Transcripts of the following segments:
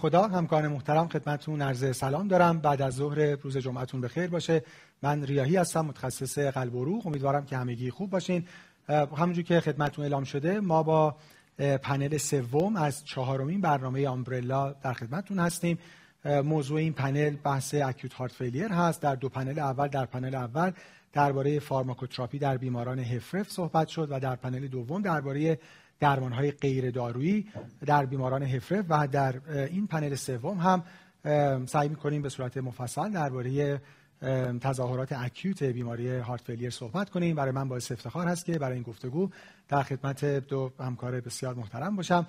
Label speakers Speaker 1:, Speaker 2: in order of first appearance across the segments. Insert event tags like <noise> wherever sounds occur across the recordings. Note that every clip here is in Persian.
Speaker 1: خدا همکاران محترم خدمتتون عرض سلام دارم. بعد از ظهر روز جمعتون بخیر باشه. من ریاهی هستم متخصص قلب و روح. امیدوارم که همگی خوب باشین. همونجور که خدمتتون اعلام شده ما با پنل سوم از چهارمین برنامه آمبرلا در خدمتتون هستیم. موضوع این پنل بحث اکوت هارت فیلیر هست. در دو پنل اول در پنل اول درباره فارماکوتراپی در بیماران هفرف صحبت شد و در پنل دوم درباره های غیر دارویی در بیماران هفرف و در این پنل سوم هم سعی می‌کنیم به صورت مفصل درباره تظاهرات اکیوت بیماری هارت فیلیر صحبت کنیم. برای من باعث افتخار هست که برای این گفتگو در خدمت دو همکار بسیار محترم باشم.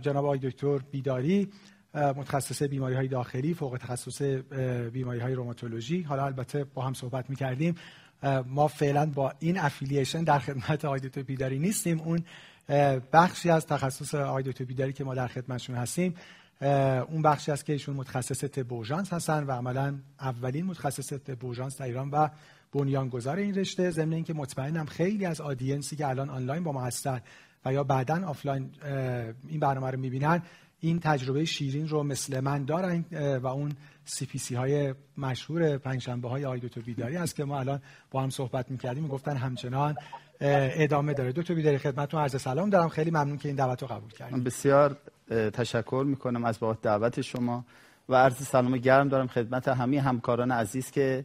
Speaker 1: جناب آقای دکتر بیداری متخصص بیماری های داخلی فوق تخصص بیماری های روماتولوژی. حالا البته با هم صحبت می کردیم ما فعلا با این affiliation در خدمت آقای دکتر بیداری نیستیم. اون بخشی از تخصص آقای دکتر بیداری که ما در خدمتشون هستیم اون بخشی است که ایشون متخصص طب اورژانس هستن و عملا اولین متخصص طب اورژانس در ایران و بنیانگذار این رشته. ضمن اینکه مطمئنم خیلی از audience ی که الان آنلاین با ما هستن و یا بعدا آفلاین این برنامه رو می‌بینن این تجربه شیرین رو مثل من دارن و اون سی پی سی های مشهور پنجشنبه های آقای دکتر بیداری است که ما الان با هم صحبت می‌کردیم. گفتن همچنان ادامه داره. دکتر بیداری خدمتتون عرض سلام دارم. خیلی ممنون که این دعوت رو قبول کردیم
Speaker 2: بسیار تشکر می‌کنم از بابت دعوت شما و عرض سلام گرم دارم خدمت همه همکاران عزیز که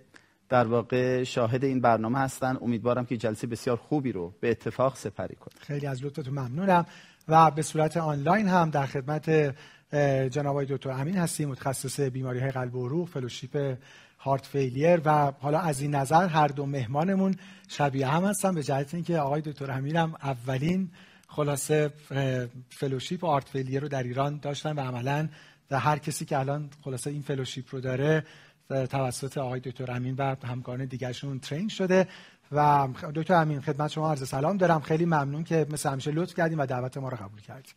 Speaker 2: در واقع شاهد این برنامه هستن. امیدوارم که جلسه بسیار خوبی رو به اتفاق سپری کنیم
Speaker 1: خیلی از لطفتون ممنونم. و به صورت آنلاین هم در خدمت جناب دکتر امین هستیم. متخصص بیماری های قلب و عروق fellowship heart failure و حالا از این نظر هر دو مهمانمون شبیه هم هستن به جهت اینکه آقای دکتر امین هم اولین خلاصه fellowship heart failure رو در ایران داشتن و عملا و هر کسی که الان خلاصه این fellowship رو داره توسط آقای دکتر امین و همکاران دیگرشون train شده و دکتر امین خدمت شما عرض سلام دارم. خیلی ممنون که مثل همیشه لطف کردین و دعوت ما رو قبول کردین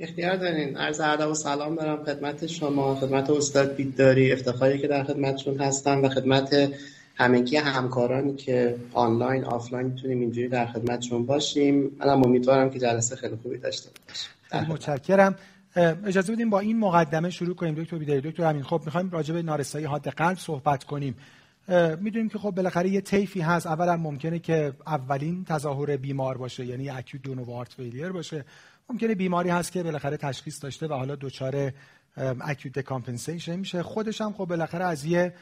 Speaker 3: اختیار دارین. عرض ادب و سلام دارم خدمت شما خدمت استاد بیداری افتخاری که در خدمتشون هستم و خدمت همگی همکارانی که آنلاین آفلاین می‌تونیم اینجوری در خدمتشون باشیم. منم امیدوارم که جلسه خیلی خوبی داشته
Speaker 1: باشیم. متشکرم. اجازه بدیم با این مقدمه شروع کنیم. دکتر بیداری دکتر امین. خب می‌خوایم راجع به نارسایی حاد قلب صحبت کنیم. می‌دونیم که خب بالاخره یه طیفی هست. اولا ممکنه که اولین تظاهر بیمار باشه یعنی acute de novo heart failure باشه. ممکنه بیماری هست که بالاخره تشخیص داشته و حالا دچار acute decompensation میشه. خودش هم خب بالاخره از یه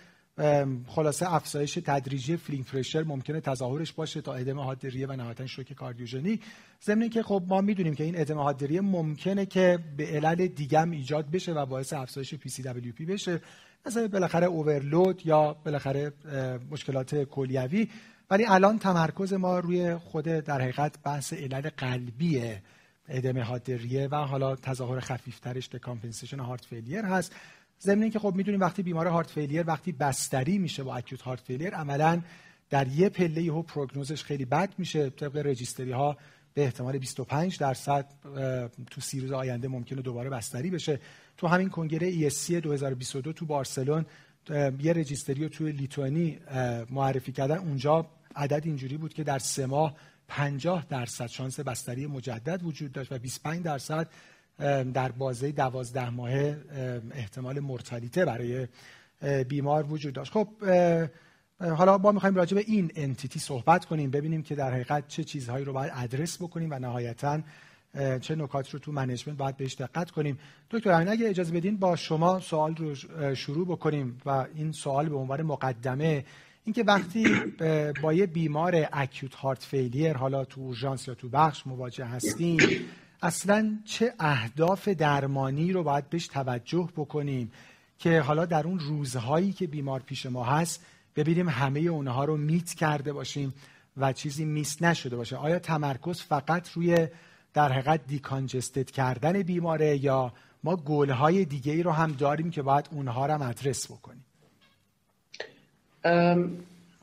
Speaker 1: خلاصه افزایش تدریجی filling pressure ممکنه تظاهرش باشه تا ادم حادریه و نهایتا شوک کاردیوژنیک. ضمن که خب ما می‌دونیم که این ادم حادریه ممکنه که به علل دیگه ایجاد بشه و باعث افزایش PCWP بشه. مثل بالاخره overload یا بالاخره مشکلات کلیوی. ولی الان تمرکز ما روی خود در حقیقت بحث علل قلبیه. ادم حادریه و حالا تظاهر خفیفترش decompensation heart failure هست. ضمن اینکه خب می‌دونیم وقتی بیمار heart failure وقتی بستری میشه با acute heart failure عملا در یه پله یهو prognosis ش خیلی بد میشه. طبق registry ها به احتمال 25 درصد تو سی روز آینده ممکنه دوباره بستری بشه. تو همین کنگره ESC 2022 تو بارسلون یه registry رو توی لیتوانی معرفی کردن. اونجا عدد اینجوری بود که در سه ماه 50 درصد شانس بستری مجدد وجود داشت و 25 درصد در بازه دوازده ماه احتمال مرتالیته برای بیمار وجود داشت. خب حالا ما می‌خوایم راجع به این entity صحبت کنیم ببینیم که در حقیقت چه چیزهایی رو باید ادرس بکنیم و نهایتا چه نکات رو تو management باید بهش دقت کنیم. دکتر امین اگه اجازه بدین با شما سوال رو شروع بکنیم و این سوال به عنوان مقدمه اینکه وقتی با یه بیمار اکوت هارت فیلیر حالا تو اورژانس یا تو بخش مواجه هستیم اصلا چه اهداف درمانی رو باید بهش توجه بکنیم که حالا در اون روزهایی که بیمار پیش ما هست ببینیم همه اونها رو میت کرده باشیم و چیزی میس نشده باشه. آیا تمرکز فقط روی در حقیقت دیکانجستد کردن بیماره یا ما گلهای دیگه ای رو هم داریم که باید اونها رو هم ادرس بکنیم؟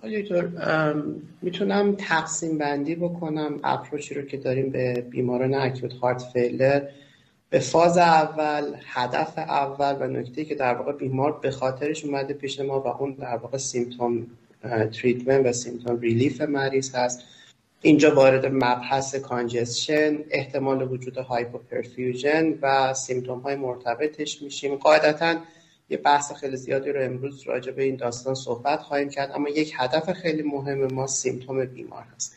Speaker 3: دکتر می‌تونم تقسیم بندی بکنم approach ی رو که داریم به بیماران acute heart failure. به فاز اول هدف اول و نکته که در واقع بیمار به خاطرش اومده پیش ما و اون در واقع symptom treatment و symptom relief مریض هست. اینجا وارد مبحث congestion احتمال وجود hypoperfusion و symptom های مرتبطش میشیم. قاعدتا یه بحث خیلی زیادی رو امروز راجع به این داستان صحبت خواهیم کرد اما یک هدف خیلی مهم ما symptom بیمار هست.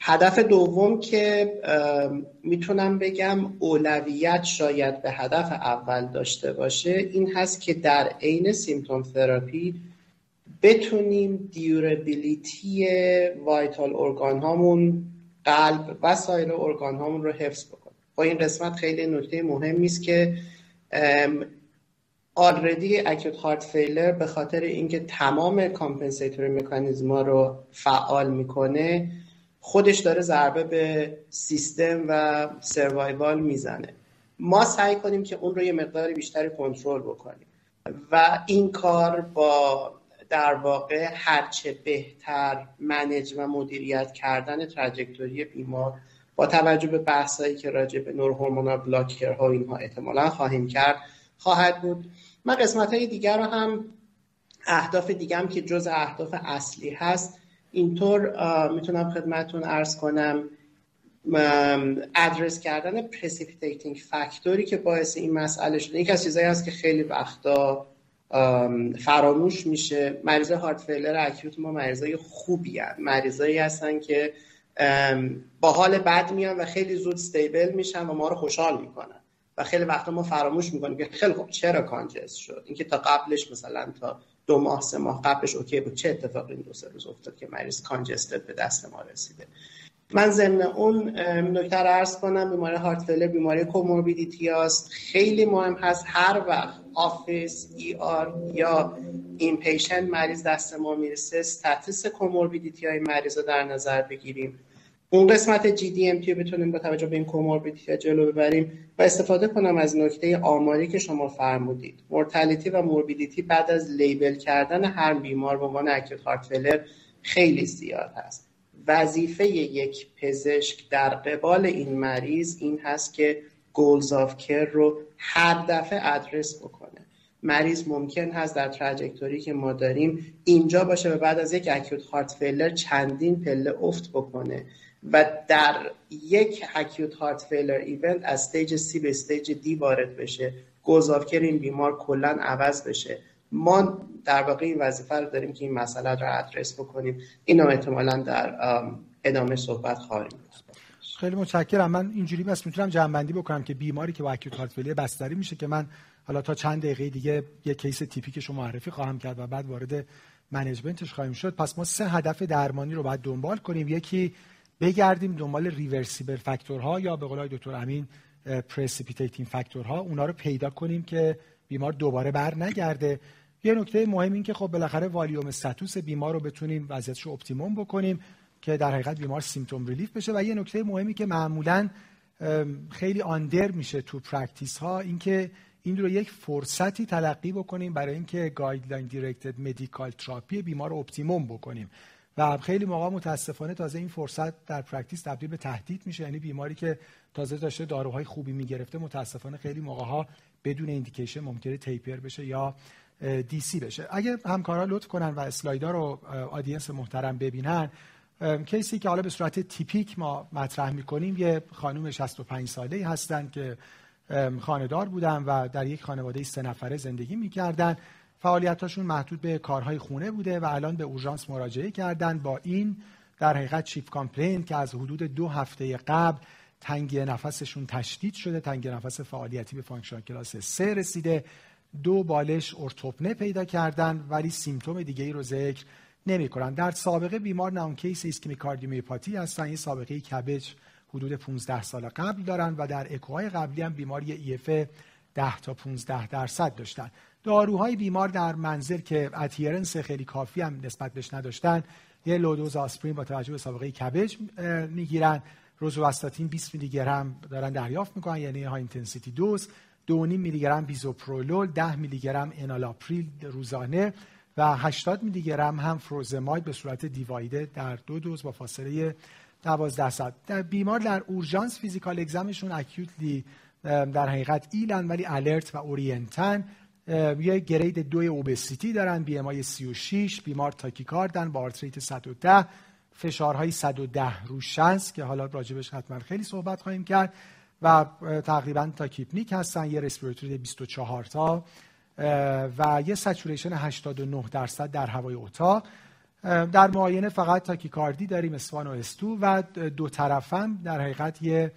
Speaker 3: هدف دوم که می‌تونم بگم اولویت شاید به هدف اول داشته باشه این هست که در عین symptom therapy بتونیم durability vital organ هامون قلب و سایر organ هامون رو حفظ بکنیم. با این قسمت خیلی نکته مهمی است که already acute heart failure به خاطر اینکه تمام compensatory مکانیزما رو فعال می‌کنه خودش داره ضربه به سیستم و survival می‌زنه. ما سعی کنیم که اون رو یه مقداری بیشتری کنترل بکنیم و این کار با در واقع هرچه بهتر manage و مدیریت کردن trajectory بیمار با توجه به بحثایی که راجع به neurohormonal blocker ها اینها احتمالا خواهیم کرد خواهد بود. من قسمت های دیگر رو هم اهداف دیگم که جز اهداف اصلی هست اینطور می‌تونم خدمتون عرض کنم ادرس کردن precipitating factor ی که باعث این مسئله شده. این از چیزایی هست که خیلی وقتا فراموش میشه. مریض heart failure acute ما مریضای خوبی هست مریضایی هستن که با حال بد میان و خیلی زود stable میشن و ما رو خوشحال می‌کنن. و خیلی وقتا ما فراموش می‌کنیم که خیلی خوب چرا congest شد؟ اینکه تا قبلش مثلا تا دو ماه سه ماه قبلش OK بود. چه اتفاقی این دو سه روز افتاد که مریض congested به دست ما رسیده؟ من ضمن اون نکته رو عرض کنم. بیماری heart failure بیماری comorbidity هست خیلی مهم هست هر وقت office ER یا inpatient مریض دست ما می‌رسه status comorbidity های مریض رو در نظر بگیریم. اون قسمت DM بتونیم با توجه به این comorbidity جلو ببریم و استفاده کنم از نکته آماری که شما فرمودید. mortality و morbidity بعد از label کردن هر بیمار به عنوان acute heart failure خیلی زیاد هست. وظیفه یک پزشک در قبال این مریض این هست که goals of care رو هر دفعه ادرس بکنه. مریض ممکن هست در trajectory که ما داریم اینجا باشه و بعد از یک acute heart failure چندین پله افت بکنه. و در یک اکیوت هارت فیلر ایونت از استیج سی به stage D وارد بشه. goals of care این بیمار کلا عوض بشه. ما در واقع این وظیفه رو داریم که این مسئله رو ادرس بکنیم. اینا احتمالا در ادامه صحبت خواهیم
Speaker 1: خیلی متشکرم. من اینجوری پس می‌تونم جمع‌بندی بکنم که بیماری که با acute heart failure بستری میشه که من حالا تا چند دقیقه دیگه یک case تیپیکش رو معرفی خواهم کرد و بعد وارد management ش خواهیم شد. پس ما سه هدف درمانی رو باید دنبال کنیم. یکی بگردیم دنبال reversible factor ها یا به قول دکتر امین precipitating factor ها اونا رو پیدا کنیم که بیمار دوباره بر نگرده. یه نکته مهم این که خب بالاخره volume status بیمار رو بتونیم وضعیتش رو optimum بکنیم که در حقیقت بیمار symptom relief بشه. و یه نکته مهمی که معمولا خیلی under میشه تو practice ها اینکه این رو یک فرصتی تلقی بکنیم برای اینکه guideline directed medical therapy بیمار رو optimum بکنیم. و خیلی موقع متاسفانه تازه این فرصت در practice تبدیل به تهدید میشه. یعنی بیماری که تازه داشته داروهای خوبی می‌گرفته متاسفانه خیلی موقع ها بدون indication ممکنه taper بشه یا DC بشه. اگه همکارا لطف کنن و اسلایدا رو audience محترم ببینن case ی که حالا به صورت تیپیک ما مطرح می‌کنیم یه خانم 65 ساله هستن که خانه‌دار بودن و در یک خانواده سه نفره زندگی می‌کردن. فعالیتاشون محدود به کارهای خونه بوده و الان به اورژانس مراجعه کردن با این در حقیقت chief complaint که از حدود دو هفته قبل تنگی نفسشون تشدید شده تنگی نفس فعالیتی به function class سه رسیده. دو بالش orthopnea پیدا کردن ولی symptom دیگه ای رو ذکر نمی کنن. در سابقه بیمار known case ischemic cardiomyopathy هستن. این سابقه CABG حدود 15 سال قبل دارن و در اکوهای قبلی هم بیماری EF 10 تا 15 درصد داشتن. داروهای بیمار در منزل که adherence خیلی کافی هم نسبت بهش نداشتن یه low dose آسپرین با توجه به سابقه CABG می‌گیرن. روزوواستاتین 20 میلی گرم دارن دریافت می‌کنن یعنی high intensity dose 2.5 میلی گرم بیزوپرولول 10 میلی گرم انالاپریل روزانه و 80 میلی گرم هم فروزماید به صورت دیوایده در دو دوز با فاصله 12 ساعت. در بیمار در اورژانس physical exam شون acutely در حقیقت ill ن ولی alert و اورینتن. یه grade دو obesity دارن BMI 36 بیمار tachycard ن با heart rate 110 فشارهای 110 رو 60 که حالا راجبش حتما خیلی صحبت خواهیم کرد و تقریبا tachypneic هستن یه respiratory rate 24 تا و یه saturation 89 درصد در هوای اتاق. در معاینه فقط تاکیکاردی داریم اسوان و استو و دو طرفم در حقیقت یه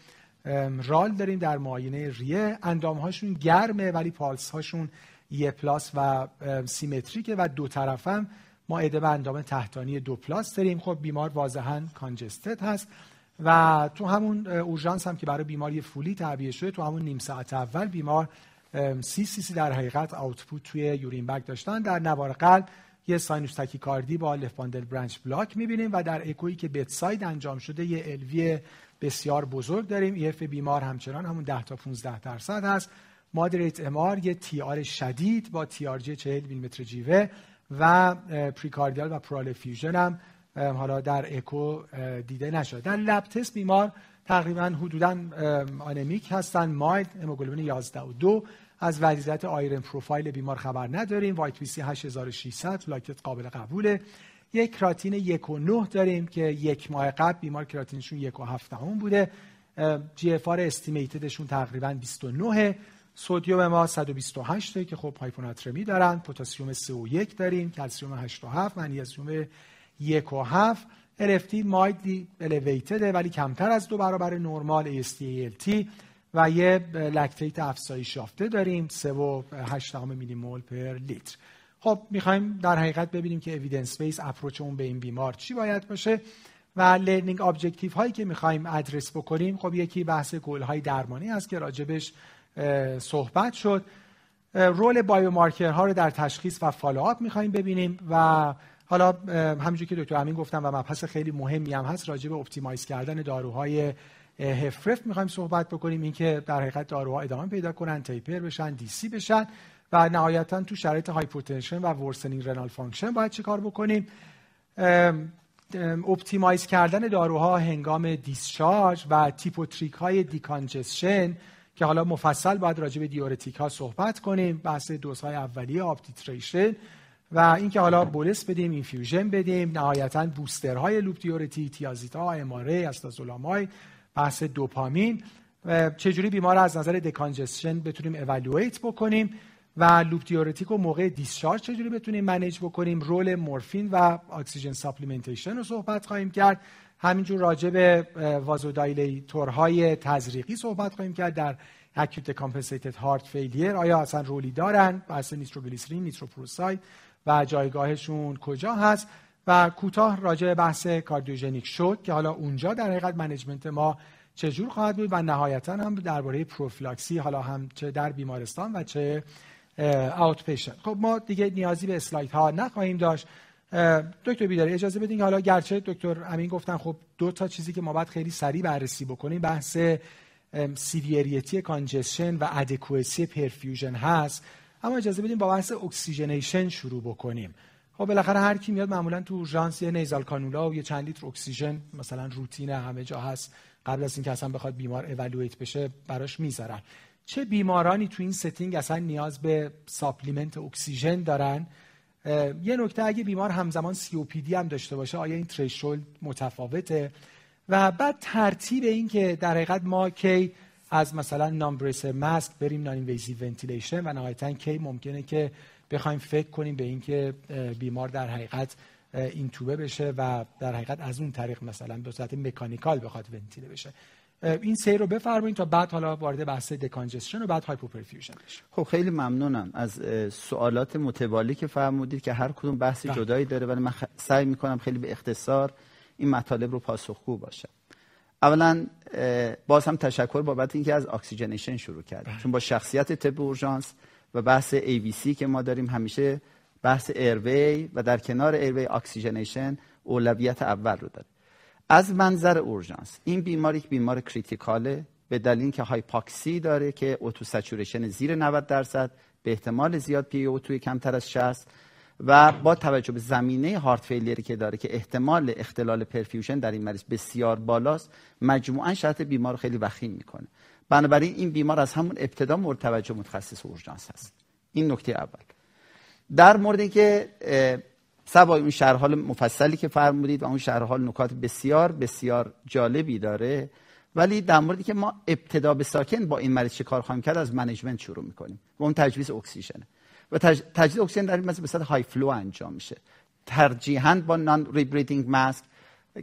Speaker 1: rale داریم در معاینه ریه. اندامهاشون گرمه ولی پالس هاشون یه plus و symmetric ه و دو طرفم ما ادم اندام تحتانی دو plus داریم. خب بیمار واضحا congested هست و تو همون اورژانس هم که برای بیماری Foley تعبیه شده تو همون نیم ساعت اول بیمار سی سی سی در حقیقت output توی urine bag داشتن. در نوار قلب یه sinus تاکیکاردی با left bundle branch block می‌بینیم و در اکویی که bedside انجام شده یه LV بسیار بزرگ داریم. EF بیمار همچنان همون 10 تا 15 درصد هست. moderate MR یه TR شدید با TRG 40 میلیمتر جیوه و pericardial و pleural effusion هم حالا در اکو دیده نشده در lab test بیمار تقریبا حدودا anemic هستن. mild هموگلوبین 11 و 2 از وضعیت iron profile بیمار خبر نداریم. WBC 8600 لاکت قابل قبوله. یک کراتینین یک و نه داریم که یک ماه قبل بیمار کراتینشون یک و هفت هم بوده. GFR estimated شون تقریبا 29 sodium ما 128 که خب هایپوناترمی دارن پتاسیم 3 و 1 داریم کلسیم 8 و 7 منیزیم 1 و 7 LFT mildly elevated ه ولی کمتر از دو برابر نرمال AST و یه لکتیت افزایش یافته داریم 3.8 میلی مول پر لیتر. خب می‌خوایم در حقیقت ببینیم که evidence based approach مون به این بیمار چی باید باشه و learning objective هایی که می‌خوایم ادرس بکنیم. خب یکی بحث گل های درمانی هست که راجبش صحبت شد. role biomarker ها رو در تشخیص و follow-up می‌خوایم ببینیم و حالا همونجوری که دکتر امین گفتم و مبحث خیلی مهمی هم هست راجع به optimize کردن داروهای HFrEF می‌خوایم صحبت بکنیم. اینکه در حقیقت داروها ادامه پیدا کنن taper بشن DC بشن و نهایتا تو شرایط hypotension و worsening renal function باید چه کار بکنیم optimize کردن داروها هنگام discharge و تیپوتریک های decongestion که حالا مفصل باید راجع به diuretic ها صحبت کنیم. بحث دوز های اولیه up-titration و اینکه حالا bolus بدیم infusion بدیم نهایتا booster های loop diuretic تیازیدها MRA استازولاماید بحث دوپامین. چجوری بیمار از نظر decongestion بتونیم evaluate بکنیم و loop diuretic و موقع discharge چجوری بتونیم manage بکنیم؟ role مورفین و oxygen supplementation رو صحبت خواهیم کرد. همینجور راجع به vasodilator های تزریقی صحبت خواهیم کرد در acute decompensated heart failure آیا اصلا role ی دارن؟ بحث نیتروگلیسرین نیتروپروساید و جایگاهشون کجا هست؟ و کوتاه راجع به بحث cardiogenic shock که حالا اونجا در حقیقت management ما چجور خواهد بود و نهایتا هم درباره پروفیلاکسی حالا هم چه در بیمارستان و چه outpatient خب ما دیگه نیازی به اسلاید ها نخواهیم داشت. دکتر بیداری اجازه بدین که حالا گرچه دکتر امین گفتن خب دو تا چیزی که ما باید خیلی سریع بررسی بکنیم بحث severity congestion و adequacy perfusion هست. اما اجازه بدیم با بحث oxygenation شروع بکنیم. خب بالاخره هر کی میاد معمولا تو اورژانس یه nasal cannula و یه چند لیتر اکسیژن مثلا روتین همه جا هست. قبل از اینکه اصلا بخواد بیمار evaluate بشه براش می‌ذارن. چه بیمارانی تو این setting اصلا نیاز به supplement oxygen دارن؟ یه نکته اگه بیمار همزمان COPD هم داشته باشه آیا این threshold متفاوته؟ و بعد ترتیب این که در حقیقت ما کی از مثلا non-rebreather mask بریم non ventilation و نهایتا کی ممکنه که بخوایم فکر کنیم به اینکه بیمار در حقیقت intubate بشه و در حقیقت از اون طریق مثلا به صورت mechanical بخواد ventilate بشه. این سیر رو بفرمایید تا بعد حالا وارد بحث decongestion و بعد hypoperfusion بشه
Speaker 2: خب خیلی ممنونم از سوالات متوالی که فرمودید که هر کدوم بحثی بله. جدایی داره ولی من سعی می‌کنم خیلی به اختصار این مطالب رو پاسخگو باشم اولا باز هم تشکر بابت اینکه از oxygenation شروع کردیم بله. چون با شخصیت طب اورژانس و بحث ABC که ما داریم همیشه بحث airway و در کنار airway oxygenation اولویت اول رو داره از منظر اورژانس این بیمار یک بیمار critical ه به دلیل که هایپوکسی داره که O2 saturation زیر 90 درصد به احتمال زیاد PO2 ی کمتر از 60 و با توجه به زمینه heart failure ی که داره که احتمال اختلال perfusion در این مریض بسیار بالاست مجموعا شرط بیمار خیلی وخیم می‌کنه. بنابراین این بیمار از همون ابتدا مورد توجه متخصص اورژانس هست. این نکته اول. در مورد که سوای اون شرح حال مفصلی که فرمودید و اون شرح حال نکات بسیار بسیار جالبی داره. ولی در موردی که ما ابتدا به ساکن با این مریض چه کار خواهیم کرد از management شروع می‌کنیم و اون تجویز اکسیژنه. و تج... تجویز اکسیژن در این به صورت high flow انجام میشه. ترجیحاً با non-rebreathing mask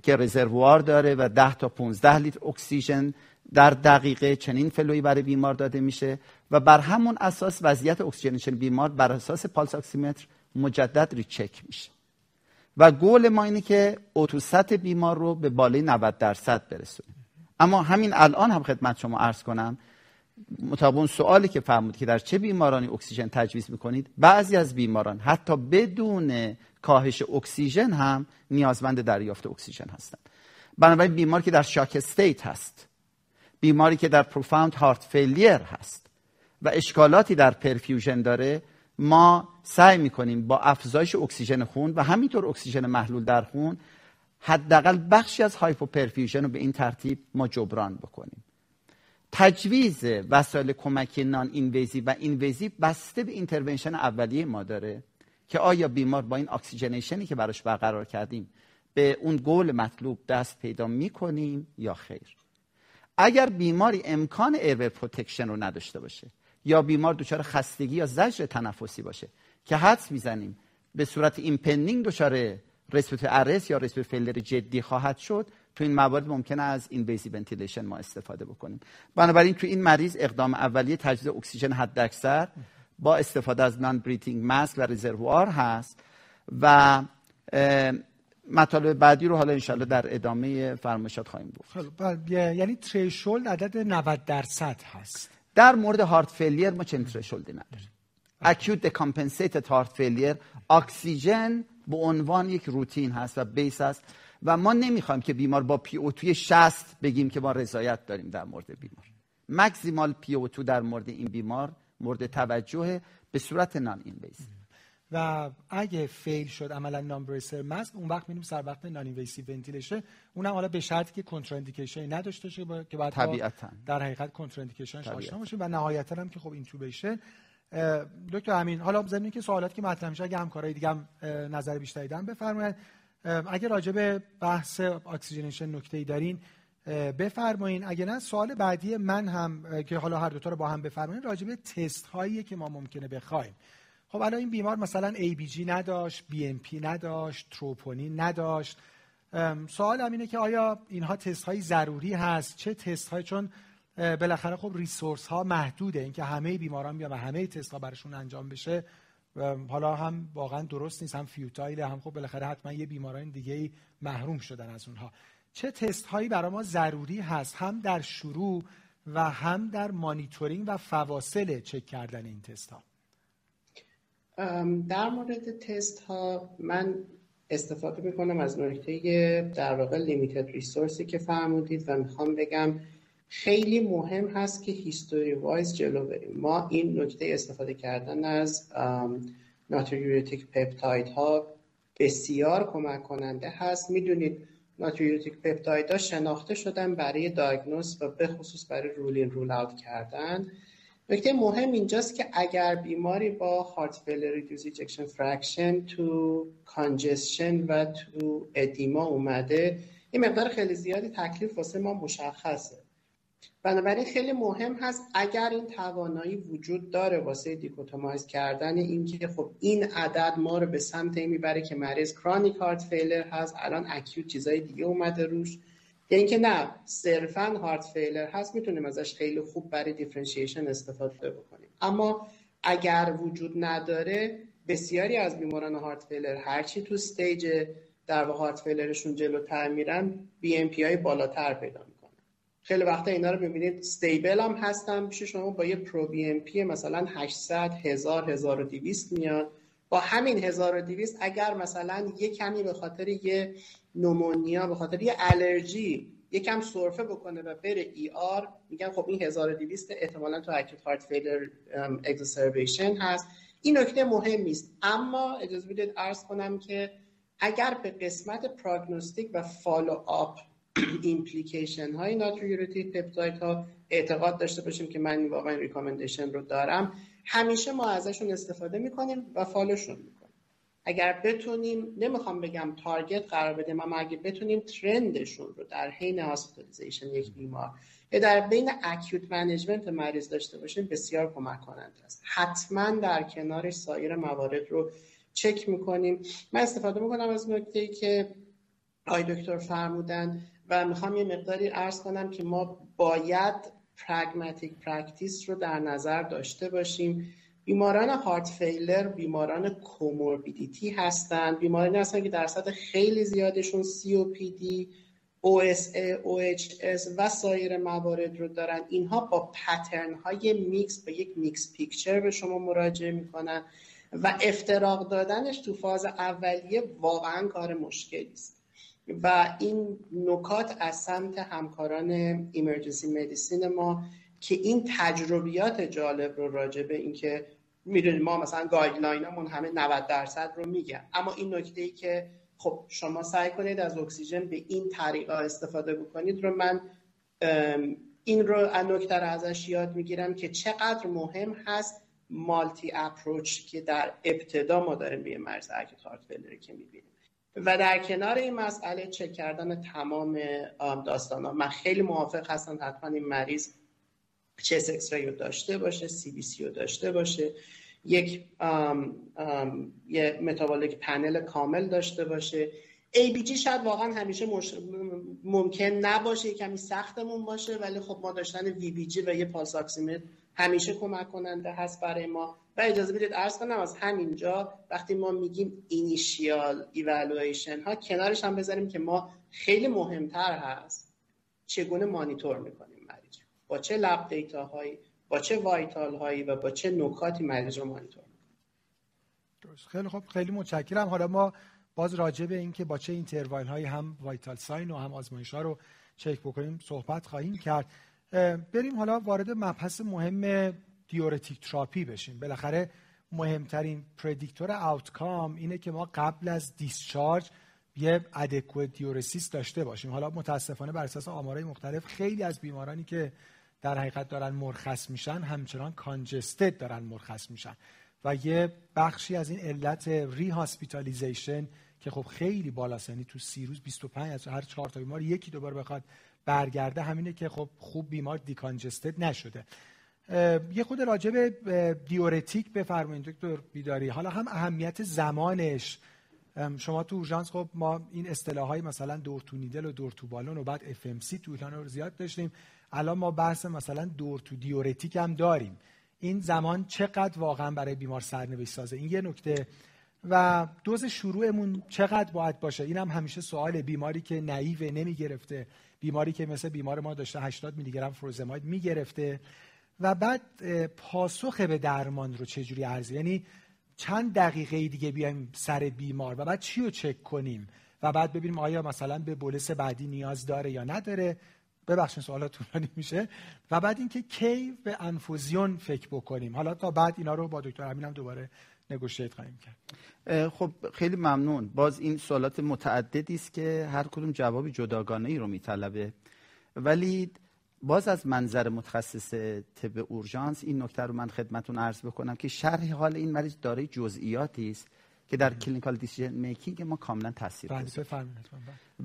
Speaker 2: که reservoir داره و 10 تا 15 لیتر اکسیژن در دقیقه چنین flow ی برای بیمار داده میشه و بر همون اساس وضعیت oxygenation بیمار بر اساس pulse oximeter مجدد recheck میشه. و گول ما اینه که O2 sat بیمار رو به بالای 90 درصد برسونیم. اما همین الان هم خدمت شما عرض کنم مطابق اون سوالی که فرمود که در چه بیمارانی اکسیژن تجویز می‌کنید بعضی از بیماران حتی بدون کاهش اکسیژن هم نیازمند دریافت اکسیژن هستند. بنابراین بیمار که در shock state هست بیماری که در profound heart failure هست و اشکالاتی در perfusion داره ما سعی می‌کنیم با افزایش اکسیژن خون و همینطور اکسیژن محلول در خون حداقل بخشی از hypoperfusion رو به این ترتیب ما جبران بکنیم. تجویز وسایل کمکی non-invasive و invasive بسته به intervention اولیه ما داره که آیا بیمار با این oxygenation ی که براش برقرار کردیم به اون گول مطلوب دست پیدا می‌کنیم یا خیر؟ اگر بیماری امکان airway protection رو نداشته باشه یا بیمار دچار خستگی یا زجر تنفسی باشه. که حدس می‌زنیم. به صورت impending دچار respiratory arrest یا respiratory failure جدی خواهد شد تو این موارد ممکنه از invasive ventilation ما استفاده بکنیم. بنابراین تو این مریض اقدام اولیه تجویز اکسیژن حد اکثر با استفاده از non-rebreathing mask و reservoir هست و مطالب بعدی رو حالا انشالله در ادامه فرمایشات خواهیم گفت.
Speaker 1: بله، یعنی threshold عدد 90 درصد هست.
Speaker 2: در مورد heart failure ما چنین threshold ی نداریم؟ acute decompensated heart failure اکسیژن به عنوان یک روتین هست و base هست و ما نمی‌خوایم که بیمار با PO2 ی 60 بگیم که ما رضایت داریم در مورد بیمار. maximal PO2 در مورد این بیمار مورد توجه به صورت non-invasive
Speaker 1: و اگه fail شد عملا non-rebreather mask اون وقت میریم سر وقت non-invasive ventilation اونم حالا به شرطی که contraindication نداشته باشه که بعد
Speaker 2: طبیعتا.
Speaker 1: در حقیقت contraindication ش آشنا باشیم و نهایتا هم که خب intubation دکتر امین حالا ضمن اینکه سوالات که مطرح میشه اگه همکارای دیگه هم نظر بیشتری دارن بفرمایید. اگه راجع به بحث oxygenation نکته‌ای دارین بفرمایین. اگه نه سوال بعدی من هم که حالا هر دوتا رو با هم بفرمایین راجع به تست هایی که ما ممکنه بخوایم. خب الان این بیمار مثلا ABG نداشت BNP نداشت تروپونین نداشت. سوال هم اینه که آیا اینها تست های ضروری هست؟ چه تست های چون بالاخره خب resource ها محدوده. اینکه همه بیماران بیان و همه تست ها برشون انجام بشه حالا هم واقعا درست نیست. هم futile هم خب بالاخره حتما یه بیماران دیگه محروم شدن از اونها. چه تست هایی برای ما ضروری هست؟ هم در شروع و هم در مانیتورینگ و فواصل چک کردن این تست ها
Speaker 3: در مورد تست ها من استفاده می‌کنم از نکته در واقع limited resource ی که فرمودید و می‌خوام بگم خیلی مهم هست که history-wise جلو بریم. ما این نکته استفاده کردن از natriuretic peptide ها بسیار کمک کننده هست. می‌دونید natriuretic peptide ها شناخته شدن برای diagnose و به خصوص برای rule in rule out کردن. نکته مهم اینجاست که اگر بیماری با heart failure reduced ejection fraction تو congestion و تو edema اومده این مقدار خیلی زیادی تکلیف واسه ما مشخصه. بنابراین خیلی مهم هست اگر این توانایی وجود داره واسه dichotomize کردن اینکه خب این عدد ما رو به سمت می‌بره که مریض chronic heart failure هست الان acute چیزای دیگه اومده روش. یا اینکه نه صرفا heart failure هست می‌تونیم ازش خیلی خوب برای differentiation استفاده بکنیم. اما اگر وجود نداره بسیاری از بیماران heart failure هرچی تو stage در واقع heart failure شون جلوتر میرن BNP بالاتر پیدا می‌کنن. خیلی وقتا اینا رو ببینید stable هم هستن میشه شما با یه proBNP مثلا 800 1000 1200 میاد. با همین 1200 اگر مثلا یه کمی به خاطر یه pneumonia به خاطر یه آلرژی یکم سرفه بکنه و بره ER میگن خب این 1200 احتمالا تو acute heart failure exacerbation هست. این نکته مهم نیست. اما اجازه بدید عرض کنم که اگر به قسمت prognostic و follow-up implication های natriuretic peptide ها اعتقاد داشته باشیم که من واقعا recommendation رو دارم. همیشه ما ازشون استفاده می‌کنیم و follow شون می‌کنیم. اگر بتونیم نمی‌خوام بگم target قرار بدیم اما اگر بتونیم trend شون رو در حین hospitalization یک بیمار یا در بین acute management مریض داشته باشیم بسیار کمک کننده است. حتما در کنارش سایر موارد رو چک می‌کنیم. من استفاده می‌کنم از نکته که آقای دکتر فرمودن و می‌خوام یه مقداری عرض کنم که ما باید pragmatic practice رو در نظر داشته باشیم. بیماران heart failure بیماران comorbidity هستند. بیمارانی هستند که درصد خیلی زیادشون COPD OSA, OHS و سایر موارد رو دارن. اینها با pattern های میکس با یک mix picture به شما مراجعه می‌کنن و افتراق دادنش تو فاز اولیه واقعا کار مشکلی است. و این نکات از سمت همکاران emergency medicine ما که این تجربیات جالب رو راجع به اینکه می‌دونید ما مثلا guideline مون همه 90 درصد رو میگن. اما این نکته ای که خب شما سعی کنید از اکسیژن به این طریقه استفاده بکنید رو من این رو نکته رو ازش یاد می‌گیرم که چقدر مهم هست multi approach که در ابتدا ما داریم به مریض heart که می‌بینیم. و در کنار این مسئله چک کردن تمام داستان ها من خیلی موافق هستم حتما این مریض chest x-ray رو داشته باشه CBC رو داشته باشه. یک یه metabolic panel کامل داشته باشه. ABG شاید واقعا همیشه ممکن نباشه کمی سختمون باشه ولی خب ما داشتن VBG و یه پالس همیشه کمک کننده هست برای ما. و اجازه بدید عرض کنم از همینجا وقتی ما میگیم اینیشیال ایوالویشن ها کنارش هم بذاریم که ما خیلی مهمتر هست چگونه مانیتور می‌کنیم مریض با چه lab data هایی با چه vital هایی و با چه نکاتی مریض رو مانیتور
Speaker 1: درست. خیلی خب خیلی متشکرم. حالا ما باز راجع به اینکه با چه interval هایی هم vital sign و هم آزمایش ها رو چک بکنیم صحبت خواهیم کرد. بریم حالا وارد مبحث مهم diuretic therapy بشیم. بالاخره مهمترین predictor outcome اینه که ما قبل از discharge یه adequate diuresis داشته باشیم. حالا متاسفانه بر اساس آمارهای مختلف خیلی از بیمارانی که در حقیقت دارن مرخص میشن همچنان congested دارن مرخص میشن. و یه بخشی از این علت rehospitalization که خب خیلی بالاست یعنی تو سی روز 25 از هر چهار تا بیمار یکی دوباره بخواد برگرده همینه که خب خوب بیمار decongested نشده. یه خرده راجع به diuretic بفرمایید دکتر بیداری. حالا هم اهمیت زمانش. شما تو اورژانس خب ما این اصطلاحای مثلا door to needle و door to balloon و بعد FMC to رو زیاد داشتیم. الان ما بحث مثلا door to diuretic هم داریم. این زمان چقدر واقعا برای بیمار سرنوشت سازه؟ این یه نکته. و دوز شروعمون چقدر باید باشه؟ این هم همیشه سوال بیماری که naive ه نمی گرفته بیماری که مثل بیمار ما داشته 80 میلی گرم furosemide می‌گرفته. و بعد پاسخ به درمان رو چجوری ارزیابی چند دقیقه دیگه بیایم سر بیمار و بعد چی رو چک کنیم؟ و بعد ببینیم آیا مثلا به بولس بعدی نیاز داره یا نداره؟ ببخشید سوالات طولانی میشه. و بعد اینکه کی به انفوزیون فکر بکنیم. حالا تا بعد اینا رو با دکتر امین هم دوباره نگوشیت خواهیم کرد.
Speaker 2: خب خیلی ممنون. باز این سوالات متعددی است که هر کدوم جوابی جداگانه ای رو میطلبه. ولی باز از منظر متخصص طب اورژانس این نکته رو من خدمتون عرض بکنم که شرح حال این مریض دارای جزئیاتی است که در clinical decision making ما کاملا تاثیر
Speaker 1: بله،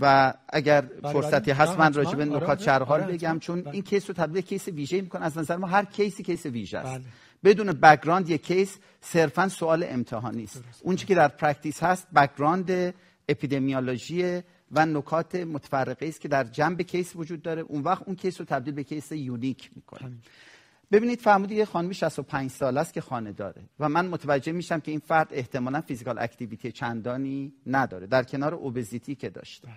Speaker 2: و اگر بله، فرصتی بله. هست من راجع به نکات شرح حال آره، بگم چون این case رو تبدیل case ویژه می‌کنه. از نظر ما هر case ی case ویژه است. بدون background یک case صرفا سوال امتحانی است. اون که در practice هست background اپیدمیولوژی و نکات متفرقه است که در جنب case وجود داره. اون وقت اون case رو تبدیل به case unique می‌کنه. ببینید فرمودی یه خانمی 65 ساله است که خانه داره و من متوجه میشم که این فرد احتمالا physical activity چندانی نداره. در کنار obesity که داشته. بله.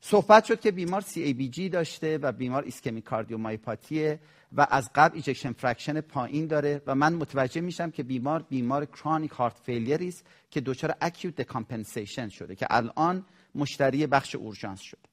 Speaker 2: صحبت شد که بیمار CABG داشته و بیمار ischemic cardiomyopathy ه و از قبل ejection fraction پایین داره و من متوجه میشم که بیمار بیمار chronic heart failure است که دچار acute decompensation شده که الان مشتری بخش اورژانس شده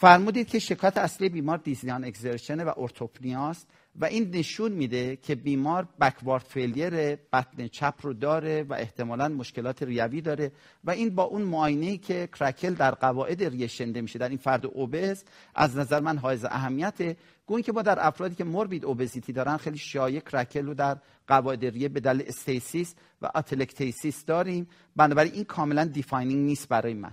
Speaker 2: فرمودید که شکایت اصلی بیمار dyspnea on exertion و orthopnea ست و این نشون میده که بیمار backward failure بطن چپ رو داره و احتمالا مشکلات ریوی داره و این با اون معاینه که crackle در قواعد ریه شنده میشه در این فرد obese از نظر من حائز اهمیته. گو این که ما در افرادی که morbid obesity دارن خیلی شایع crackle رو در قواعد ریه به دلیل stasis و atelectasis داریم. بنابراین این کاملا defining نیست برای من.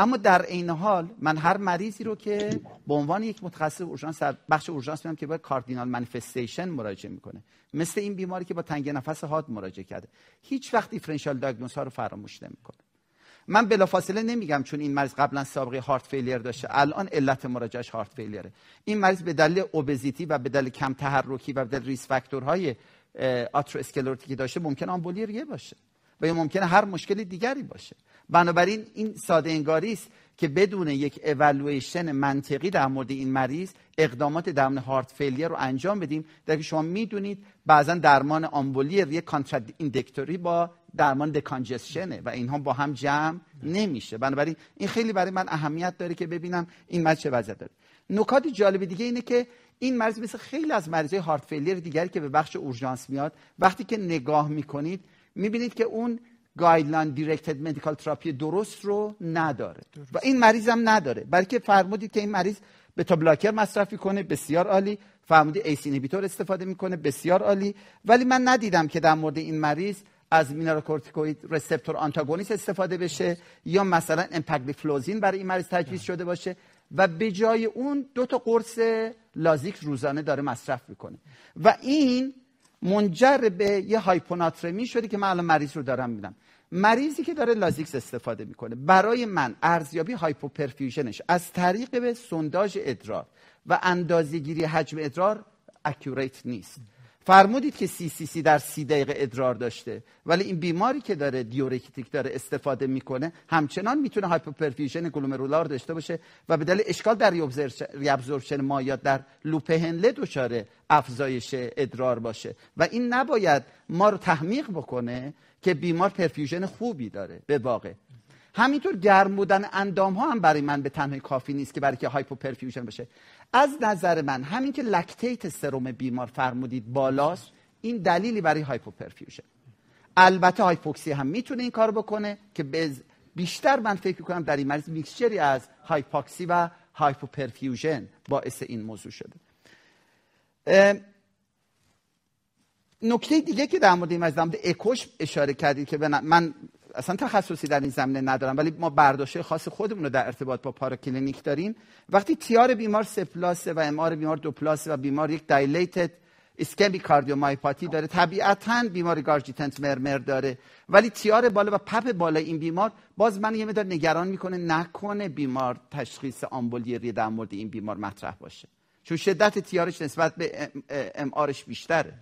Speaker 2: اما در عین حال من هر مریضی رو که به عنوان یک متخصص اورژانس بخش اورژانس میام که با cardinal manifestation مراجعه می‌کنه. مثل این بیماری که با تنگ نفس حاد مراجعه کرده. هیچ وقت differential diagnose ها رو فراموش نمی‌کنه. من بلافاصله نمیگم چون این مریض قبلا سابقه heart failure داشته الان علت مراجعش heart failure ه این مریض به دلیل obesity و به دلیل کم تحرکی و به دلیل risk factor های atherosclerotic ی داشته ممکن آمبولی ریه باشه و یا ممکنه هر مشکل دیگری باشه. بنابراین این ساده انگاری است که بدون یک اولویشن منطقی در مورد این مریض اقدامات درمان هارت فیلیر رو انجام بدیم. در که شما می‌دونید بعضا درمان آمبولی یک ایندکتوری با درمان دکانجسشنه و اینها با هم جمع نمیشه. بنابراین این خیلی برای من اهمیت داره که ببینم این مریض چه وضع داره. نکات جالب دیگه اینه که این مریض مثل خیلی از مریضای هارت فیلیر دیگری که به بخش اورژانس میاد وقتی که نگاه می‌کنید می‌بینید که اون guideline directed medical therapy درست رو نداره. و این مریض هم نداره. بلکه فرمودید که این مریض beta blocker مصرف می‌کنه بسیار عالی. فرمودید ACE استفاده می‌کنه بسیار عالی. ولی من ندیدم که در مورد این مریض از mineralocorticoid receptor antagonist استفاده بشه یا مثلا امپاگلیفلوزین برای این مریض تجویز شده باشه. و به جای اون دو تا قرص لازیکس روزانه داره مصرف می‌کنه. و این منجر به یه هایپوناترمی شده که من الان مریض رو دارم میدم مریضی که داره لازیکس استفاده می‌کنه. برای من ارزیابی hypoperfusion ش از طریق به سونداژ ادرار و اندازه‌گیری حجم ادرار accurate نیست. فرمودید که سی سی سی در سی دقیقه ادرار داشته ولی این بیماری که داره diuretic داره استفاده می‌کنه همچنان می‌تونه hypoperfusion glomerular داشته باشه و به دلیل اشکال در reabsorption مایعات در loop هنله دچار افزایش ادرار باشه. و این نباید ما رو تحمیق بکنه که بیمار perfusion خوبی داره به واقع. همینطور گرم بودن اندام ها هم برای من به تنهایی کافی نیست که برای که hypoperfusion بشه از نظر من همین که lactate سروم بیمار فرمودید بالاست این دلیلی برای hypoperfusion البته هایپوکسی هم می‌تونه این کار بکنه که بیشتر من فکر کنم در این مریض mixture ی از هایپوکسی و hypoperfusion باعث این موضوع شده. نکته دیگه که در مورد این مریض اکوش اشاره کردید که من اصلا تخصصی در این زمینه ندارم ولی ما برداشت‌های خاص خودمون رو در ارتباط با پاراکلینیک داریم. وقتی TR بیمار سه plus ه و MR بیمار دو plus ه و بیمار یک dilated ischemic cardiomyopathy داره طبیعتا بیمار regurgitant murmur داره. ولی TR بالا و PAP بالا این بیمار باز من یه مقدار نگران می‌کنه نکنه بیمار تشخیص آمبولی در مورد این بیمار مطرح باشه. چون شدت TR ش نسبت به MR بیشتره.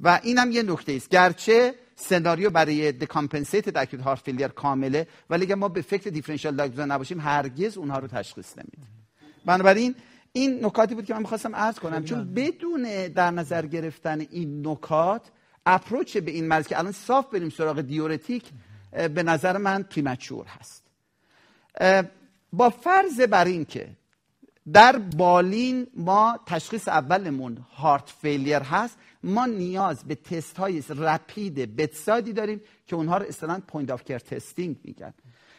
Speaker 2: و اینم یه نکته است. گرچه سناریو برای decompensated acute heart failure کامله ولی اگه ما به فکر differential diagnosis نباشیم هرگز اونها رو تشخیص نمیدیم. بنابراین این نکاتی بود که من می‌خواستم عرض کنم. چون بدون در نظر گرفتن این نکات approach به این مرض که الان صاف بریم سراغ diuretic به نظر من premature هست. با فرض بر این که در بالین ما تشخیص اولمون heart failure هست ما نیاز به تست های rapid bedside ی داریم که اونها رو اصطلاحاً point of care testing میگن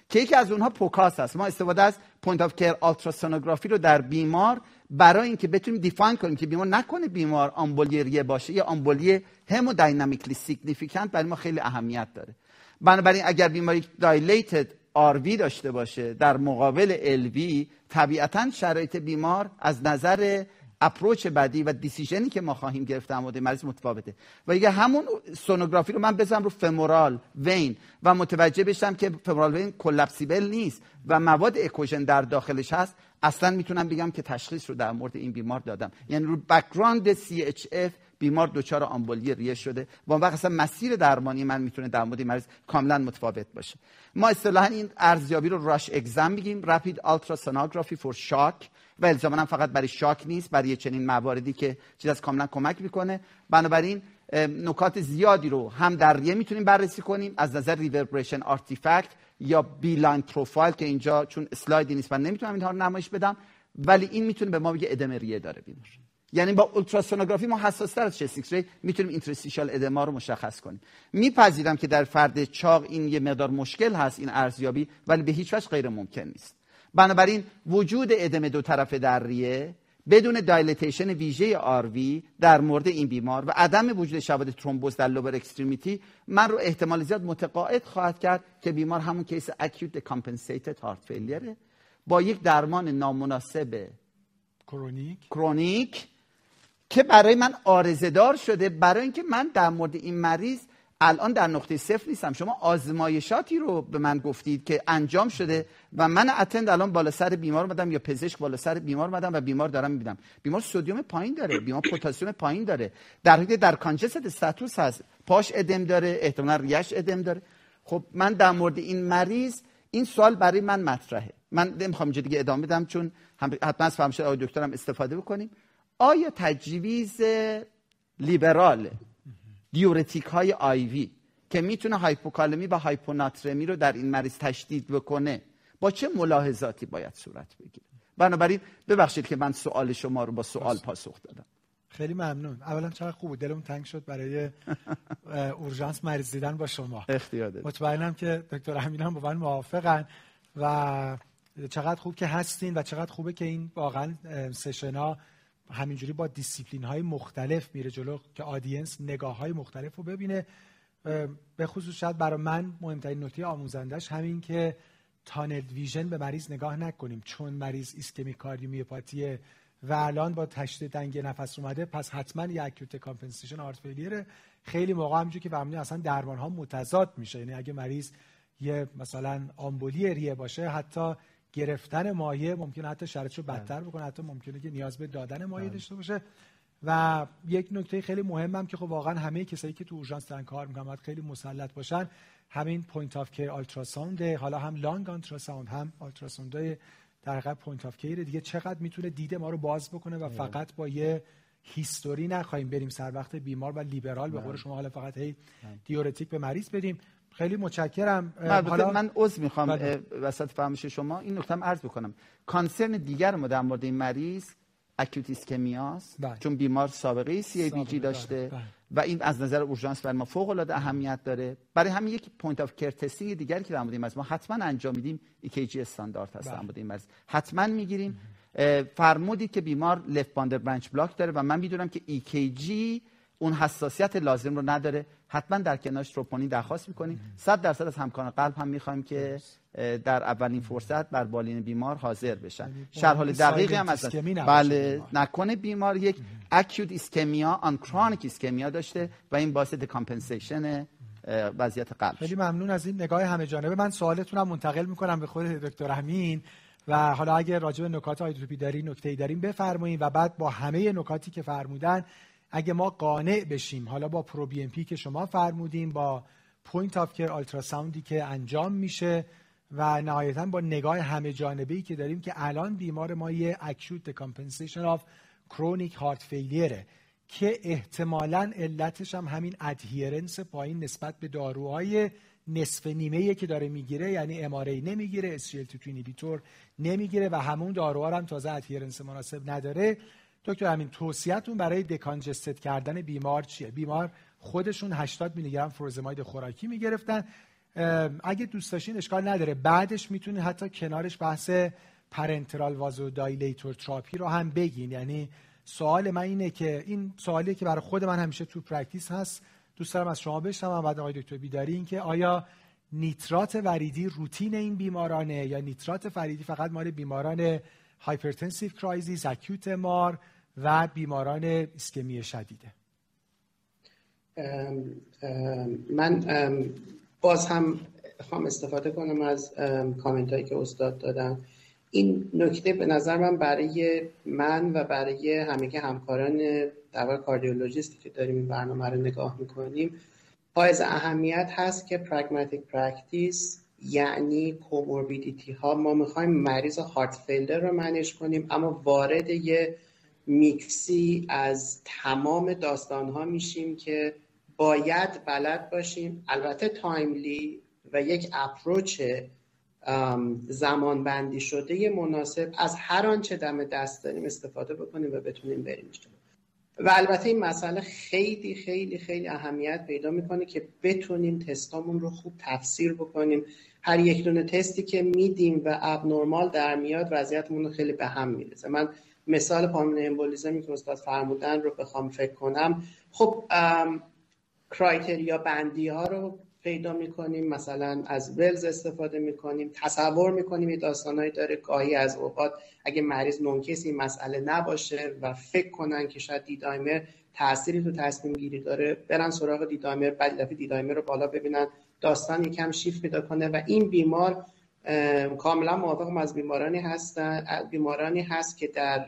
Speaker 2: که یکی از اونها POCUS هست ما استفاده از point of care ultrasonography رو در بیمار برای اینکه بتونیم define کنیم که بیمار نکنه بیمار آمبولی ریه باشه. یا آمبولی hemodynamically significant برای ما خیلی اهمیت داره. بنابراین اگر بیماری dilated RV داشته باشه در مقابل LV طبیعتا شرایط بیمار از نظر approach بعدی و decision ی که ما خواهیم گرفت در مورد مریض متفاوته. و اگه همون سونوگرافی رو من بزنم رو femoral vein و متوجه بشم که femoral vein collapsible نیست و مواد اکوژن در داخلش هست. اصلا می‌تونم بگم که تشخیص رو در مورد این بیمار دادم. یعنی رو background CHF بیمار دچار آمبولی ریه شده. و اون وقت اصلا مسیر درمانی من می‌تونه در مورد مریض کاملا متفاوت باشه. ما اصطلاحا این ارزیابی رو RUSH exam میگیم. rapid ultrasonography for shock و الزاما هم فقط برای شاک نیست برای چنین مواردی که چیز از کاملا کمک می‌کنه. بنابراین نکات زیادی رو هم در ریه می‌تونیم بررسی کنیم از نظر reverberation artifact یا B-line profile که اینجا چون اسلایدی نیست من نمی‌تونم اینها رو نمایش بدم ولی این می‌تونه به ما بگه ادمه ریه داره بیمار. یعنی با اولتراسونوگرافی ما حساستر از چست ری می‌تونیم اینترستیشال ادما رو مشخص کنیم. میپذیرم که در فرد چاق این یه مقدار مشکل هست این ارزیابی ولی به هیچ وجه غیر ممکن نیست. بنابراین وجود ادم دو طرفه در ریه بدون دایلتیشن ویژه آروی در مورد این بیمار و عدم وجود شواهد ترومبوز در لوبر اکستریمیتی من رو احتمال زیاد متقاعد خواهد کرد که بیمار همون کیس اکیوت دکامپنسیتد هارت فیلیره با یک درمان نامناسب
Speaker 1: کرونیک.
Speaker 2: کرونیک که برای من آرزدار شده برای اینکه من در مورد این مریض الان در نقطه صفر نیستم. شما آزمایشاتی رو به من گفتید که انجام شده و من اتند الان بالا سر بیمار مدم یا پزشک بالا سر بیمار مدم و بیمار دارم می‌بینم. بیمار سودیوم پایین داره بیمار پتاسیم پایین داره. در حالی در کانجست استاتوس هست. پاش ادم داره احتمالا ریش ادم داره. خب من در مورد این مریض این سوال برای من مطرحه. من نمی‌خوام اینجا دیگه ادامه بدم چون حتما از فرمایش آقای دکترم استفاده بکنیم. آیا تجویز لیبرال دیورتیک های آیوی که می‌تونه هایپوکالمی و هایپوناترمی رو در این مریض تشدید بکنه با چه ملاحظاتی باید صورت بگیره؟ بنابراین ببخشید که من سوال شما رو با سوال پاسخ دادم.
Speaker 1: خیلی ممنون. اولا چقدر خوب بود. دلم تنگ شد برای اورژانس مریض دیدن با شما.
Speaker 2: اختیار
Speaker 1: مطمئنم که دکتر امین هم با من موافقن و چقدر خوب که هستین و چقدر خوبه که این واقعا session ا همینجوری با دیسیپلین های مختلف میره جلو که audience نگاه های مختلف رو ببینه. به خصوص شاید برای من مهمترین نکته آموزندش همین که tunnel vision به مریض نگاه نکنیم. چون مریض ischemic cardiomyopathy ه و الان با تشدید تنگ نفس اومده پس حتما یه acute decompensation heart failure ه خیلی موقع همینجوری که فهمیدیم اصلا درمان ها متضاد میشه. یعنی اگه مریض یه مثلا آمبولی ریه باشه حتی گرفتن مایه ممکنه حتی شرطشو بله. بدتر بکنه حتی ممکنه که نیاز به دادن مایه بله. داشته باشه. و یک نکته خیلی مهمم که خب واقعا همه کسایی که تو اورژانس دارن کار می‌کنن باید خیلی مسلط باشن همین point of care ultrasound حالا هم lung ultrasound هم ultrasound در حقیقت point of care دیگه. چقدر می‌تونه دید ما رو باز بکنه و فقط با یه history نخواهیم بریم سر وقت بیمار و لیبرال به قول شما حالا فقط هی diuretic به مریض بدیم. خیلی متشکرم
Speaker 2: حالا من عذر می‌خوام بله. وسط فرمایش شما این نکته عرض بکنم concern دیگر ما در مورد این مریض acute ischemia س بله. چون بیمار سابقه CABG داشته بله. و این از نظر اورژانس بر ما فوق العاده اهمیت داره برای همین یک point of care testing دیگری که در مورد این ما حتما انجام میدیم ECG استاندارد هست در مورد این مریض حتما می‌گیریم فرمودید که بیمار left bundle branch block داره و من می‌دونم که ECG اون حساسیت لازم رو نداره. حتما در کنارش تروپونین درخواست می‌کنیم. صد درصد از همکاران قلب هم می‌خوایم که در اولین فرصت بر بالین بیمار حاضر بشن. یعنی شرح دقیقی هم از بله نکنه بیمار یک acute ischemia on chronic ischemia داشته و این باعث decompensation وضعیت قلب
Speaker 1: خیلی ممنون از این نگاه همه جانبه من سوالتونم منتقل می‌کنم به خود دکتر امین و حالا اگه راجع به نکات آیدروپی داری نکته داریم بفرمایید و بعد با همه نکاتی که فرمودن اگه ما قانع بشیم. حالا با proBNP که شما فرمودین با point of care ultrasound ی که انجام میشه و نهایتا با نگاه همه جانبه ای که داریم که الان بیمار ما یه acute decompensation of chronic heart failure ه که احتمالا علتش هم همین adherence پایین نسبت به داروهای نصف نیمه که داره می‌گیره یعنی MRA نمی‌گیره SGLT2 inhibitor نمی‌گیره و همون داروها هم تازه adherence مناسب نداره. دکتر همین توصیهتون برای decongested کردن بیمار چیه؟ بیمار خودشون 80 میلی گرم فروزماید خوراکی می‌گرفتن. اگه دوست داشتین اشکال نداره. بعدش می‌تونید حتی کنارش بحث parenteral vasodilator therapy رو هم بگین. یعنی سوال من اینه که این سوالی که برای خود من همیشه تو practice هست. دوست دارم از شما بشنوم بعد آقای دکتر بیداری این که آیا نیترات وریدی روتین این بیمارانه یا نیترات وریدی فقط مال بیماران hypertensive crisis acute MR و بیماران ایسکمی شدیده.
Speaker 3: من باز هم خواهم استفاده کنم از کامنت هایی که استاد دادن. این نکته به نظر من برای من و برای همه همکاران در کاردیولوژیستی که داریم این برنامه رو نگاه می‌کنیم حائز اهمیت هست که pragmatic practice یعنی comorbidity ها. ما می‌خوایم مریض heart failure رو manage کنیم اما وارد یه میکسی از تمام داستان ها میشیم که باید بلد باشیم. البته timely و یک approach زمان بندی شده مناسب از هر آنچه دم دست داریم استفاده بکنیم و بتونیم بریم جلو و البته این مسئله خیلی خیلی خیلی اهمیت پیدا می‌کنه که بتونیم تستامون رو خوب تفسیر بکنیم. هر یک دونه تستی که میدیم و اب نرمال در میاد وضعیتمون رو خیلی به هم می‌رسه من مثال پامین امبولیزمی که استاد فرمودن رو بخوام فکر کنم. خب کرایتریا بندی ها رو پیدا می‌کنیم مثلا از ولز استفاده می‌کنیم تصور می‌کنیم یه داستانهایی داره گاهی از اوقات اگه مریض نونکس این مسئله نباشه و فکر کنن که شاید دیدایمر تأثیری تو تصمیم گیری داره برن سراغ دیدایمر بعد دفعه دیدایمر رو بالا ببینن داستان یکم شیفت پیدا کنه و این بیمار کاملا موافقم از بیمارانی هستن بیمارانی هست که در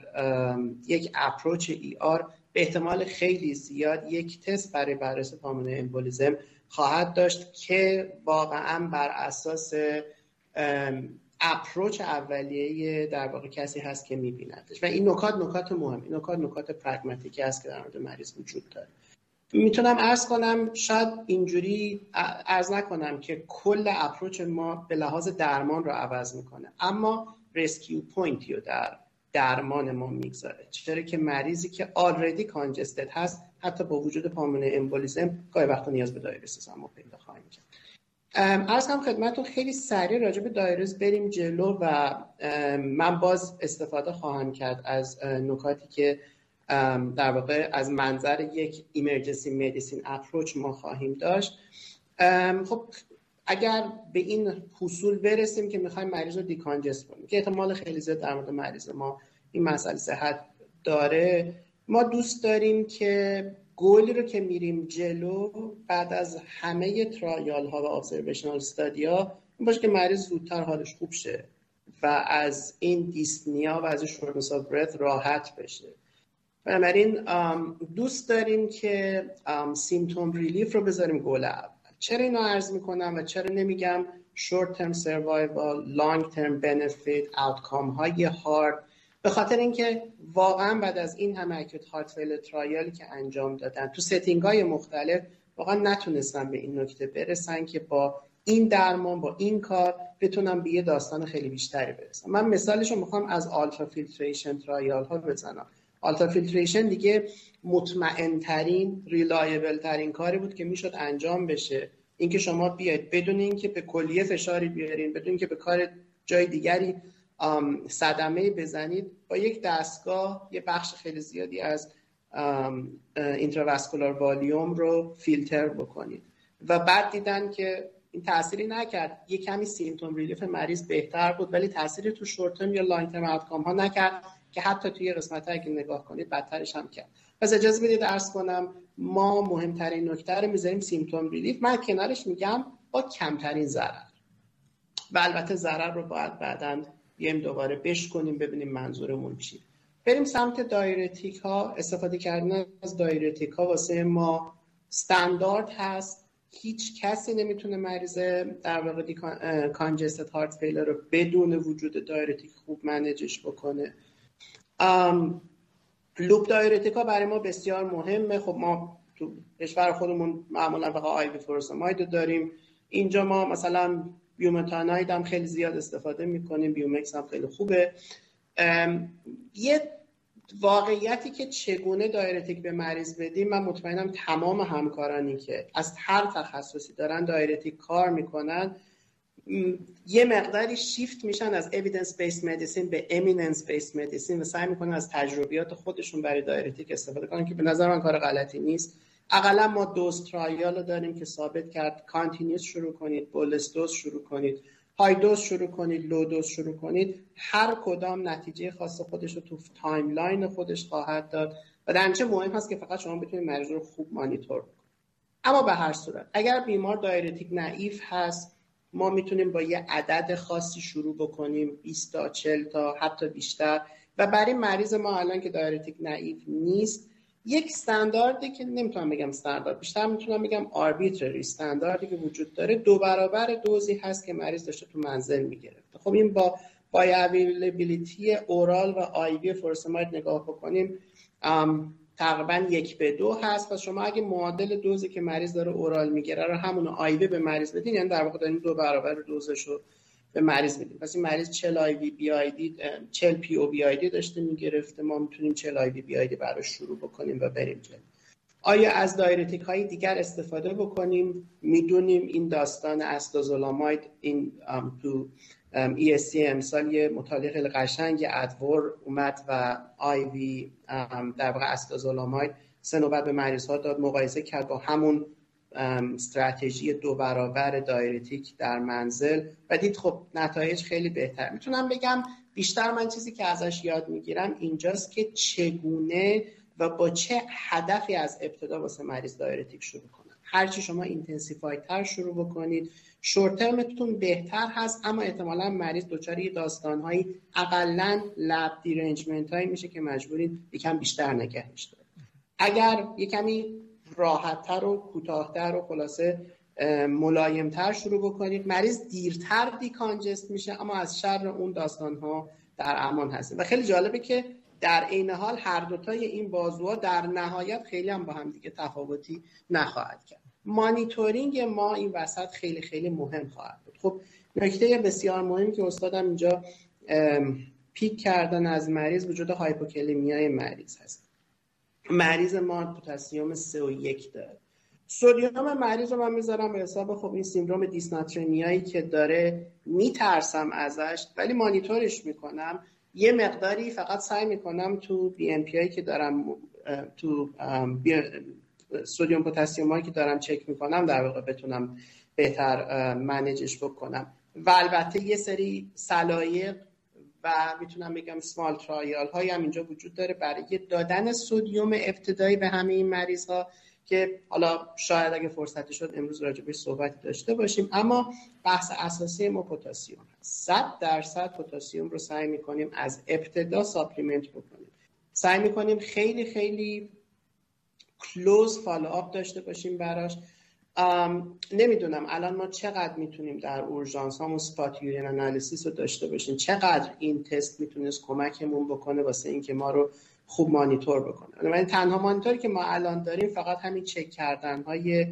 Speaker 3: یک اپروچ ای آر به احتمال خیلی زیاد یک تست برای بررسی پامون امبولیزم خواهد داشت که واقعا بر اساس approach اولیه در واقع کسی هست که میبیندش. و این نکات نکات مهم این نکات نکات pragmatic ی هست که در مورد مریض وجود داره. می‌تونم عرض کنم شاید اینجوری عرض نکنم که کل approach ما به لحاظ درمان رو عوض می‌کنه اما rescue point ی رو در درمان ما می‌گذاره. چرا که مریضی که already congested هست حتی با وجود pulmonary embolism گاهی وقتا نیاز به diuresis هم پیدا خواهیم کرد. ارز هم خدمتتون خیلی سریع راجع به دایرس بریم جلو و من باز استفاده خواهم کرد از نکاتی که در واقع از منظر یک ایمرجنسی مدیسین اپروچ ما خواهیم داشت. خب اگر به این حصول برسیم که می‌خوایم مریض رو دیکانجست کنیم که احتمال خیلی زیاد در مورد مریض ما این مسئله صحت داره. ما دوست داریم که گولی رو که میریم جلو بعد از همه trial ها و observational study ا این باشه که مریض زودتر حالش خوب شه و از این dyspnea و از این shortness of راحت بشه. بنابراین دوست داریم که symptom relief رو بذاریم گل اول. چرا اینو عرض می‌کنم و چرا نمیگم short term survival long term benefit outcome های هارد به خاطر اینکه واقعا بعد از این همه acute heart failure trial ی که انجام دادن تو setting های مختلف واقعا نتونستن به این نکته برسن که با این درمان با این کار بتونم به یه داستان خیلی بیشتری برسم من مثالش رو می‌خوام از ultrafiltration trial ها بزنم. ultrafiltration دیگه مطمئن ترین reliable ترین کاری بود که می‌شد انجام بشه. اینکه شما بیاید بدون اینکه به کلیه فشاری بیارین بدون اینکه به کار جای دیگری صدمه بزنید با یک دستگاه یه بخش خیلی زیادی از intravascular volume رو فیلتر بکنید. و بعد دیدن که این تأثیری نکرد. یه کمی symptom relief مریض بهتر بود ولی تأثیری تو شورت یا long term ها نکرد. که حتی توی قسمت اگه نگاه کنید بدترش هم کرد. پس اجازه بدید عرض کنم ما مهمترین نکته رو می‌ذاریم symptom relief. من کنارش میگم با کمترین ضرر. و البته ضرر رو باید بعدا بیایم دوباره بحث کنیم ببینیم منظورمون چیه بریم سمت diuretic ها. استفاده کردن از diuretic ها واسه ما استاندارد هست. هیچ کسی نمی‌تونه مریض در واقع congested heart failure رو بدون وجود diuretic خوب manage ش بکنه. loop diuretic ا برای ما بسیار مهمه. خب ما تو کشور خودمون معمولا فقط IV furosemide داریم. اینجا ما مثلا bumetanide هم خیلی زیاد استفاده می‌کنیم. Bumex هم خیلی خوبه. یه واقعیتی که چگونه diuretic به مریض بدیم من مطمئنم تمام همکارانی که از هر تخصصی دارن diuretic کار می‌کنن یه مقداری شیفت میشن از evidence based medicine به eminence based medicine و سعی می‌کنن از تجربیات خودشون برای diuretic استفاده کنن که به نظر من کار غلطی نیست. اقلا ما DOSE trial رو داریم که ثابت کرد. continuous شروع کنید bolus dose شروع کنید high dose شروع کنید low dose شروع کنید. هر کدام نتیجه خاص خودش رو تو timeline خودش خواهد داد. و در مهم هست که فقط شما بتونید مریض رو خوب مانیتور کنید اما به هر صورت اگر بیمار diuretic naive هست ما می‌تونیم با یه عدد خاصی شروع بکنیم 20 تا 40 تا حتی بیشتر. و برای مریض ما الان که diuretic naive نیست یک استانداردی که نمی‌تونم بگم استاندارد بیشتر می‌تونم بگم arbitrary استانداردی که وجود داره. دو برابر دوزی هست که مریض داشته تو منزل می‌گرفته. خب این با bioavailability oral و IV furosemide نگاه بکنیم تقریبا یک به دو هست. و شما اگه معادل دوزی که مریض داره oral می‌گیره رو همون IV به مریض بدین یعنی در واقع دارین دو برابر دوزش رو به مریض میدیم. پس این مریض 40 IV BID 40 PO BID داشته می‌گرفته. ما می‌تونیم 40 IV BID براش شروع بکنیم و بریم جلو. آیا از diuretic های دیگر استفاده بکنیم؟ می‌دونیم این داستان acetazolamide این تو ESC امسال یه مطالعه خیلی قشنگ ادور اومد و آی وی در واقع استازولاماید سه نوبت به مریض ها داد. مقایسه کرد با همون استراتژی دو برابر دایرتیک در منزل و دید خب نتایج خیلی بهتر. می‌تونم بگم بیشتر من چیزی که ازش یاد می‌گیرم اینجاست که چگونه و با چه هدفی از ابتدا واسه مریض دایرتیک شروع کنن هرچی شما intensify تر شروع بکنید. short term تون بهتر هست اما احتمالا مریض دچار یه داستانهایی اقلا lab derangement هایی میشه که مجبورید یکم بیشتر نگهش داره اگر یه کمی راحتتر و کوتاهتر و خلاصه ملایمتر شروع بکنید. مریض دیرتر decongest میشه اما از شر اون داستان ها در امان هستیم. و خیلی جالبه که در عین حال هر دوتای این بازوها در نهایت خیلی هم با هم دیگه تفاوتی نخواهد کرد. مانیتورینگ ما این وسط خیلی خیلی مهم خواهد بود. خب نکته بسیار مهم که استادم اینجا pick کردن از مریض وجود hypokalemia ی مریض هست. مریض ما potassium 3 و 1 داره. sodium مریض رو من می‌ذارم به حساب خب این syndrome dysnatremia یی که داره میترسم ازش ولی مانیتورش می‌کنم. یه مقداری فقط سعی می‌کنم تو BMP که دارم تو sodium potassium هایی که دارم چک می‌کنم در واقع بتونم بهتر manage ش بکنم. و البته یه سری سلایق و می‌تونم بگم small trial های هم اینجا وجود داره برای دادن sodium ابتدایی به همه این مریض ها که حالا شاید اگه فرصتی شد امروز راجع به صحبتی داشته باشیم. اما بحث اساسی ما پتاسیم 100 درصد پتاسیم رو سعی می‌کنیم از ابتدا supplement بکنیم. سعی می‌کنیم خیلی خیلی close follow up داشته باشیم براش. نمی‌دونم الان ما چقدر می‌تونیم در اورژانس همون spot urine analysis رو داشته باشیم. چقدر این تست می‌تونست کمکمون بکنه واسه اینکه ما رو خوب مانیتور بکنه. ولی تنها مانیتوری که ما الان داریم فقط همین چک کردن های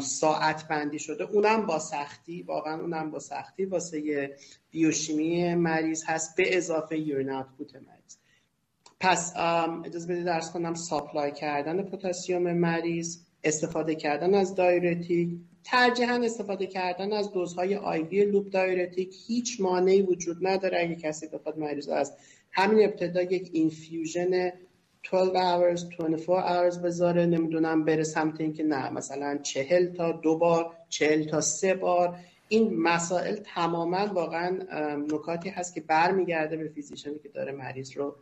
Speaker 3: ساعت بندی شده. اونم با سختی واقعا اونم با سختی واسه بیوشیمی مریض هست به اضافه urine output مریض. پس اجازه بدید درست کنم supply کردن پتاسیم مریض استفاده کردن از diuretic ترجیحاً استفاده کردن از دوزهای IV loop diuretic هیچ مانعی وجود نداره اگه کسی بخواد مریض از همین ابتدا یک infusion 12 hours 24 hours بذاره. نمی‌دونم بره سمت اینکه نه مثلا چهل تا دو بار چهل تا سه بار. این مسائل تماما واقعا نکاتی هست که برمیگرده به فیزیشنی که داره مریض رو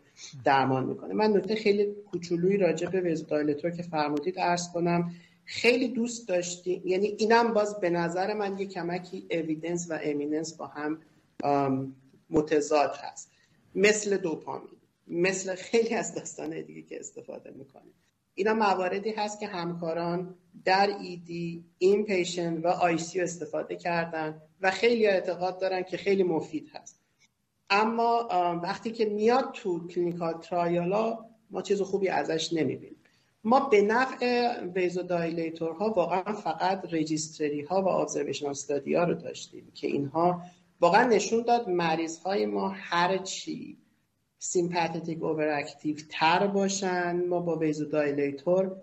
Speaker 3: درمان می‌کنه. من نکته خیلی کوچولویی راجع به وزدایلتور که فرمودید ارز کنم. خیلی دوست داشتیم یعنی اینم باز به نظر من یه کمکی اویدنس و امیننس با هم متضاد هست. مثل دوپامین. مثل خیلی از داستانه دیگه که استفاده می‌کنیم اینا مواردی هست که همکاران در ایدی این patient و ICU استفاده کردن و خیلی اعتقاد دارن که خیلی مفید هست. اما وقتی که میاد تو clinical trial ا ما چیز خوبی ازش نمی‌بینیم. ما به نفع vasodilator ها واقعا فقط registry ها و observation study ها رو داشتیم که اینها واقعا نشون داد مریض های ما هر چی sympathetic overactive تر باشن. ما با vasodilator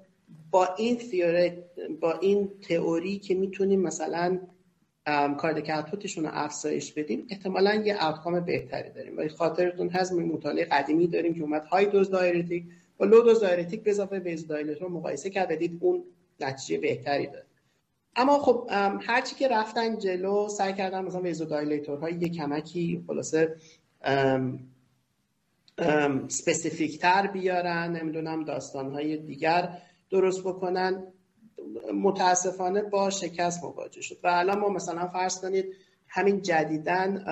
Speaker 3: با این theory با این تئوری که می‌تونیم مثلا output شون رو افزایش بدیم احتمالا یه outcome بهتری داریم. و خاطرتون هست مطالعه قدیمی داریم که اومد high dose diuretic با low dose diuretic به اضافه dilator مقایسه کرد دید اون نتیجه بهتری داد اما خب هرچی که رفتن جلو سعی کردن مثلا vasodilator های یه کمکی خلاصه specific تر بیارن نمی‌دونم داستان های دیگر درست بکنن. متاسفانه با شکست مواجه شد. و الان ما مثلا فرض کنید همین جدیداً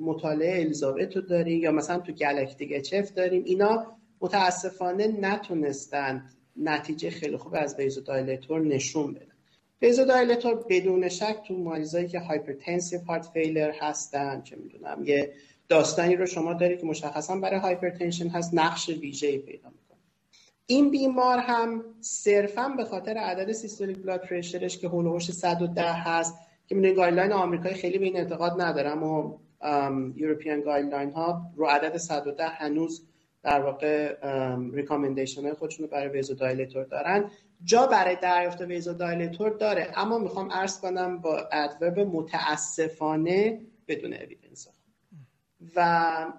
Speaker 3: مطالعه الیزابت رو داریم یا مثلا تو GALACTIC-HF داریم. اینا متاسفانه نتونستند نتیجه خیلی خوب از vasodilator نشون بدن. vasodilator بدون شک تو مریضایی که hypertensive heart failure هستن چه می‌دونم یه داستانی رو شما دارید که مشخصا برای hypertension هست نقش ویژه‌ای پیدا می‌کنه. این بیمار هم صرفا به خاطر عدد systolic blood pressure ش که حول و حوش 110 هست که می‌دونید guideline آمریکایی خیلی به این اعتقاد ندارم و European guideline ها رو عدد 110 هنوز در واقع recommendation های خودشون رو برای vasodilator دارن. جا برای دریافت vasodilator داره اما می‌خوام عرض کنم با ادورب متاسفانه بدون اویدنس و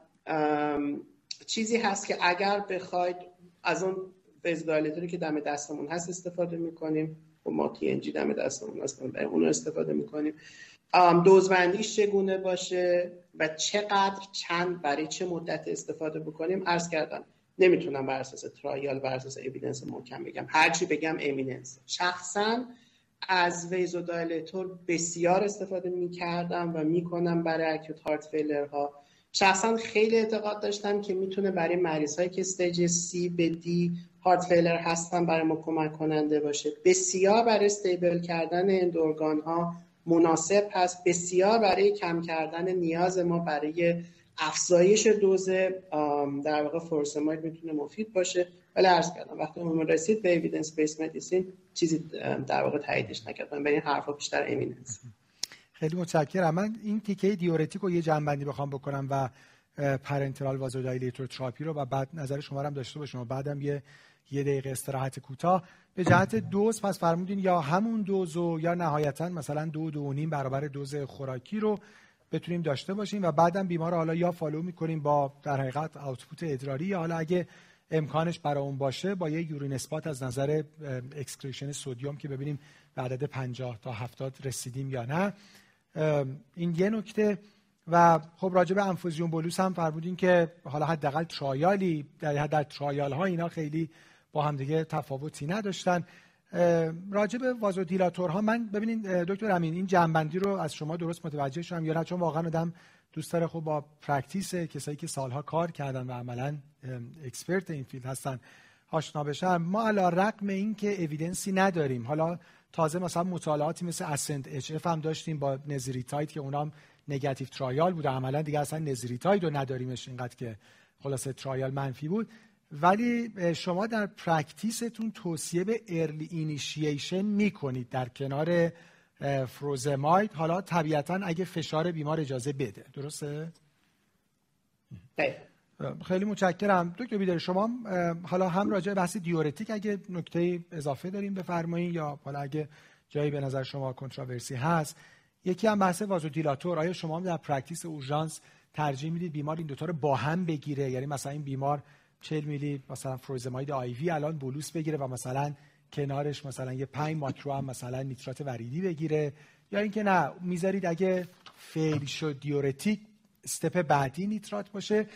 Speaker 3: چیزی هست که اگر بخواید از اون ویزو دایلیتوری که دم دستمون هست استفاده می‌کنیم. و ما تی انجی دم دستمون هست اون رو استفاده می‌کنیم. دوزبندیش چگونه باشه و چقدر چند برای چه مدت استفاده بکنیم؟ عرض کردم نمی‌تونم بر اساس ترایال بر اساس اویدنس محکم بگم. هرچی بگم امیننس شخصا از vasodilator بسیار استفاده می‌کردم و می‌کنم برای acute heart failure ها شخصا خیلی اعتقاد داشتم که می‌تونه برای مریض هایی که stage C به D heart failure هستن برای ما کمک کننده باشه. بسیار برای stable کردن end organ ها مناسب هست. بسیار برای کم کردن نیاز ما برای افزایش دوز در واقع furosemide می‌تونه مفید باشه. ولی عرض کردم وقتی اون رسید به evidence based medicine چیزی در واقع تاییدش نکردم به این حرفا بیشتر eminence
Speaker 1: خیلی متشکرم. من این تیکه diuretic رو یه جمع‌بندی بخوام بکنم و parenteral vasodilator therapy رو و بعد نظر شما هم داشته باشم و بعدم یه یه دقیقه استراحت کوتاه. به جهت دوز پس فرمودین یا همون دوز و یا نهایتا مثلا دو دو نیم برابر دوز خوراکی رو بتونیم داشته باشیم و بعدم بیمار حالا یا follow می‌کنیم با در حقیقت output ادراری یا حالا اگه امکانش برای اون باشه با یه urine spot از نظر excretion sodium که ببینیم به عدد 50 تا 70 رسیدیم یا نه. این یه نکته. و خب راجع به انفوزیون bolus هم فرمودین که حالا حداقل trial ی در در trial ها اینا خیلی با همدیگه تفاوتی نداشتن. راجع به vasodilator ها من ببینید دکتر امین این جمع‌بندی رو از شما درست متوجه شدم یا نه؟ چون واقعا آدم دوست داره خب با practice کسایی که سالها کار کردن و عملا expert این field هستن آشنا بشن. ما علی‌رغم این که evidence ی نداریم. حالا تازه مثلا مطالعاتی مثل ASCEND-HF هم داشتیم با nesiritide که اونام negative trial بود عملا دیگه اصلا nesiritide رو نداریمش اینقدر که خلاصه trial منفی بود. ولی شما در practice تون توصیه به early initiation می‌کنید در کنار furosemide حالا طبیعتا اگه فشار بیمار اجازه بده. درسته؟ خیلی متشکرم. دکتر بیداری شما حالا هم راجع بحث diuretic اگه نکته اضافه داریم بفرمایید یا حالا اگه جایی به نظر شما controversy هست یکی هم بحث vasodilator. آیا شما در practice اورژانس ترجیح می‌دید بیمار این دوتا رو با هم بگیره؟ یعنی مثلا این بیمار 40 میلی مثلا furosemide IV الان bolus بگیره و مثلا کنارش مثلا یه 5 میکرو هم مثلا نیترات وریدی بگیره؟ یا اینکه نه می‌ذارید اگه fail شد diuretic step بعدی نیترات باشه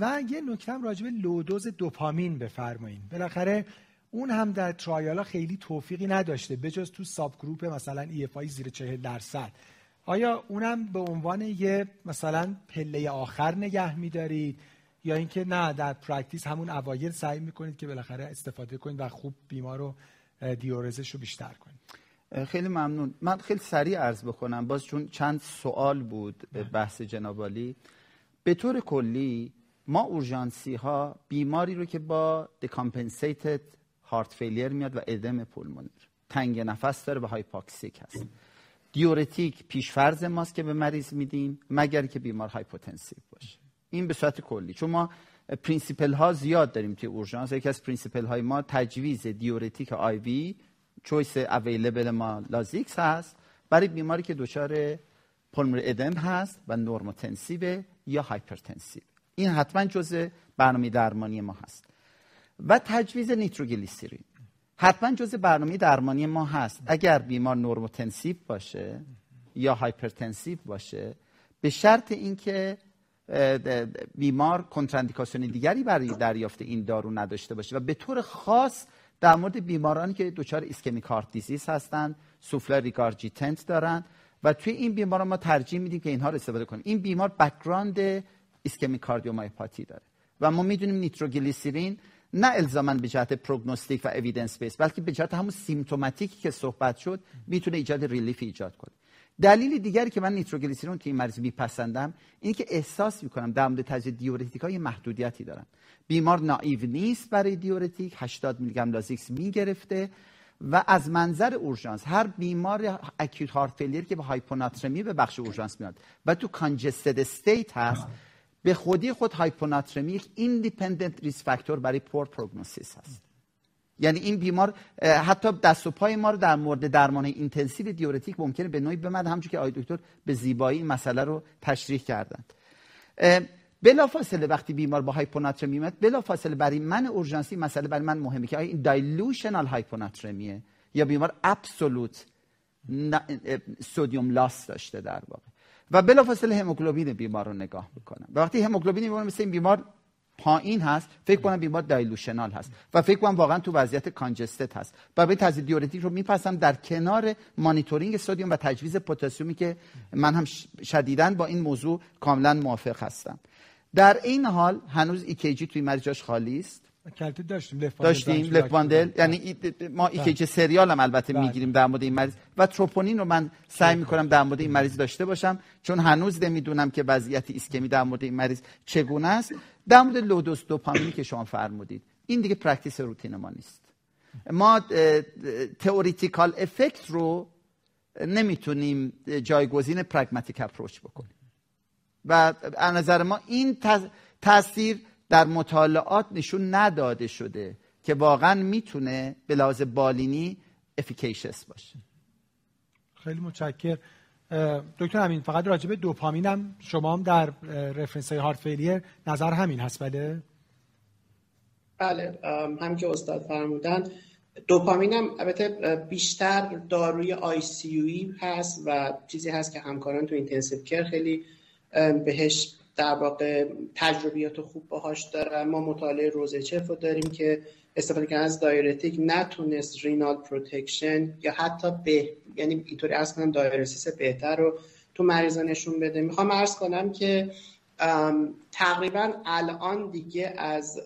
Speaker 1: و یه نکته هم راجع به low dose dopamine بفرمایید بالاخره اون هم در trial ا خیلی توفیقی نداشته بجز تو subgroup مثلا EF زیر 40 درصد. آیا اونم به عنوان یه مثلا پله آخر نگه میدارید؟ یا اینکه نه در practice همون اوایل سعی می‌کنید که بالاخره استفاده کنید و خوب بیمار رو diuresis ش رو بیشتر کنید؟
Speaker 2: خیلی ممنون. من خیلی سریع عرض بکنم باز چون چند سوال بود بحث جنابعالی به طور کلی ما اورژانسی ها بیماری رو که با decompensated heart failure میاد و ادم pulmonary. تنگی نفس داره و hypoxic هست. diuretic پیش‌فرض ماست که به مریض میدیم مگر که بیمار hypotensive باشه. این به صورت کلی. چون ما principle ها زیاد داریم توی اورژانس. یکی از principle های ما تجویز diuretic IV choice available ما Lasix هست برای بیماری که دچار pulmonary edema هست و normotensive یا hypertensive این حتما جزء برنامه درمانی ما هست. و تجویز نیتروگلیسیرین. حتما جزء برنامه درمانی ما هست. اگر بیمار normotensive باشه یا hypertensive باشه به شرط اینکه بیمار کنتراندیکاسیون دیگری برای دریافت این دارو نداشته باشه و به طور خاص در مورد بیمارانی که دچار ischemic disease هستند سوفل regurgitant دارن و توی این بیماران ما ترجیح میدیم که اینها رو استفاده کنیم. این بیمار background ischemic cardiomyopathy ی داره. و ما می‌دونیم نیتروگلیسیرین نه الزاما به جهت prognostic و evidence base بلکه به جهت همون symptomatic ی که صحبت شد می‌تونه ایجاد relief ایجاد کنه. دلیل دیگری که من نیتروگلیسرین که این مریض میپسندم اینه که احساس می‌کنم در مورد تجویز diuretic های محدودیتی دارم. بیمار naive نیست برای diuretic 80 میلی گرم Lasix می‌گرفته و از منظر اورژانس هر بیمار acute heart failure که به هایپوناترمی به بخش اورژانس میاد و تو congested state هست به خودی خود هایپوناترمی یک independent risk factor برای poor prognosis هست. یعنی این بیمار حتی دست و پای ما رو در مورد درمان intensive diuretic ممکنه به نوعی ببنده همونجوری که آقای دکتر به زیبایی این مسئله رو تشریح کردند. بلا فاصله وقتی بیمار با هایپوناترمی میاد بلا فاصله برای من اورژانسی مسئله برای من مهمه که این dilutional هایپوناترمیه یا بیمار absolute sodium loss داشته در واقع. و بلا فاصله هموگلوبین بیمار رو نگاه می‌کنم وقتی هموگلوبین بیمار مثل این بیمار پایین هست فکر کنم بیمار dilutional هست و فکر کنم واقعا تو وضعیت congested هست. و به تزریق دیورتیک رو میپسم در کنار مانیتورینگ سدیم و تجویز پتاسیمی که من هم شدیدا با این موضوع کاملا موافق هستم. در این حال هنوز ECG توی مریضاش خالی است.
Speaker 1: داشتیم
Speaker 2: داشتیم left bundle یعنی ما ECG serial هم البته بله. می‌گیریم در مورد این مریض. و تروپونین رو من سعی می‌کنم در مورد این مریض داشته باشم چون هنوز نمی‌دونم که وضعیت ایسکمی در مورد این مریض چگونه است. در مورد low dose دوپامینی که شما فرمودید این دیگه practice روتین ما نیست. ما theoretical effect رو نمی‌تونیم جایگزین pragmatic approach بکنیم. و از نظر ما این تاثیر در مطالعات نشون نداده شده که واقعا می‌تونه به لحاظ بالینی efficacious باشه.
Speaker 1: خیلی متشکر دکتر همین فقط راجع به دوپامین هم شما هم در رفرنس های heart failure نظر همین هست بله؟
Speaker 3: بله هم که استاد فرمودن. دوپامین هم البته بیشتر داروی ICU هست و چیزی هست که همکاران تو intensive care خیلی بهش در واقع تجربیات خوب باهاش دارن ما مطالعه ROSE-AHF رو داریم که استفاده کردن از diuretic نتونست renal protection یا حتی به یعنی اینطوری diuresis بهتر رو تو مریضا نشون بده. می‌خوام عرض کنم که تقریبا الان دیگه از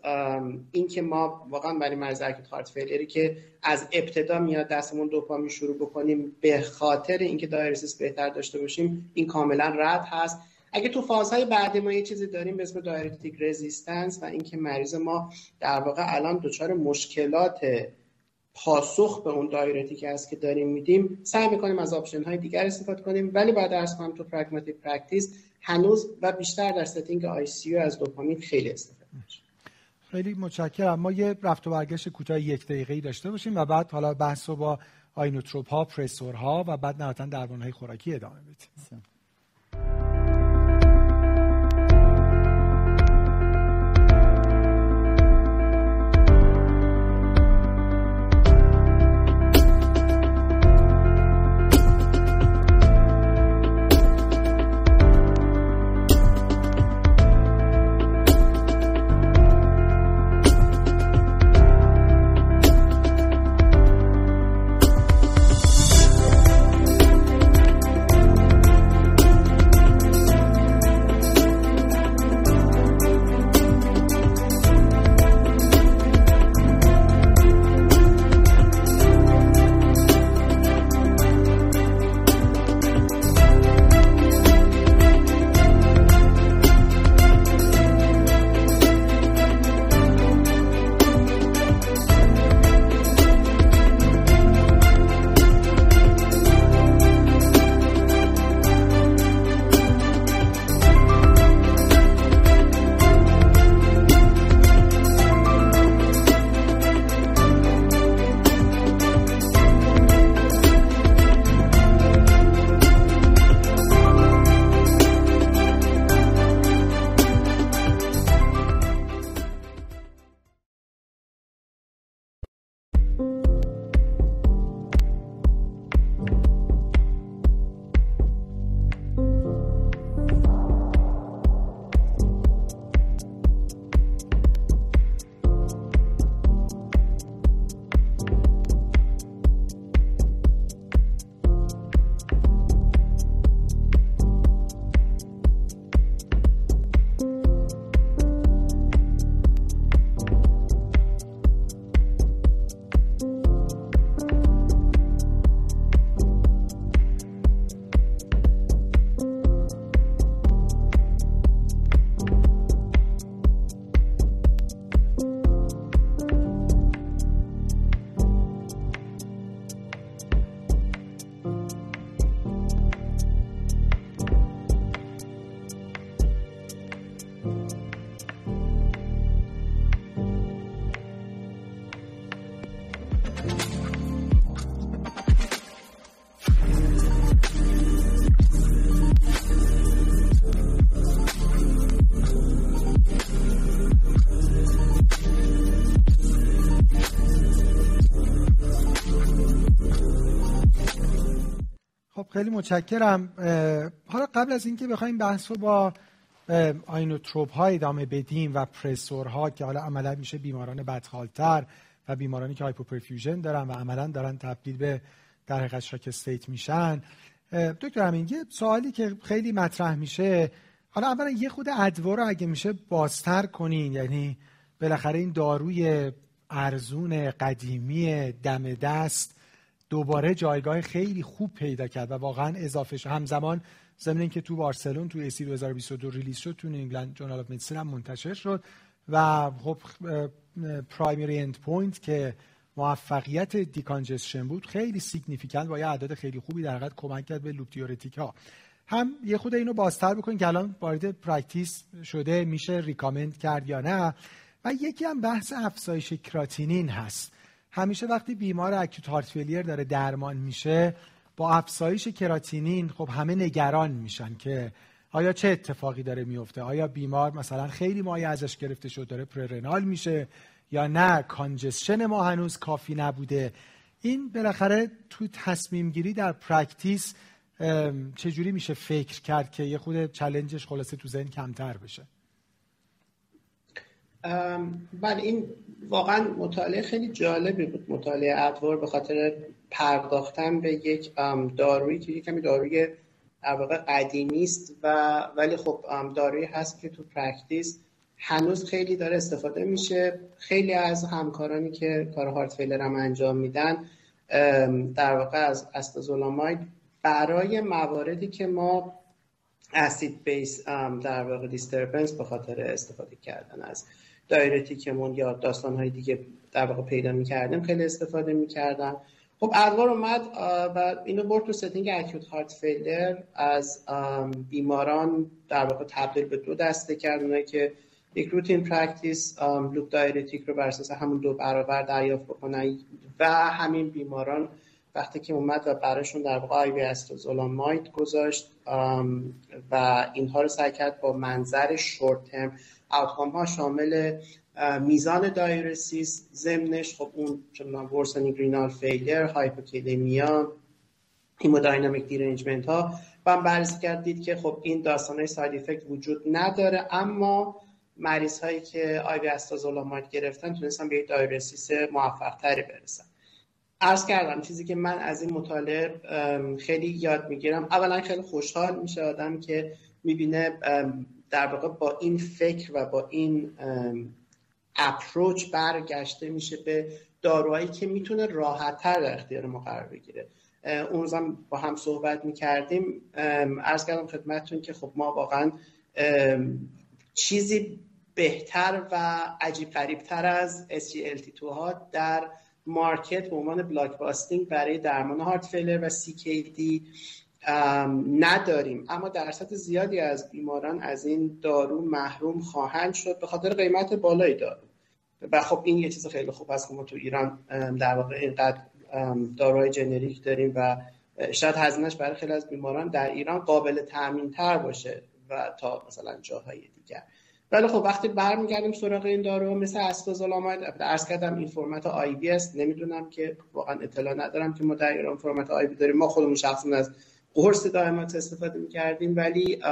Speaker 3: اینکه ما واقعا برای مریض acute heart failure ی که از ابتدا میاد دستمون دوپامین شروع بکنیم به خاطر اینکه diuresis بهتر داشته باشیم این کاملا رد هست. اگه تو فازهای بعدی ما یه چیزی داریم به اسم diuretic resistance و اینکه مریض ما در واقع الان دچار مشکلات پاسخ به اون diuretic است که داریم میدیم سعی می‌کنیم از option های دیگر استفاده کنیم ولی باید عرض کنم تو pragmatic practice هنوز و بیشتر در setting ICU از دوپامین خیلی استفاده میشه.
Speaker 1: خیلی متشکرم. ما یه رفت و برگشت کوتاه یک دقیقه داشته باشیم و بعد حالا بحث رو با inotrope ها pressor ها و بعد نهایتا درمان های خوراکی ادامه بدیم. خیلی متشکرم. حالا قبل از اینکه بخوایم بحث رو با inotrope ها ادامه بدیم و ها که حالا عملا میشه بیماران بدحالتر و بیمارانی که hypoperfusion دارن و عملا دارن تبدیل به در حقیقت shock state میشن. دکتر همین یه سوالی که خیلی مطرح میشه. حالا اولا یه خود ADVOR رو اگه میشه بازتر کنین یعنی بالاخره این داروی ارزون قدیمی دم دست دوباره جایگاه خیلی خوب پیدا کرد و واقعا اضافه شد همزمان ضمن که تو بارسلون تو ESC 2022 release شد تو England Journal of Medicine هم منتشر شد و خب primary end point که موفقیت decongestion بود خیلی significant با یه عدد خیلی خوبی در حقیقت کمک کرد به loop ها هم یه خود اینو بازتر بکنید که الان وارد practice شده میشه recommend کرد یا نه؟ و یکی هم بحث افزایش کراتینین هست. همیشه وقتی بیمار acute heart failure داره درمان میشه با افزایش کراتینین خب همه نگران میشن که آیا چه اتفاقی داره میفته؟ آیا بیمار مثلا خیلی مایه ازش گرفته شد داره prerenal میشه یا نه؟ congestion ما هنوز کافی نبوده. این بالاخره تو تصمیم گیری در practice چجوری میشه فکر کرد که یه خود challenge ش خلاصه تو ذهن کمتر بشه؟
Speaker 3: بله این واقعا مطالعه خیلی جالبی بود مطالعه ADVOR به خاطر پرداختن به یک دارویی که کمی داروی در واقع قدیمی است و ولی خب دارویی هست که تو practice هنوز خیلی داره استفاده میشه. خیلی از همکارانی که کار heart failure هم انجام میدن در واقع از acetazolamide برای مواردی که ما acid base در واقع disturbance به خاطر استفاده کردن از diuretic مون یا داستان های دیگه در واقع پیدا می‌کردیم خیلی استفاده می‌کردن خب ADVOR اومد و اینو برد تو setting acute heart failure از بیماران در واقع تبدیل به دو دسته کرد. اونایی که یک routine practice loop diuretic رو بر اساس همون دو برابر دریافت بکنن و همین بیماران وقتی که اومد و براشون در واقع IV گذاشت و اینها رو سعی کرد با منظر short term outcome ها شامل میزان diuresis زمنش خب اون چون worsening renal failure hypokalemia hemodynamic derangement ها. و هم بررسی کردید که خب این داستان های side effect وجود نداره اما مریض هایی که IV acetazolamide گرفتن تونستن به diuresis موفق تری برسن. عرض کردم چیزی که من از این مطالعه خیلی یاد می‌گیرم. اولا خیلی خوشحال میشه آدم که می‌بینه در واقع با این فکر و با این اپروچ برگشته میشه به داروهایی که می‌تونه راحتتر در اختیار ما قرار بگیره. اون روزم با هم صحبت می‌کردیم. ارز کردم خدمتتون که خب ما واقعا چیزی بهتر و عجیب قریبتر از SGLT2 ها در market به عنوان blockbusting برای درمان heart failure و CKD نداریم. اما درصد زیادی از بیماران از این دارو محروم خواهند شد به خاطر قیمت بالای دارو. و خب این یه چیز خیلی خوب است که ما تو ایران در واقع اینقدر داروهای generic داریم و شاید هزینهش برای خیلی از بیماران در ایران قابل تامین تر باشه و تا مثلا جاهای دیگر. ولی خب وقتی برمیگردیم سراغ این دارو مثل acetazolamide عرض کردم این فرمت IV است. نمی‌دونم که واقعا اطلاع ندارم که ما در ایران فرمت IV داریم. ما خودمون شخصا از قرص دائمات استفاده می‌کردیم ولی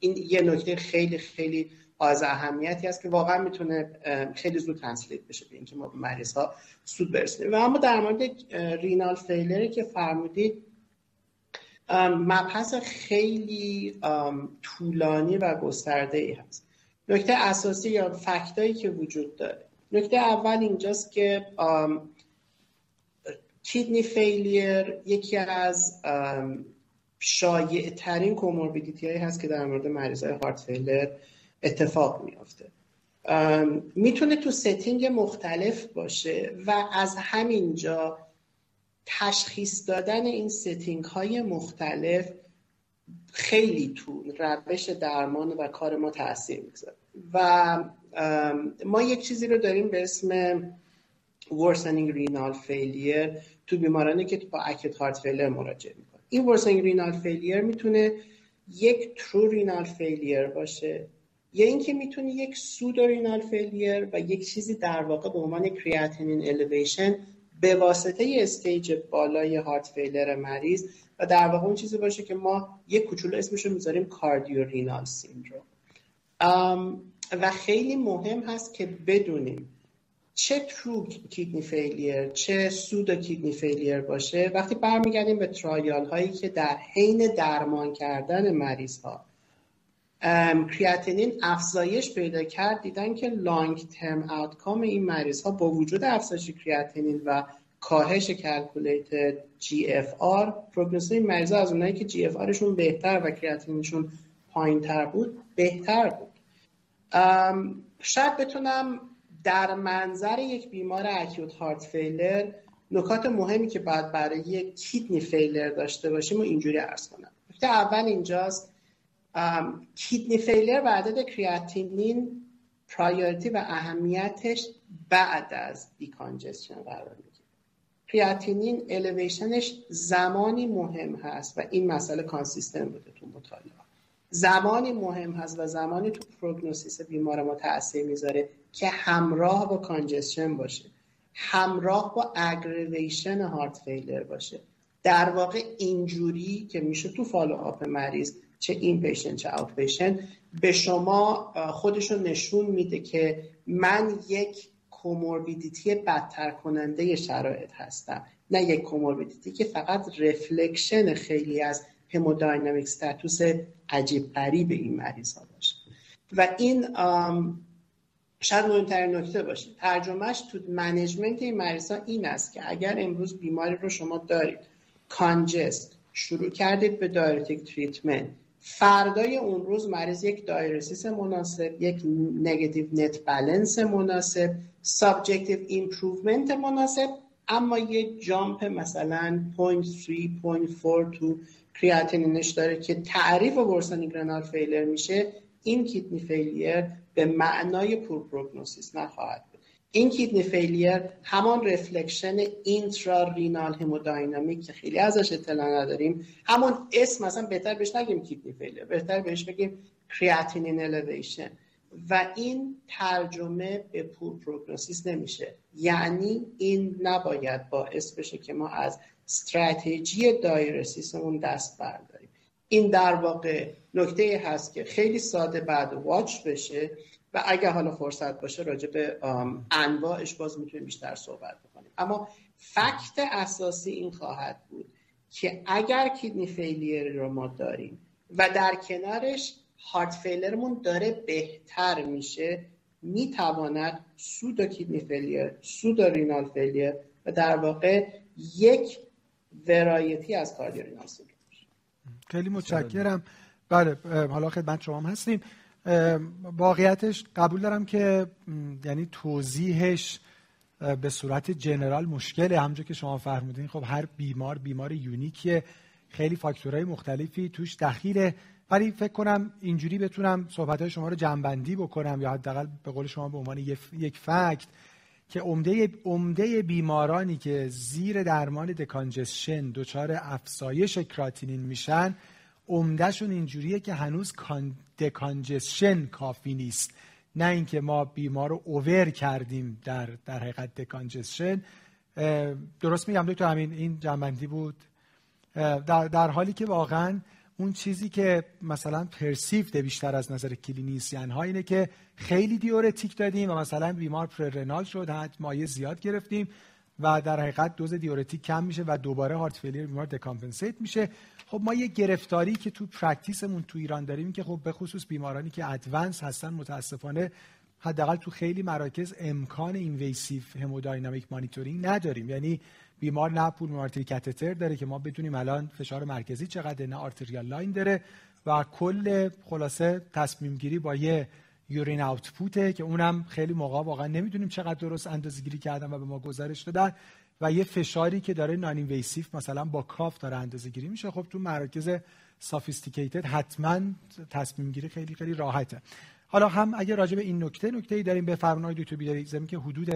Speaker 3: این یه نکته خیلی خیلی از اهمیتی است که واقعا می‌تونه خیلی زود تنسلیت بشه به اینکه ما به مریض ها سود برسونیم. و اما در مورد رینال فیلری که فرمودید مبحث خیلی طولانی و گسترده ای هست. نکته اساسی یا فکتایی که وجود داره. نکته اول اینجاست که kidney failure یکی از شایع ترین comorbidity هایی هست که در مورد مریض های heart failure اتفاق میافته. می‌تونه تو setting مختلف باشه و از همینجا تشخیص دادن این setting های مختلف خیلی تو روش درمان و کار ما تاثیر می‌گذاره و ما یک چیزی رو داریم به اسم worsening renal failure تو بیمارانی که با acute heart failure مراجعه می‌کنه این worsening renal failure می‌تونه یک true renal failure باشه. یا اینکه می‌تونه یک pseudo renal failure و یک چیزی در واقع به عنوان creatinine elevation به واسطه stage بالای heart failure مریض و در واقع اون چیزی باشه که ما یک کوچولو اسمش رو می‌ذاریم cardiorenal syndrome و خیلی مهم هست که بدونیم چه true kidney failure چه pseudo kidney failure باشه وقتی برمیگردیم به trial هایی که در حین درمان کردن مریض ها کریاتینین افزایش پیدا کرد دیدن که long term outcome این مریض ها با وجود افزایش کریاتینین و کاهش calculated GFR prognosis این مریض ها از اونایی که GFR شون بهتر و کریاتینینشون پایین تر بود بهتر بود. شاید بتونم در منظر یک بیمار acute heart failure نکات مهمی که باید برای یک kidney failure داشته باشیم و اینجوری عرض کنم. نکته اول اینجاست kidney failure و عدد creatinine priority و اهمیتش بعد از decongestion قرار می‌گیره. creatinine elevation ش زمانی مهم هست و این مسئله consistent بوده تو مطالعه. زمانی مهم هست و زمانی تو prognosis بیمار ما تاثیر می‌ذاره. که همراه با congestion باشه همراه با aggravation heart failure باشه. در واقع اینجوری که میشه تو follow up مریض چه inpatient چه outpatient به شما خودشون نشون میده که من یک comorbidity بدتر کننده شرایط هستم. نه یک comorbidity که فقط reflection خیلی از hemodynamic status عجیب غریب این مریض ها باشه. و این شاید مهمترین نکته باشه. ترجمهش تو management این مریض ها این است که اگر امروز بیماری رو شما دارید congest شروع کردید به diuretic treatment فردای اون روز مریض یک diuresis مناسب یک negative net balance مناسب subjective improvement مناسب اما یه jump مثلا 0.3 تو کریاتینینش داره که تعریف worsening renal failure میشه. این kidney failure به معنای poor prognosis نخواهد بود. این kidney failure همان reflection intrarenal hemodynamic که خیلی ازش اطلاع نداریم همون اسم مثلا بهتر بهش نگیم kidney failure بهتر بهش بگیم creatinine elevation و این ترجمه به poor prognosis نمیشه. یعنی این نباید باعث بشه که ما از استراتژی دایرسیسمون دست برداریم. این در واقع نکته هست که خیلی ساده بعد واچ بشه و اگر حالا فرصت باشه راجع به انواعش باز می‌تونیم بیشتر صحبت بکنیم. اما فکت اساسی این خواهد بود که اگر کیدنی فیلیر رو ما داریم و در کنارش هارت فیلرمون داره بهتر میشه می‌تواند سود کیدنی فیلیر سود رینال فیلیر و در واقع یک ورایتی از کاردیورینال
Speaker 1: خیلی متشکرم. بله حالا خدمت شما هم هستیم. واقعیتش قبول دارم که یعنی توضیحش به صورت جنرال مشکله. همونجور که شما فرمودین خب هر بیمار بیمار یونیکیه. خیلی فاکتورهای مختلفی توش دخیله. ولی فکر کنم اینجوری بتونم صحبت شما رو جنبندی بکنم یا حداقل به قول شما به عنوان یک فکت. که عمده عمده بیمارانی که زیر درمان دکانجسشن دچار افزایش کراتینین میشن عمدهشون اینجوریه که هنوز دکانجسشن کافی نیست. نه اینکه ما بیمار رو اوور کردیم در در حقیقت دکانجسشن درست میگم دکتر همین این جنبندی بود. در, در حالی که واقعا اون چیزی که مثلا پرسیفت بیشتر از نظر کلینیسیان ها اینه که خیلی diuretic دادیم و مثلا بیمار prerenal شد حد مایع زیاد گرفتیم و در حقیقت دوز diuretic کم میشه و دوباره heart failure بیمار decompensate میشه. خب ما یه گرفتاری که تو practice مون تو ایران داریم که خب به خصوص بیمارانی که advanced هستن متاسفانه حداقل تو خیلی مراکز امکان invasive hemodynamic monitoring نداریم. یعنی بیمار نه pulmonary catheter داره که ما بدونیم الان فشار مرکزی چقدر نه arterial line داره و کل خلاصه تصمیم گیری با یه urine output ه که اونم خیلی موقع واقعا نمی‌دونیم چقدر درست اندازه گیری کردن و به ما گزارش دادن و یه فشاری که داره non-invasive مثلا با cuff داره اندازه گیری میشه. خب تو مراکز sophisticated حتما تصمیم گیری خیلی خیلی راحته. حالا هم اگه راجع به این نکته نکته ای داریم دو تو بیداری ضمن اینکه حدود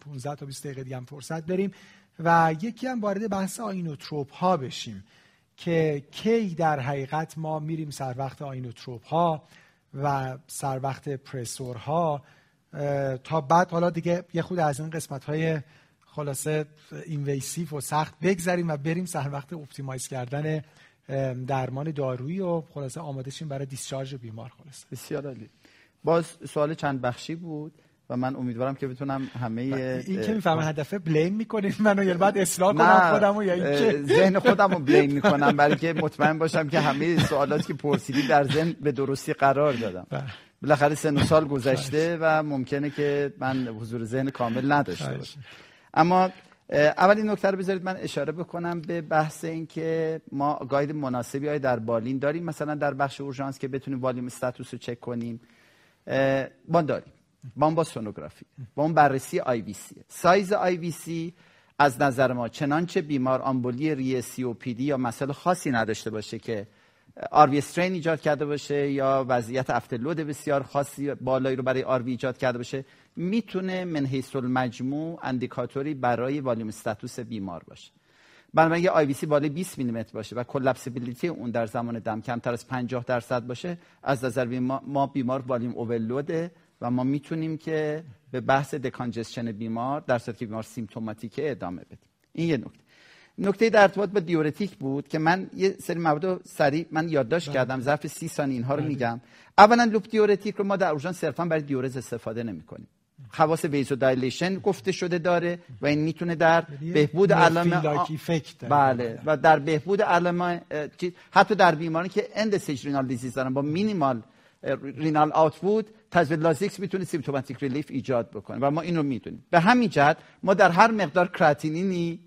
Speaker 1: 15 تا 20 دقیقه دیگه هم فرصت داریم. و یکی هم وارد بحث inotrope ها بشیم که کی در حقیقت ما میریم سر وقت inotrope ها و سر وقت pressor ها تا بعد حالا دیگه یه خورده از این قسمت های خلاصه invasive و سخت بگذریم و بریم سر وقت optimize کردن درمان دارویی و خلاصه آماده شیم برای discharge بیمار خلاص
Speaker 2: بسیار عالی. باز سوال چند بخشی بود. و من امیدوارم که بتونم همه
Speaker 1: این که می‌فهمم هدفه blame می‌کنین منو یا بعد اصلاح کنم خودمو یا اینکه.
Speaker 2: ذهن خودم رو blame <laughs> می‌کنم برای که مطمئن باشم که همه سوالاتی که پرسیدی در ذهن به درستی قرار دادم. بله. بالاخره سه سال گذشته و ممکنه که من حضور ذهن کامل نداشته باشم. اما اول این نکته رو بذارید من اشاره بکنم به بحث این که ما guide مناسبی های در بالین داریم. مثلا در بخش اورژانس که بتونیم volume status رو چک کنیم ما داریم. با با سونوگرافی با اون بررسی IVC. سایز IVC از نظر ما چنانچه بیمار آمبولی ری سی او پی دی یا مسئله خاصی نداشته باشه که RV strain ایجاد کرده باشه یا وضعیت afterload بسیار خاصی بالایی رو برای RV ایجاد کرده باشه می‌تونه من حیث المجموع indicator ی برای volume status بیمار باشه. بنابراین اگه IVC بالای 20 میلیمتر باشه و collapsibility اون در زمان دم کمتر از 50 درصد باشه از نظر ما بیمار volume overload ه و ما می‌تونیم که به بحث decongestion بیمار در صورتی که بیمار symptomatic ه ادامه بدیم. این یه نکته. نکته در ارتباط با diuretic بود که من یه سری موارد سریع من یادداشت بله. کردم ظرف سی ثانیه اینها رو بله. میگم. اولا loop diuretic رو ما در اورژانس صرفا برای diuresis استفاده نمی‌کنیم. خواص vasodilation گفته شده داره و این می‌تونه در یعنی بهبود علائم بله. و در بهبود علائم حتی در بیمارانی که end renal disease دارن با minimal renal output تجویز لازیکس می‌تونه symptomatic relief ایجاد بکنه و ما این رو می‌دونیم. به همین جهت ما در هر مقدار کراتینینی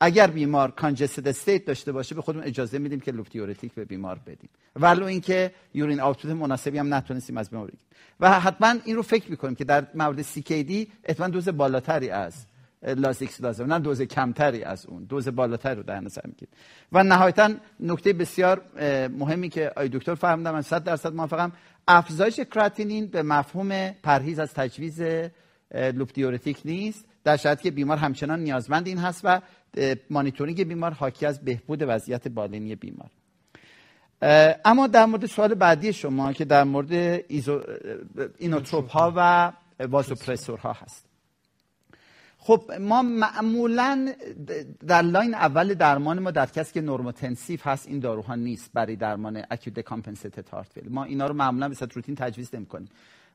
Speaker 2: اگر بیمار congested state داشته باشه به خودمون اجازه میدیم که loop diuretic به بیمار بدیم. ولو اینکه urine output مناسبی هم نتونستیم از بیمار بگیریم. و حتما این رو فکر می‌کنیم که در مورد CKD احتمال دوز بالاتری از لازیکس لازم نه دوز کمتری از اون. دوز بالاتری رو در نظر می‌گیریم. و نهایتا نکته بسیار مهمی که آقای دکتر فرمودن من 100 درصد موافقم افزایش کراتینین به مفهوم پرهیز از تجویز loop diuretic نیست در شرطی که بیمار همچنان نیازمند این هست و مانیتورینگ بیمار حاکی از بهبود وضعیت بالینی بیمار اما در مورد سوال بعدی شما که در مورد. inotrope ها و vasopressor ها هست خب ما معمولا در line اول درمان ما در کسی که normotensive هست این داروها نیست برای درمان acute decompensated heart ما اینا رو معمولا به صورت روتین تجویز نمی‌کنیم.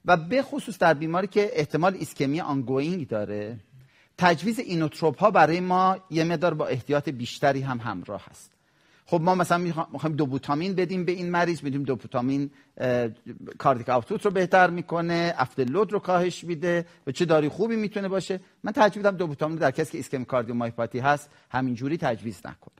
Speaker 2: و به خصوص در بیماری که احتمال ایسکمی ongoing داره تجویز inotrope ها برای ما یه مقدار با احتیاط بیشتری هم همراه هست. خب ما مثلا می‌خوایم دوبوتامین بدیم به این مریض میدیم دوبوتامین cardiac output رو بهتر می‌کنه load رو کاهش میده و چه داروی خوبی می‌تونه باشه. من تجویزم دوبوتامین در کسی که ischemic cardiomyopathy هست همینجوری تجویز نکنه.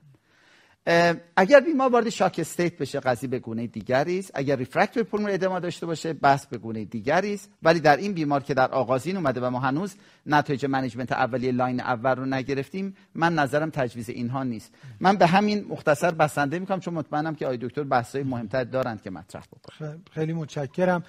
Speaker 2: اگر بیمار وارد shock state بشه قضیه به گونه دیگری است. اگر refractory pulmonary edema داشته باشه بحث به گونه دیگری است. ولی در این بیمار که در آغازین اومده و ما هنوز نتایج management اولیه line اول رو نگرفتیم من نظرم تجویز اینها نیست. من به همین مختصر بسنده می‌کنم چون مطمئنم که آقای دکتر بحث‌های مهمتر دارند که مطرح بکنن.
Speaker 1: خیلی متشکرم.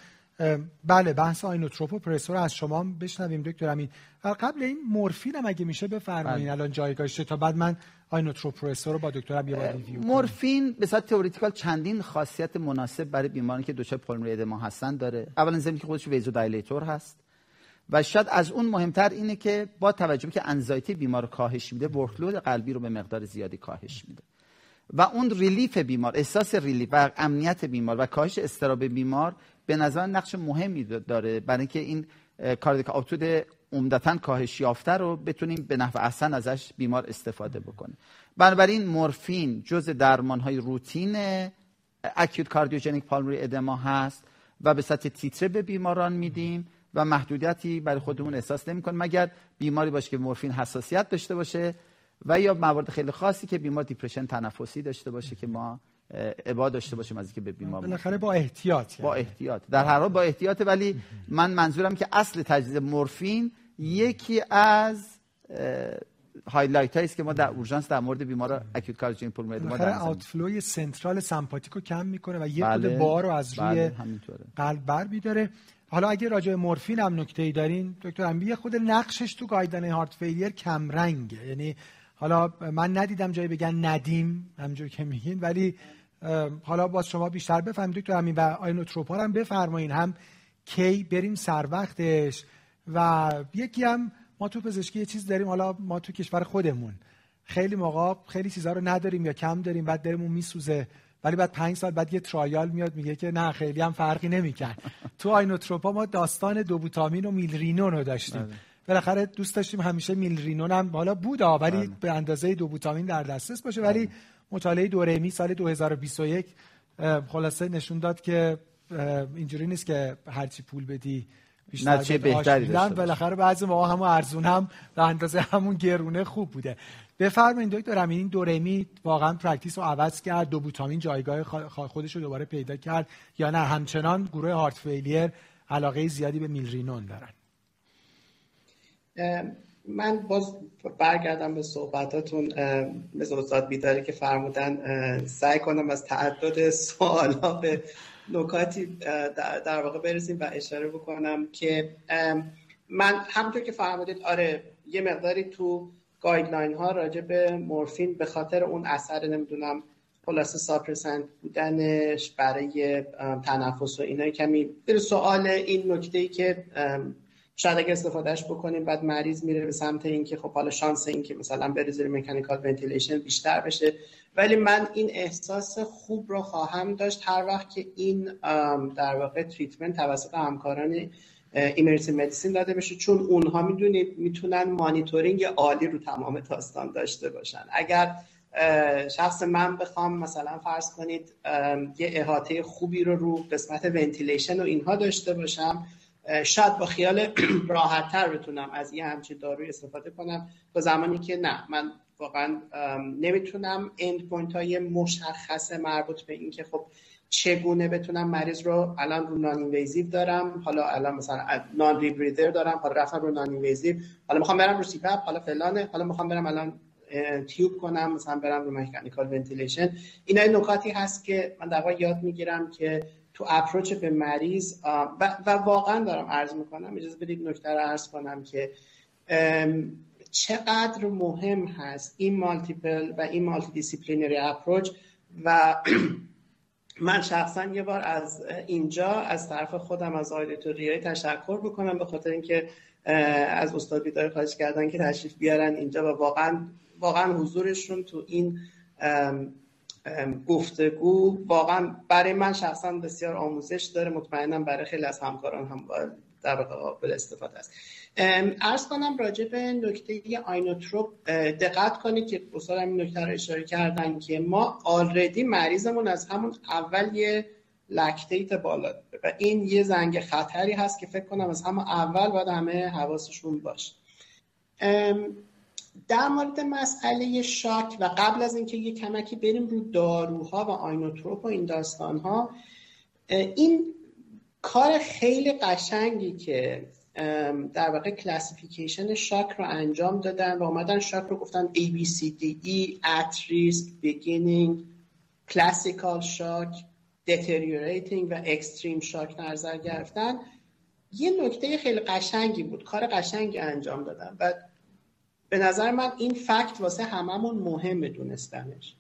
Speaker 1: بله بحث inotrope و pressor از شما بشنویم دکتر امین. قبل این مورفین هم اگه میشه بفرمایید بله. الان جایگاهش تا بعد من inotrope pressor رو با دکترم یه بار review
Speaker 2: مورفین به صورت theoretical چندین خاصیت مناسب برای بیمارانی که دچار pulmonary edema هستن داره. اولا ضمن اینکه خودش vasodilator هست. و شاید از اون مهمتر اینه که با توجه که anxiety بیمار کاهش میده workload قلبی رو به مقدار زیادی کاهش میده. و اون relief بیمار احساس relief و امنیت بیمار و کاهش اضطراب بیمار به نظر نقش مهمی داره برای اینکه این cardiac output عمدتا کاهش یافته رو بتونیم به نحو احسن ازش بیمار استفاده بکنیم. بنابراین مورفین جز درمان های routine acute cardiogenic pulmonary edema هست و به سطح تیتره به بیماران میدیم و محدودیتی برای خودمون احساس نمی‌کنیم. مگر بیماری باشه که مورفین حساسیت داشته باشه و یا موارد خیلی خاصی که بیمار depression تنفسی داشته باشه که ما ابا داشته باشیم از اینکه به بیمار
Speaker 1: بالاخره با احتیاط
Speaker 2: با احتیاط. در هر حال با احتیاط ولی من منظورم که اصل تجویز مورفین یکی از highlight است که ما در اورژانس در مورد بیمار acute cardiogenic pulmonary
Speaker 1: edema در آوتفلوی سنترال سمپاتیکو کم می‌کنه و یه بله. بار رو از روی بله. قلب بر میداره حالا اگه راجع به مورفین هم نکته ای دارین دکتر انبی خود نقشش تو گایدن هارت فیلیر کم رنگه یعنی حالا من ندیدم جایی بگن ندیم همونجور که میگین ولی حالا باز شما بیشتر بفهمید دکتر همین و آینوتروپا هم بفرمایین هم کی بریم سر وقتش و یکی هم ما تو پزشکی یه چیز داریم حالا ما تو کشور خودمون خیلی موقع خیلی چیزا رو نداریم یا کم داریم بعد دلمون میسوزه ولی بعد پنج سال بعد یه ترایال میاد میگه که نه خیلی هم فرقی نمی‌کرد تو آینوتروپا ما داستان دوبوتامین و میلرینون رو داشتیم بله. بالاخره دوست داشتیم همیشه میلرینون هم حالا بود ولی بله. به اندازه دوبوتامین در دسترس باشه ولی بله. مطالعه دورمی سال 2021 خلاصه نشون داد که اینجوری نیست که هرچی پول بدی
Speaker 2: چه بهتری داشته
Speaker 1: بالاخره بعضی ما هم ارزون هم به اندازه همون گرونه خوب بوده. بفرمایید دکتر این DOREMI واقعا practice رو عوض کرد دوبوتامین جایگاه خودش رو دوباره پیدا کرد. یا نه همچنان گروه heart failure علاقه زیادی به میلرینون دارن.
Speaker 3: من باز برگردم به صحبتاتون. مثل استاد بیداری که فرمودن سعی کنم از تعدد سوالا به نکاتی در واقع برسیم و اشاره بکنم که من همونطور که فرمودید آره یه مقداری تو guideline ها راجع به مورفین به خاطر اون اثر نمی‌دونم خلاصه suppressant بودنش برای تنفس و اینا کمی سوال این نکته ای که شاید اگه استفادهش بکنیم بعد مریض میره به سمت اینکه خب حالا شانس اینکه مثلا بره زیر mechanical ventilation بیشتر بشه. ولی من این احساس خوب رو خواهم داشت. هر وقت که این در واقع treatment توسط همکاران emergency medicine داده بشه چون اونها می‌دونید می‌تونن مانیتورینگ عالی رو تمام داستان داشته باشن. اگر شخص من بخوام مثلا فرض کنید یه احاطه خوبی رو رو قسمت ventilation و اینها داشته باشم شاید با خیال <clears throat> راحتتر بتونم از یه همچین داروی استفاده کنم تا زمانی که نه. من واقعا نمی‌تونم end point های مشخص مربوط به این که خب چگونه بتونم مریض رو الان رو non-invasive دارم حالا الان مثلا non-rebreather دارم حالا رفتم رو non-invasive حالا می‌خوام برم رو CPAP حالا فلانه حالا می‌خوام برم الان tube کنم مثلا برم رو mechanical ventilation. اینا نکاتی هست که من در یاد می‌گیرم که تو approach به مریض و, و واقعا دارم عرض می‌کنم اجازه بدید نکته رو عرض کنم که چقدر مهم هست این multiple و این multidisciplinary approach و <clears throat> من شخصا یه بار از اینجا از طرف خودم از آیدیتوریای تشکر بکنم به خاطر اینکه از استاد بیدار خواهش کردن که تشریف بیارن اینجا و واقعا واقعا حضورشون تو این گفتگو واقعا برای من شخصا بسیار آموزش داره. مطمئنم برای خیلی از همکاران هم در قابل استفاده است. ارز کنم راجع به نکته آینوتروپ دقت کنید که استاد این نکته رو اشاره کردن که ما آلردی مریضمون از همون اول یه lactate بالا داره و این یه زنگ خطری هست که فکر کنم از همون اول باید همه حواسشون باشه. در مورد مسئله shock و قبل از اینکه یه کمکی بریم رو داروها و inotrope و این داستانها این کار خیلی قشنگی که در واقع classification shock رو انجام دادن و اومدن shock رو گفتن A, B, C, D, E, at risk, beginning, classical shock, deteriorating و extreme shock نظر گرفتن. یه نکته خیلی قشنگی بود کار قشنگی انجام دادن. و به نظر من این فکت واسه هممون مهمه دونستنش.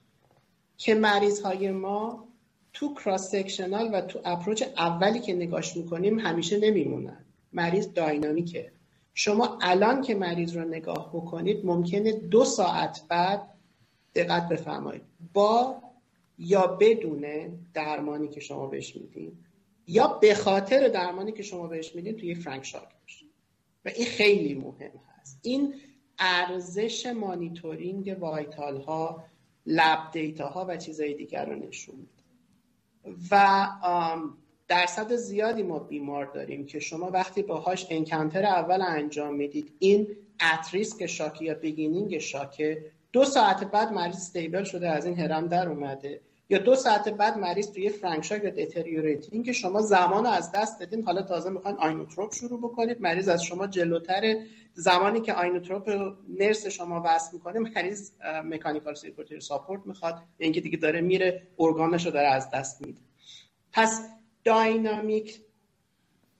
Speaker 3: که مریض های ما تو کراس سکشنال و تو اپروچ اولی که نگاش می‌کنیم همیشه نمیمونن. مریض داینامیکه. شما الان که مریض رو نگاه بکنید ممکنه دو ساعت بعد دقت بفرمایید. با یا بدون درمانی که شما بهش میدین یا به خاطر درمانی که شما بهش میدین توی frank shock باشه و این خیلی مهم هست. این ارزش monitoring vital ها lab data ها و چیزهای دیگر رو نشون میده. و درصد زیادی ما بیمار داریم که شما وقتی باهاش encounter اول انجام می‌دید این at risk shock ی یا beginning shock ه دو ساعت بعد مریض stable شده از این هرم در اومده یا دو ساعت بعد مریض توی frank shock یا deteriorating که شما زمان از دست دادین حالا تازه می‌خواین inotrope شروع بکنید مریض از شما جلوتر زمانی که inotrope nurse شما وصل می‌کنه مریض mechanical circulatory support می‌خواد اینکه دیگه داره میره organ ش رو داره از دست میده. پس dynamic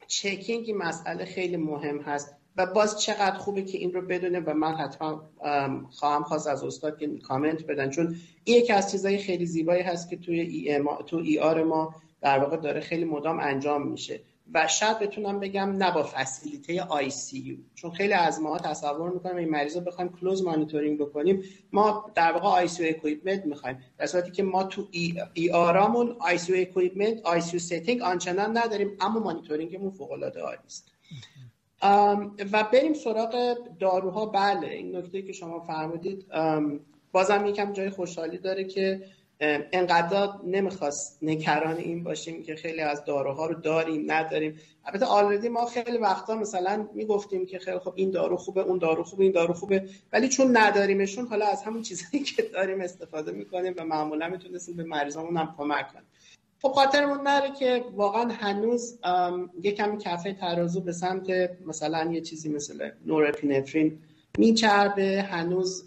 Speaker 3: checking مسئله خیلی مهم هست و باز چقدر خوبه که این رو بدونه و من حتما خواهم خواست از استاد که کامنت بدن. چون این یکی از چیزهای خیلی زیبایی هست که توی E, ما، تو ER ما در واقع داره خیلی مدام انجام میشه. و شاید بتونم بگم نه با facility ICU. چون خیلی از ما تصور می‌کنیم این مریض رو بخوایم close monitoring بکنیم. ما در واقع ICU equipment می‌خوایم. در صورتی که ما تو E, ER امون ICU equipment ICU setting آنچنان نداریم اما مانیتورینگمون فوق العاده عالی است و بریم سراغ داروها. بله این نکته که شما فرمودید بازم یکم جای خوشحالی داره که انقدر نمی‌خواست نگران این باشیم که خیلی از داروها رو داریم نداریم. البته آلردی ما خیلی وقتا مثلا می‌گفتیم که خیلی خب این دارو خوبه اون دارو خوبه این دارو خوبه. ولی چون نداریمشون حالا از همون چیزایی <laughs> که داریم استفاده می‌کنیم و معمولا می‌تونستیم به مریضامون هم کمک کنیم. خب خاطرمون نره که واقعا هنوز یه کمی کفه ترازو به سمت مثلا یه چیزی مثل norepinephrine میچربه. هنوز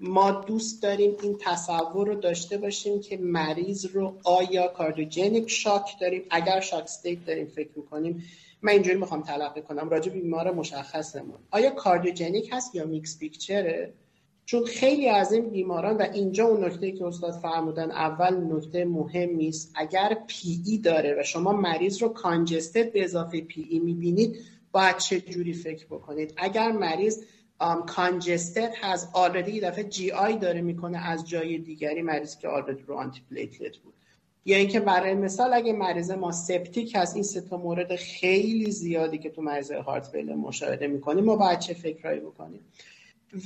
Speaker 3: ما دوست داریم این تصور رو داشته باشیم که مریض رو آیا cardiogenic shock داریم؟ اگر shock state داریم فکر می‌کنیم. من اینجوری می‌خوام تلقی کنم. راجع به بیمار مشخصمون. آیا cardiogenic هست یا mixed picture ه؟ چون خیلی از این بیماران و اینجا اون نکته که استاد فرمودن اول نکته مهمی است. اگر PE داره و شما مریض رو congested به اضافه PE می‌بینید باید چه جوری فکر بکنید؟ اگر مریض congested هست already یه دفعه GI داره می‌کنه از جای دیگری مریض که already رو antiplatelet بود. یا اینکه برای مثال اگه مریض ما septic هست این سه تا مورد خیلی زیادی که تو مریض heart failure مشاهده می‌کنیم ما باید چه فکرایی بکنیم.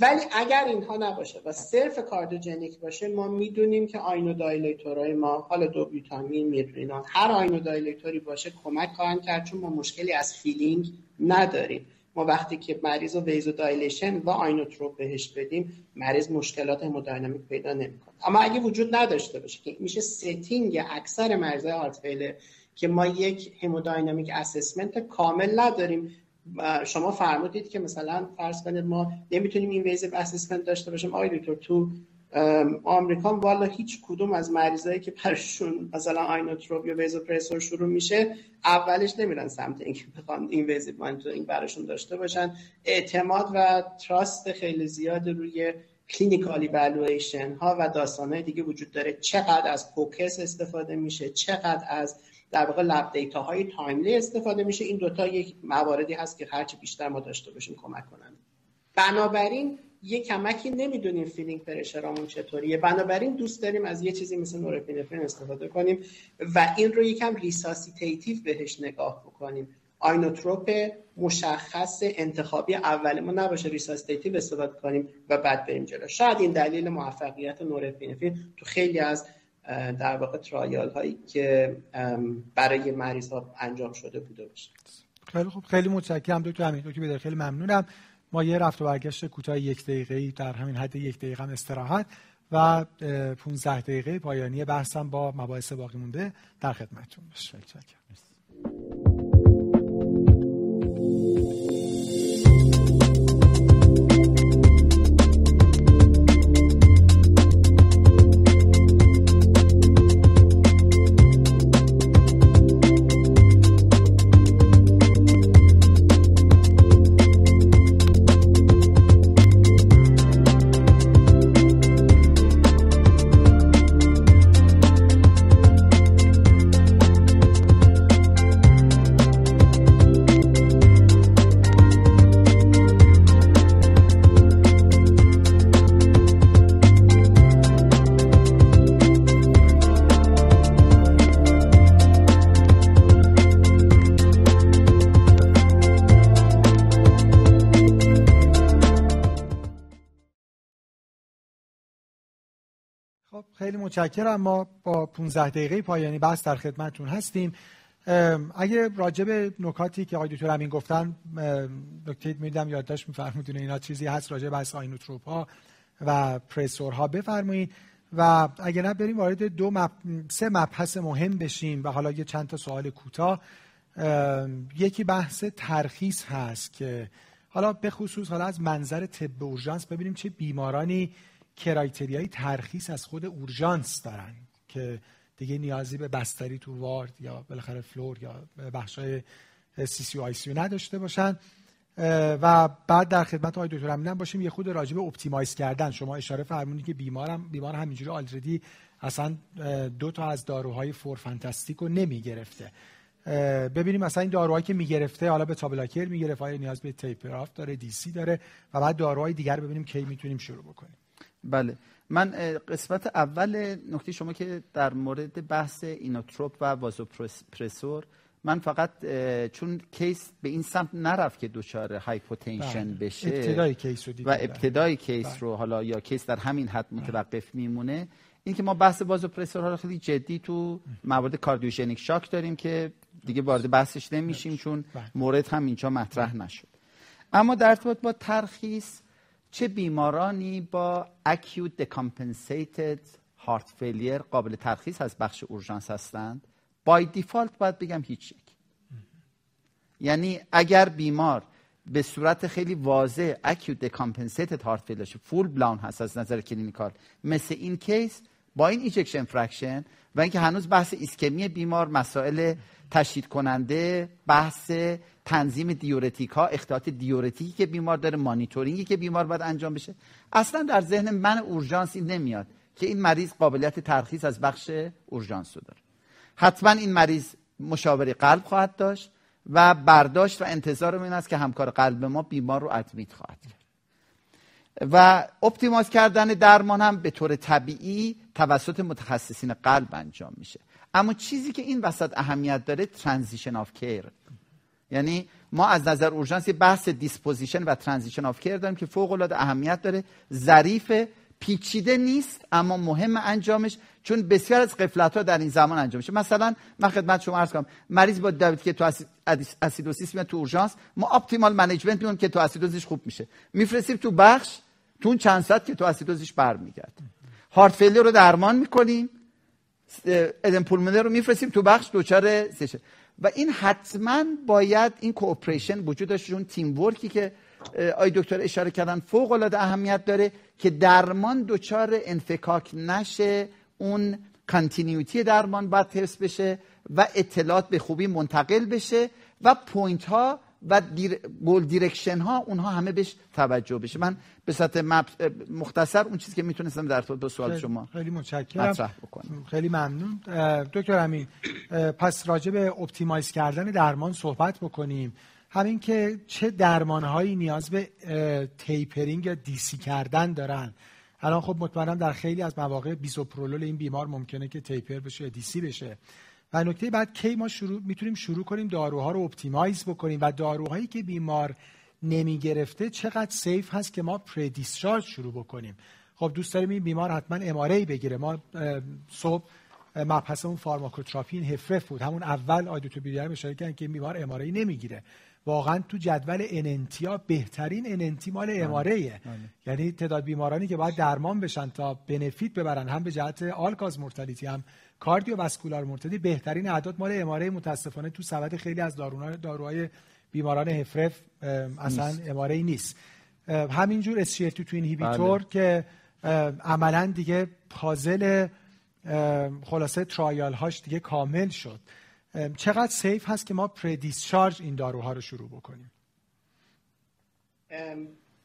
Speaker 3: ولی اگر اینها نباشه و صرف cardiogenic باشه ما می‌دونیم که inodilator های ما حالا دوبوتامین میلرینون هر inodilator ی باشه کمک خواهند کرد چون ما مشکلی از filling نداریم. ما وقتی که مریض رو vasodilation و inotrope بهش بدیم مریض مشکلات hemodynamic پیدا نمی‌کنه. اما اگه وجود نداشته باشه که میشه setting اکثر مریضای heart که ما یک hemodynamic assessment کامل نداریم. شما فرمودید که مثلا فرض کنید ما نمی‌تونیم invasive assessment داشته باشیم. آقای دکتر تو آمریکا والا هیچ کدوم از مریضایی که برشون مثلا inotrope یا vasopressor شروع میشه اولش نمیرن سمت اینکه بخوان invasive monitoring براشون داشته باشن. اعتماد و trust خیلی زیاد روی clinical evaluation ها و داستانهای دیگه وجود داره. چقدر از POCUS استفاده میشه چقدر از در واقع lab data های timely استفاده میشه. این دوتا یک مواردی هست که هرچی بیشتر ما داشته باشیم کمک کنن. بنابراین یه کمکی نمی‌دونیم filling pressure امون چطوریه. بنابراین دوست داریم از یه چیزی مثل norepinephrine استفاده کنیم و این رو یکم resuscitative بهش نگاه بکنیم. inotrope مشخص انتخابی اول ما نباشه resuscitative استفاده کنیم و بعد بریم جلو. شاید این دلیل موفقیت norepinephrine تو خیلی از در واقع trial هایی که برای مریض ها انجام شده بوده باشه.
Speaker 1: خیلی خوب. خیلی متشکرم دکتر امین. دکتر خیلی ممنونم. ما یه رفت و برگشت کوتاه یک دقیقه در همین حد یک دقیقه هم استراحت و 15 دقیقه پایانی بحثم با مباحث باقی مونده در خدمتتون. باشه متشکرم. ما با 15 دقیقه پایانی بحث در خدمتتون هستیم. اگه راجع به نکاتی که آقای دکتر همین گفتن نکته میدم یادداشت میفرمودین اینا چیزی هست راجع به بحث آینوتروپ ها و پرسور ها بفرمایید. و اگه نه بریم وارد دو مب... سه مبحث مهم بشیم و حالا یه چند تا سوال کوتاه. یکی بحث ترخیص هست که حالا به خصوص حالا از منظر طب اورژانس ببینیم چه بیمارانی criteria ی ترخیص از خود اورژانس دارن که دیگه نیازی به بستری تو ward یا بالاخره floor یا بخشای سی سی و آی سی نداشته باشن. و بعد در خدمت آقای دکتر امینم باشیم. یه خورده راجع به optimize کردن. شما اشاره فرمودید که بیمارم بیمار همینجوری already اصلا دو تا از داروهای four fantastic رو نمی گرفته ببینیم مثلا این داروهایی که می‌گرفته حالا beta blocker می‌گرفت آیا نیاز به taper off داره DC داره و بعد داروهای دیگر ببینیم کی می‌تونیم شروع بکنیم.
Speaker 2: بله. من قسمت اول نکته شما که در مورد بحث inotrope و vasopressor من فقط چون case به این سمت نرفت که دچار hypotension بله. بشه
Speaker 1: ابتدای case رو
Speaker 2: و ابتدای case بله. رو حالا یا case در همین حد متوقف میمونه. این که ما بحث vasopressor رو خیلی جدی تو موارد cardiogenic shock داریم که دیگه وارد بحثش نمیشیم بله. چون مورد هم اینجا مطرح نشد. اما در ارتباط با ترخیص چه بیمارانی با acute decompensated heart failure قابل ترخیص از بخش اورژانس هستند؟ by default باید بگم هیچ یک. یعنی اگر بیمار به صورت خیلی واضح acute decompensated heart failure full blown هست از نظر clinical مثل این case با این ejection fraction و اینکه هنوز بحث ایسکمی بیمار مسائل تشدید کننده بحث تنظیم دیورتیک ها اختلاط دیورتیکی که بیمار داره مانیتورینگی که بیمار باید انجام بشه. اصلا در ذهن من اورژانس نمیاد که این مریض قابلیت ترخیص از بخش اورژانس رو داره. حتما این مریض مشاوره قلب خواهد داشت و برداشت و انتظار این است که همکار قلب ما بیمار رو ادمیت خواهد کرد. و اپتیماز کردن درمان هم به طور طبیعی توسط متخصصین قلب انجام میشه. اما چیزی که این وسط اهمیت داره transition of care یعنی ما از نظر اورژانس بحث disposition و transition of care داریم که فوق العاده اهمیت داره. ظریف پیچیده نیست اما مهم انجامش چون بسیار از غفلت ها در این زمان انجام میشه. مثلا من خدمت شما عرض کنم مریض با دیابت که تو acidosis میاد تو اورژانس ما optimal management می‌کنیم که تو اسیدوزش خوب میشه. میفرستیم تو بخش تو اون چند ساعت که تو اسیدوزش برمیگرده. heart failure رو درمان می‌کنیم. ادم پولمونر رو میفرستیم تو بخش دچار سشه و این حتما باید این cooperation وجود داشته چون teamwork ی که آقای دکتر اشاره کردن فوق العاده اهمیت داره که درمان دچار انفکاک نشه اون continuity درمان باید حفظ بشه و اطلاعات به خوبی منتقل بشه و point ها و دیر... goal direction ها اونها همه بهش توجه بشه. من به صورت مختصر اون چیزی که می‌تونستم در دو سوال شما
Speaker 1: خیلی متشکرم. خیلی ممنون. دکتر امین پس راجع به optimize کردن درمان صحبت بکنیم. همین که چه درمانهایی نیاز به tapering یا DC کردن دارن. الان خب مطمئنم در خیلی از مواقع bisoprolol این بیمار ممکنه که taper بشه DC بشه. و نکته بعد کی ما شروع می‌تونیم شروع کنیم داروها رو optimize بکنیم و داروهایی که بیمار نمی گرفته چقدر safe هست که ما predischarge شروع بکنیم. خب دوست داریم این بیمار حتما MRA بگیره. ما صبح مبحث اون فارماکوتراپی این HFrEF بود. همون اول آقای دکتر اشاره کردن که این بیمار MRA نمی‌گیره. واقعا تو جدول NNT ها بهترین NNT مال بله. MRA بله. یعنی تعداد بیمارانی که باید درمان بشن تا benefit ببرن. هم به جهت all-cause mortality هم cardiovascular mortality بهترین اعداد مال MRA متاسفانه تو سبد خیلی از داروهای بیماران هفرف اصلا اماره ای نیست. همینجور اسشیلتی تو اینهیبیتور بله. که عملا دیگه پازل خلاصه ترایال هاش دیگه کامل شد. چقدر سیف هست که ما پردیسچارج این داروها رو شروع بکنیم؟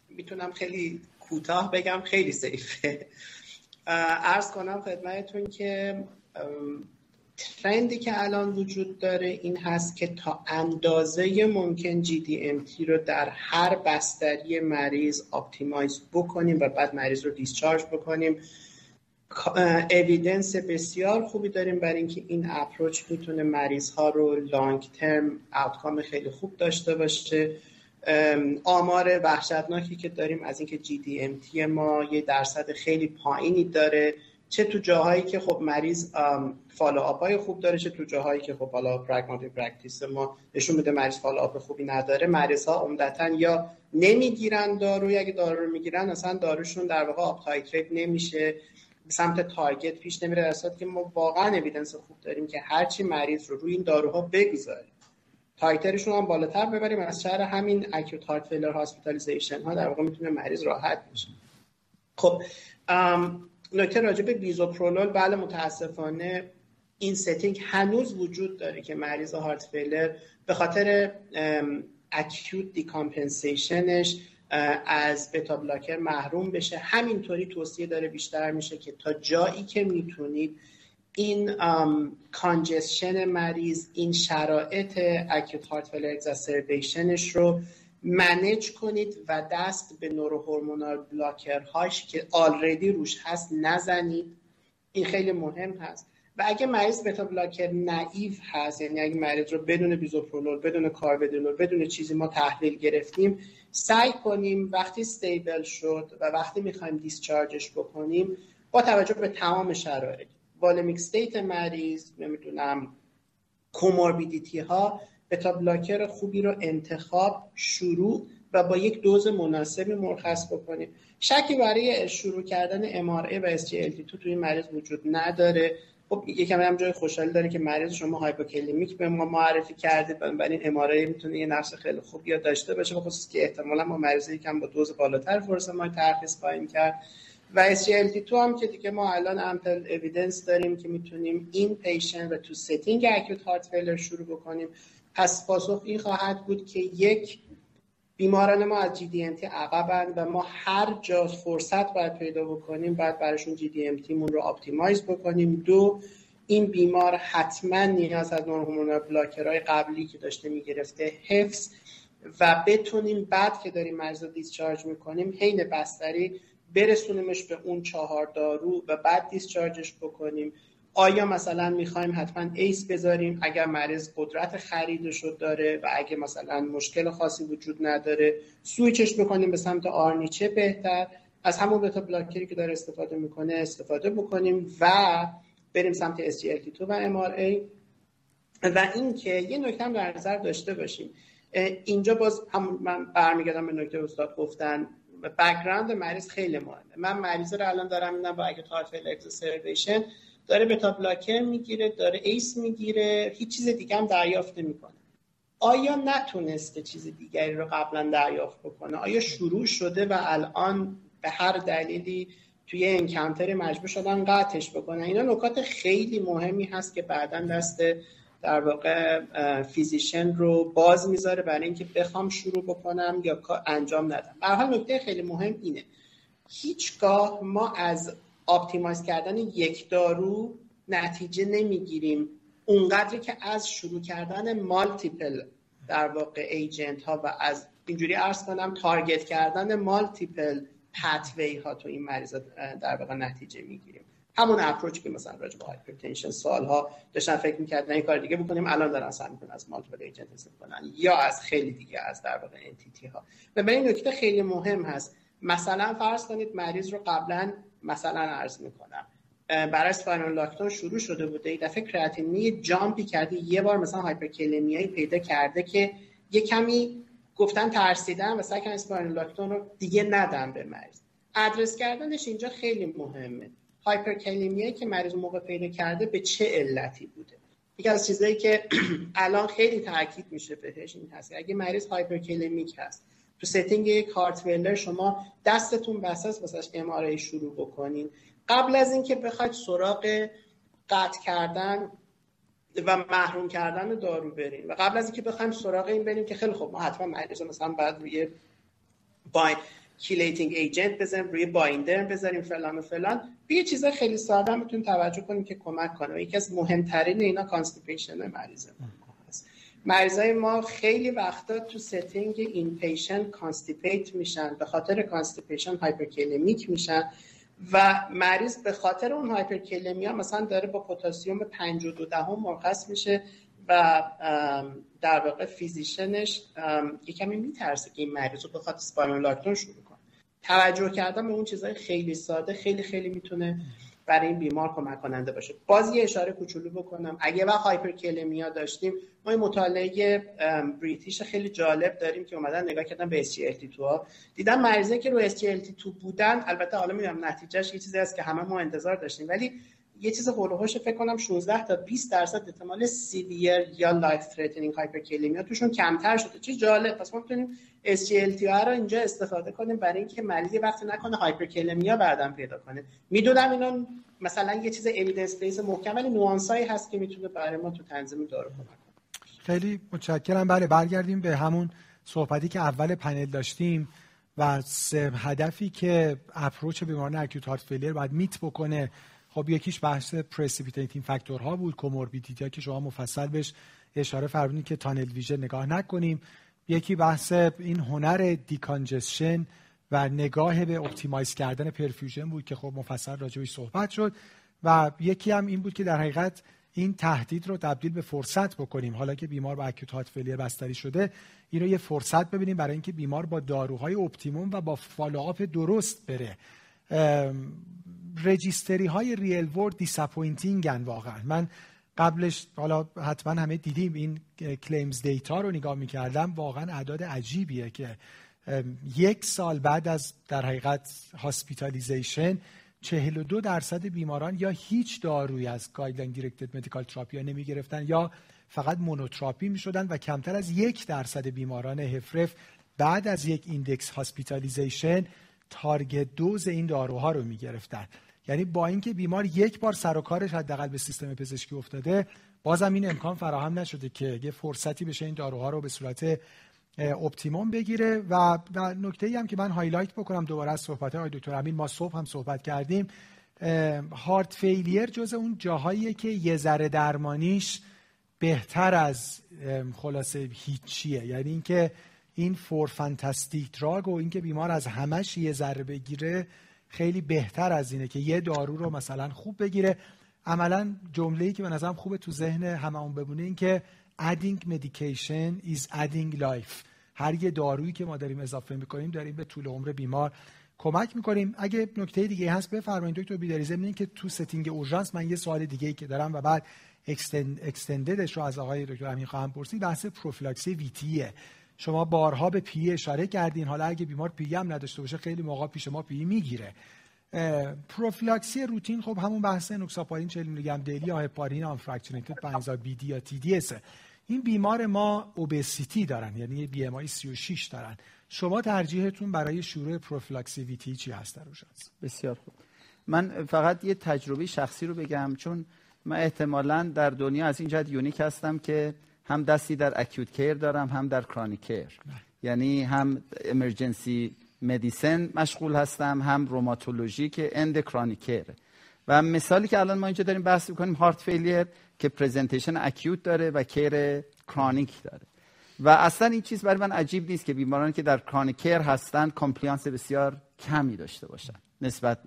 Speaker 3: می‌تونم خیلی کوتاه بگم خیلی سیفه ارز کنم خدمتتون که trend ی که الان وجود داره این هست که تا اندازه ممکن GDMT رو در هر بستری مریض optimize بکنیم و بعد مریض رو discharge بکنیم. evidence بسیار خوبی داریم برای اینکه این approach می‌تونه مریض ها رو long term outcome خیلی خوب داشته باشه. آمار وحشتناکی که داریم از اینکه GDMT ما یه درصد خیلی پایینی داره. چه تو جاهایی که خب مریض follow up های خوب داره چه تو جاهایی که خب حالا pragmatic practice ما نشون میده مریض follow up خوبی نداره مریض ها عمدتا یا نمی‌گیرن دارو اگه دارو رو می‌گیرن اصلا داروشون در واقع up نمیشه به سمت target پیش نمیره در که ما واقعا evidence خوب داریم که هرچی مریض رو روی این داروها بگذاریم titer شون هم بالاتر ببریم از شر همین acute heart failure hospitalization ها در واقع می‌تونه مریض راحت بشه. خب نکته راجع به bisoprolol بله متاسفانه این setting هنوز وجود داره که مریض heart failure به خاطر acute decompensation ش از beta blocker محروم بشه. همینطوری توصیه داره بیشتر میشه که تا جایی که می‌تونید این congestion مریض این شرایط acute heart failure exacerbation ش رو manage کنید و دست به neurohormonal blocker هاش که already روش هست نزنید. این خیلی مهم هست. و اگه مریض beta blocker naive هست یعنی اگه مریض رو بدون bisoprolol بدون carvedilol بدون چیزی ما تحویل گرفتیم سعی کنیم وقتی stable شد و وقتی می‌خوایم discharge ش بکنیم با توجه به تمام شرایط volemic state مریض نمی‌دونم comorbidity ها beta blocker خوبی رو انتخاب شروع و با یک دوز مناسبی مرخص بکنیم. شکی برای شروع کردن MRA و SGLT2 توی مریض وجود نداره. خب یکم هم جای خوشحالی داره که مریض شما hypokalemic به ما معرفی کرده. بنابراین MRA می‌تونه یه نقش خیلی خوب یا داشته باشه. خصوص که احتمالا ما مریض یکم با دوز بالاتر فورسماید ترخیص خواهیم کرد. و SGLT2 هم که دیگه ما الان ample evidence داریم که می‌تونیم این patient و تو setting acute heart failure شروع بکنیم. پس پاسخ این خواهد بود که یک بیماران ما از GDMT عقبن و ما هر جا فرصت باید پیدا بکنیم باید براشون GDMT مون رو optimize بکنیم. دو این بیمار حتما نیاز از neurohormonal blocker های قبلی که داشته می‌گرفته حفظ و بتونیم بعد که داریم مریض رو discharge می‌کنیم حین بستری برسونیمش به اون چهار دارو و بعد discharge ش بکنیم. آیا مثلا می‌خوایم حتما ACE بذاریم اگر مریض قدرت خریدش رو داره و اگه مثلا مشکل خاصی وجود نداره سویچش بکنیم به سمت ARNI چه بهتر. از همون beta blocker ی که داره استفاده می‌کنه استفاده بکنیم و بریم سمت SGLT2 و MRA و اینکه یه نکته هم در نظر داشته باشیم. اینجا باز هم من برمیگردم به نکته استاد گفتن background مریض خیلی مهمه. من مریض رو الان دارم میدم با acute heart failure exacerbation داره beta blocker می‌گیره داره ACE می‌گیره هیچ چیز دیگه هم دریافت نمی‌کنه. آیا نتونسته چیز دیگری رو قبلا دریافت بکنه؟ آیا شروع شده و الان به هر دلیلی توی encounter مجبور شدن قطعش بکنن؟ اینا نکات خیلی مهمی هست که بعدا دست در واقع physician رو باز می‌ذاره برای اینکه بخوام شروع بکنم یا انجام ندم. به حال نکته خیلی مهم اینه. هیچگاه ما از optimize کردن یک دارو نتیجه نمی‌گیریم. اونقدری که از شروع کردن multiple در واقع agent ها و از اینجوری عرض کنم target کردن multiple pathway ها تو این مریض در واقع نتیجه می‌گیریم. همون approach که مثلا راجع به hypertension سالها داشتن فکر می‌کردن این کار دیگه بکنیم الان دارن سعی می‌کنن از multiple agent استفاده کنن یا از خیلی دیگه از در واقع entity ها. و به این نکته خیلی مهم هست. مثلا فرض کنید مریض رو قبلا مثلا عرض می‌کنم. برای اسپاینال لاکتون شروع شده بوده این دفعه کراتینی جامپی کرده یه بار مثلا هایپرکلمیایی پیدا کرده که یه کمی گفتن ترسیدن و سعی کردن لاکتون رو دیگه ندن به مریض. ادرس کردنش اینجا خیلی مهمه. هایپرکلمیایی که مریض موقع پیدا کرده به چه علتی بوده؟ یکی از چیزایی که <clears throat> الان خیلی تاکید میشه بهش این هست اگه مریض هایپرکلمیک هست تو ستینگ یک هارت شما دستتون بس است واسش ام شروع بکنین. قبل از اینکه بخواید سراغ قطع کردن و محروم کردن دارو برین و قبل از اینکه بخوایم سراغ این بریم که خیلی خوب ما حتما مریض مثلا بعد روی بای کیلیتینگ ایجنت بزنیم روی بایندر بذاریم فلان و فلان. یه چیزای خیلی ساده می‌تونیم توجه کنیم که کمک کنه. یکی از مهمترین اینا کانستیپیشن مریضه. مریضای ما خیلی وقتا تو setting این patient constipate میشن به خاطر constipation hyperkalemic میشن و مریض به خاطر اون hyperkalemia مثلا داره با پتاسیم 52 دهم مرخص میشه و در واقع physician ش یه کمی میترسه که این مریض رو بخواد spironolactone شروع کنه. توجه کردن به اون چیزهای خیلی ساده خیلی خیلی می‌تونه برای این بیمار کمک کننده باشه. باز یه اشاره کوچولو بکنم. اگه وقت hyperkalemia داشتیم ما این مطالعه British خیلی جالب داریم که اومدن نگاه کردن به SGLT2 ها. دیدن مریضایی که رو SGLT2 بودن البته حالا می‌دونم نتیجهش یه چیزی هست که همه ما انتظار داشتیم ولی یه چیز حول و حوش فکر کنم 16 تا 20 درصد احتمال severe یا life threatening hyperkalemia توشون کمتر شده. چه جالب. پس ما می‌تونیم SGLT رو اینجا استفاده کنیم برای اینکه مریض وقتی نکنه hyperkalemia بعدم پیدا کنه. می‌دونم اینا مثلا یه چیز evidence based محکم ولی nuance هایی هست که می‌تونه برای ما تو تنظیم دارو کمک
Speaker 1: خیلی متشکرم. بله برگردیم به همون صحبتی که اول پنل داشتیم و هدفی که approach بیماران acute heart failure باید meet بکنه. خب یکیش بحث precipitating factor ها بود comorbidity که شما مفصل بهش اشاره فرمودید که tunnel vision نگاه نکنیم. یکی بحث این هنر decongestion و نگاه به optimize کردن perfusion بود که خب مفصل راجبش صحبت شد و یکی هم این بود که در حقیقت این تهدید رو تبدیل به فرصت بکنیم. حالا که بیمار با acute heart failure بستری شده این یه فرصت ببینیم برای اینکه بیمار با داروهای optimum و با follow-up درست بره. registry های real world disappointing ن واقعا. من قبلش حالا حتما همه دیدیم این claims data رو نگاه می‌کردم. واقعا اعداد عجیبیه که یک سال بعد از در حقیقت hospitalization 42 درصد بیماران یا هیچ دارویی از guideline directed medical therapy نمی گرفتن یا فقط monotherapy می شدن و کمتر از یک درصد بیماران HFrEF بعد از یک index hospitalization target dose این داروها رو می گرفتن یعنی با اینکه بیمار یک بار سر و کارش حداقل به سیستم پزشکی افتاده بازم این امکان فراهم نشده که یه فرصتی بشه این داروها رو به صورت optimum بگیره و نکته ای هم که من highlight بکنم دوباره از صحبت های دکتر امین ما صبح هم صحبت کردیم heart failure جز اون جاهاییه که یه ذره درمانیش بهتر از خلاصه هیچیه. یعنی اینکه این four fantastic drug و اینکه بیمار از همش یه ذره بگیره خیلی بهتر از اینه که یه دارو رو مثلا خوب بگیره. عملا جمله‌ای که به نظرم خوبه تو ذهن هممون بمونه این که adding medication is adding life. هر یه دارویی که ما داریم اضافه می‌کنیم داریم به طول عمر بیمار کمک می‌کنیم. اگه نکته دیگه هست بفرمایید دکتر بیداری. ضمن که تو setting اورژانس من یه سوال دیگه ای که دارم و بعد extended ش رو از آقای دکتر امین خواهم پرسید بحث پروفیلاکسی VTE ئه شما بارها به PE اشاره کردین. حالا اگه بیمار PE هم نداشته باشه خیلی موقع پیش ما PE می‌گیره. پروفیلاکسی روتین خب همون بحث انوکساپارین 40 میلی گرم daily یا هپارین آن فرکشنیتد بنزا بی دی یا تی دی اس. این بیمار ما obesity دارن یعنی BMI 36 دارن. شما ترجیحتون برای شروع پروفیلاکسی VTE چی هست در
Speaker 2: بسیار خوب. من فقط یه تجربه شخصی رو بگم چون من احتمالا در دنیا از این جهت unique هستم که هم دستی در acute care دارم هم در chronic care یعنی هم emergency medicine مشغول هستم هم روماتولوژی که اند chronic care و مثالی که الان ما اینجا داریم بحث می‌کنیم heart failure که presentation acute داره و care chronic داره. و اصلا این چیز برای من عجیب نیست که بیمارانی که در chronic care هستن compliance بسیار کمی داشته باشن. نسبت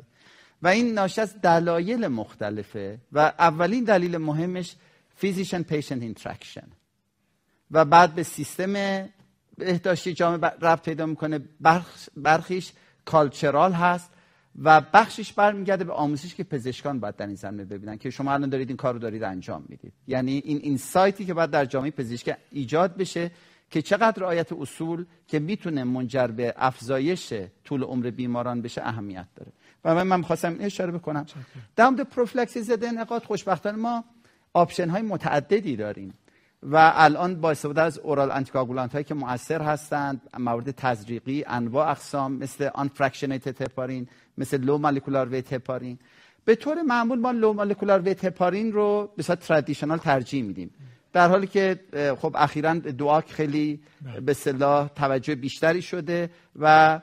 Speaker 2: و این ناشی از دلایل مختلفه و اولین دلیل مهمش physician patient interaction و بعد به سیستم بهداشتی جامعه ربط پیدا می‌کنه. برخیش cultural هست و بخشش برمیگرده به آموزش که پزشکان باید در این زمینه ببینن که شما الان دارید این کار رو دارید انجام می‌دید. یعنی این insight ی که باید در جامعه پزشکی ایجاد بشه که چقدر رعایت اصول که می‌تونه منجر به افزایش طول عمر بیماران بشه اهمیت داره. و من من خواستم اشاره بکنم. در مورد پروفیلاکسی ضد انعقاد خوشبختانه ما option های متعددی داریم. و الان با استفاده از oral anticoagulant هایی که مؤثر هستند موارد تزریقی انواع اقسام مثل unfractionated heparin مثل low molecular weight heparin به طور معمول ما low molecular weight heparin رو به صورت traditional ترجیح میدیم. در حالی که خب اخیرا DOAC خیلی بله. به اصطلاح توجه بیشتری شده و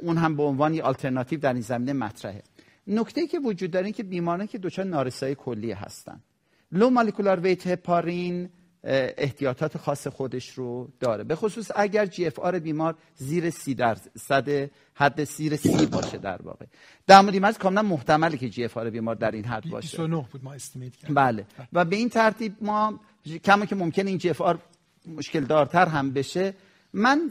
Speaker 2: اون هم به عنوان آلترناتیو در این زمینه مطرحه. نکته که وجود داره این که بیماران که دچار نارسایی کلیه هستن. low molecular weight heparin احتیاطات خاص خودش رو داره. به خصوص اگر GFR بیمار زیر سی درصد حد زیر سی باشه در واقع. در مورد از کاملا محتمله که GFR بیمار در این حد باشه.
Speaker 1: 29 بود ما estimate
Speaker 2: کردیم. بله. و به این ترتیب ما کما که ممکن این GFR مشکل دارتر هم بشه من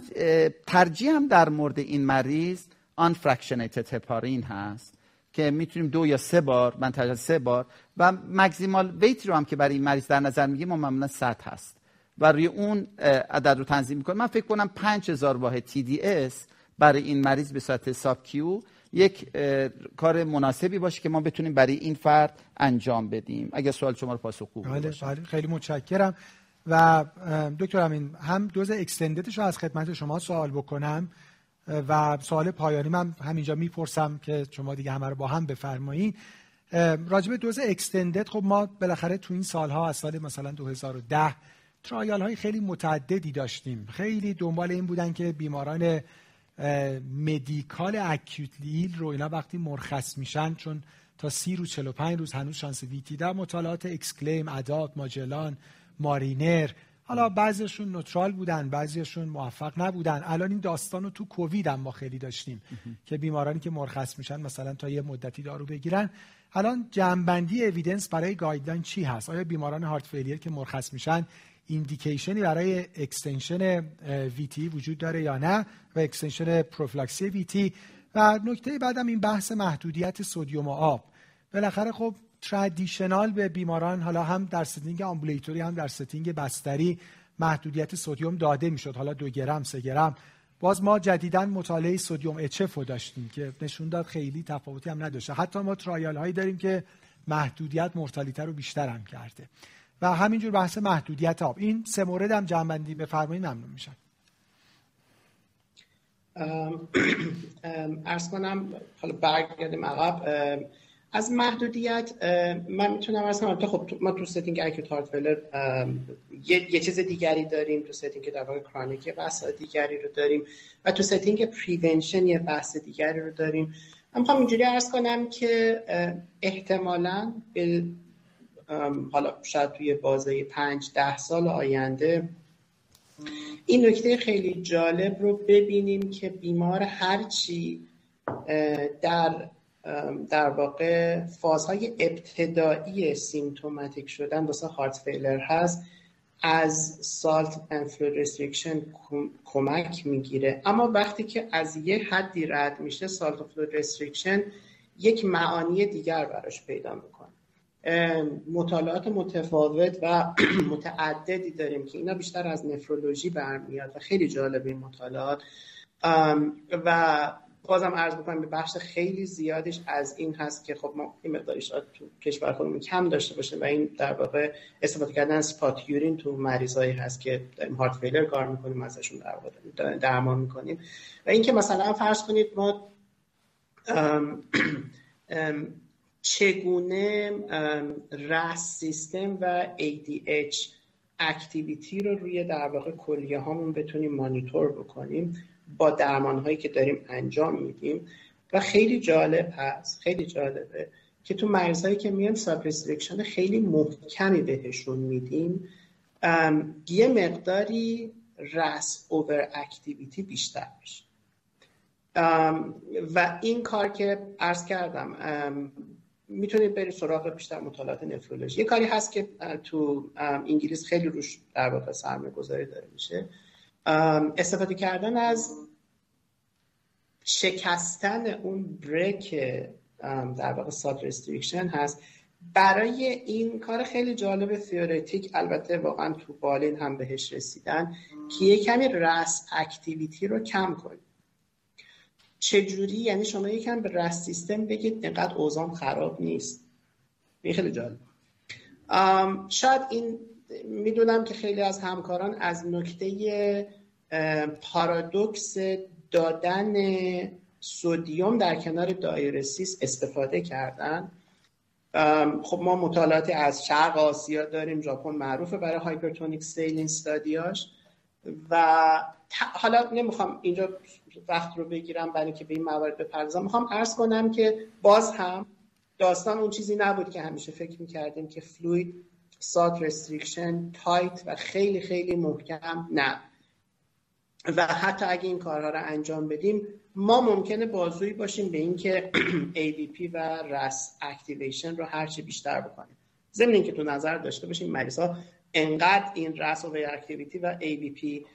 Speaker 2: ترجیحم در مورد این مریض unfractionated heparin هست. که می‌تونیم دو یا سه بار من تجربه سه بار و maximal weight رو هم که برای این مریض در نظر میگیم ما معمولا 100 هست. و روی اون عدد رو تنظیم می‌کنیم. من فکر کنم 5000 واحد TDS برای این مریض به صورت sub Q یک کار مناسبی باشه که ما بتونیم برای این فرد انجام بدیم. اگه سوال شما رو پاسخگو
Speaker 1: بله بله خیلی متشکرم. و دکتر امین هم دوز اکستنددش رو از خدمت شما سوال بکنم. و سوال پایانی من همینجا می‌پرسم که شما دیگه همه رو با هم بفرمایید راجب دوز اکستندد خب ما بالاخره تو این سالها از سال مثلا 2010 ترایال های خیلی متعددی داشتیم. خیلی دنبال این بودن که بیماران medical acute ill رو اینا وقتی مرخص میشن چون تا سی روز 45 روز هنوز شانس VTE در مطالعات EXCLAIM ADOPT MAGELLAN MARINER حالا بعضیشون neutral بودن بعضیشون موفق نبودن. الان این داستان رو تو کووید هم ما خیلی داشتیم که بیمارانی که مرخص میشن مثلا تا یه مدتی دارو بگیرن. الان جمع‌بندی evidence برای guideline چی هست؟ آیا بیماران heart failure که مرخص میشن indication ی برای extension VTE وجود داره یا نه و extension پروفیلاکسی VTE و نکته بعدم این بحث محدودیت سدیم و آب. بالاخره خب traditional به بیماران حالا هم در setting ambulatory هم در setting بستری محدودیت سدیم داده می‌شد. حالا دو گرم سه گرم. باز ما جدیدا مطالعه SODIUM-HF رو داشتیم که نشون داد خیلی تفاوتی هم نداشته. حتی ما trial هایی داریم که محدودیت mortality رو بیشتر هم کرده. و همینجور بحث محدودیت آب. این سه مورد هم جمع‌بندی بفرمایید ممنون میشم
Speaker 3: عرض کنم حالا برگردیم عقب. از محدودیت من می‌تونم عرض کنم خب ما تو setting acute heart failure یه،, یه چیز دیگری داریم تو setting در واقع chronic بحث دیگری رو داریم و تو setting prevention یه بحث دیگری رو داریم. من می‌خوام اینجوری عرض کنم که احتمالا به حالا شاید توی بازه پنج ده سال آینده این نکته خیلی جالب رو ببینیم که بیمار هرچی در در واقع فازهای ابتدایی symptomatic شدن واسه heart failure هست از salt and fluid restriction کمک می‌گیره. اما وقتی که از یه حدی رد میشه salt و fluid restriction یک معانی دیگر براش پیدا می‌کنه. مطالعات متفاوت و <clears throat> متعددی داریم که اینا بیشتر از نفرولوژی برمیاد و خیلی جالب این مطالعات. و بازم عرض بکنم به بخش خیلی زیادش از این هست که خب ما این مقدارش تو کشور خودمون کم داشته باشه و این در واقع استفاده کردن اسپات یورین تو مریضایی هست که داریم هارت فیلر کار می‌کنیم ازشون در واقع درمان می‌کنیم. و اینکه مثلا فرض کنید ما چگونه رس سیستم و ADH اکتیویتی رو روی در واقع کلیه بتونیم مانیتور بکنیم. با درمان هایی که داریم انجام میدیم. و خیلی جالب هست خیلی جالبه که تو مریض هایی که میان ساب خیلی محکمی بهشون میدیم. یه مقداری RAAS overactivity بیشتر میشه. و این کار که عرض کردم می‌تونید برید سراغ بیشتر مطالعات نفرولوژی. یه کاری هست که تو انگلیس خیلی روش در واقع سرمایه گذاری داره میشه. استفاده کردن از شکستن اون brake در واقع salt restriction هست. برای این کار خیلی جالب تیوریتیک البته واقعا تو بالین هم بهش رسیدن که یه کمی رس اکتیویتی رو کم کنید. چجوری؟ یعنی شما یکم به رس سیستم بگید اینقدر اوزان خراب نیست. این خیلی جالب شاید این می‌دونم که خیلی از همکاران از نکته پارادوکس دادن sodium در کنار diuresis استفاده کردن. خب ما مطالعاتی از شرق آسیا داریم ژاپن معروفه برای hypertonic saline study هاش. و حالا نمی‌خوام اینجا وقت رو بگیرم برای اینکه به این موارد بپردازم. می‌خوام عرض کنم که باز هم داستان اون چیزی نبود که همیشه فکر می‌کردیم که fluid salt restriction tight و خیلی خیلی محکم نه. و حتی اگه این کارها رو انجام بدیم ما ممکنه بازویی باشیم به اینکه <clears throat> AVP و RAAS activation رو هرچی بیشتر بکنیم. ضمن اینکه تو نظر داشته باشیم مریض ها انقدر این رس و اکتیویتی و ABP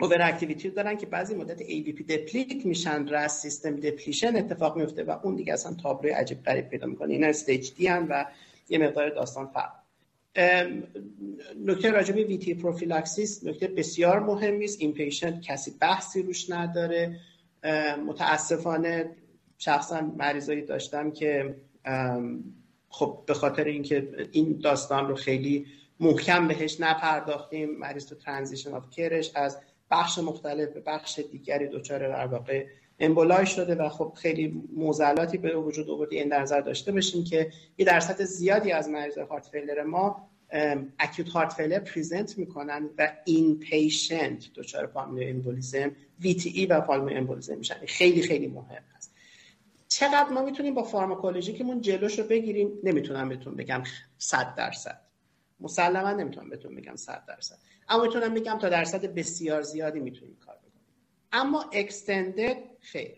Speaker 3: اوور اکتیویتی دارن که بعضی مدت AVP deplete میشن RAAS system depletion اتفاق میفته و اون دیگه اصلا تابلوی عجیب غریب پیدا می‌کنه. اینا stage D و یه مقدار داستان فرق نکته راجع به VTE prophylaxis نکته بسیار مهمی است. inpatient کسی بحثی روش نداره. متاسفانه شخصا مریضایی داشتم که خب به خاطر اینکه این داستان رو خیلی محکم بهش نپرداختیم مریض تو transition of care ش از بخش مختلف به بخش دیگری دچار در واقع emboli شده و خب خیلی معضلاتی به وجود آورده این در نظر داشته باشیم که یه درصد زیادی از مریض heart failure ما acute heart failure present می‌کنن و inpatient دچار pulmonary embolism VTE و pulmonary embolism میشن. خیلی خیلی مهم هست. چقدر ما می‌تونیم با pharmacologic مون جلوش رو بگیریم؟ نمی‌تونم بهتون بگم 100 درصد. مسلما نمی‌تونم بهتون بگم 100 درصد. اما می‌تونم بگم تا درصد بسیار زیادی می‌تونیم کار بکنیم. اما extended خیر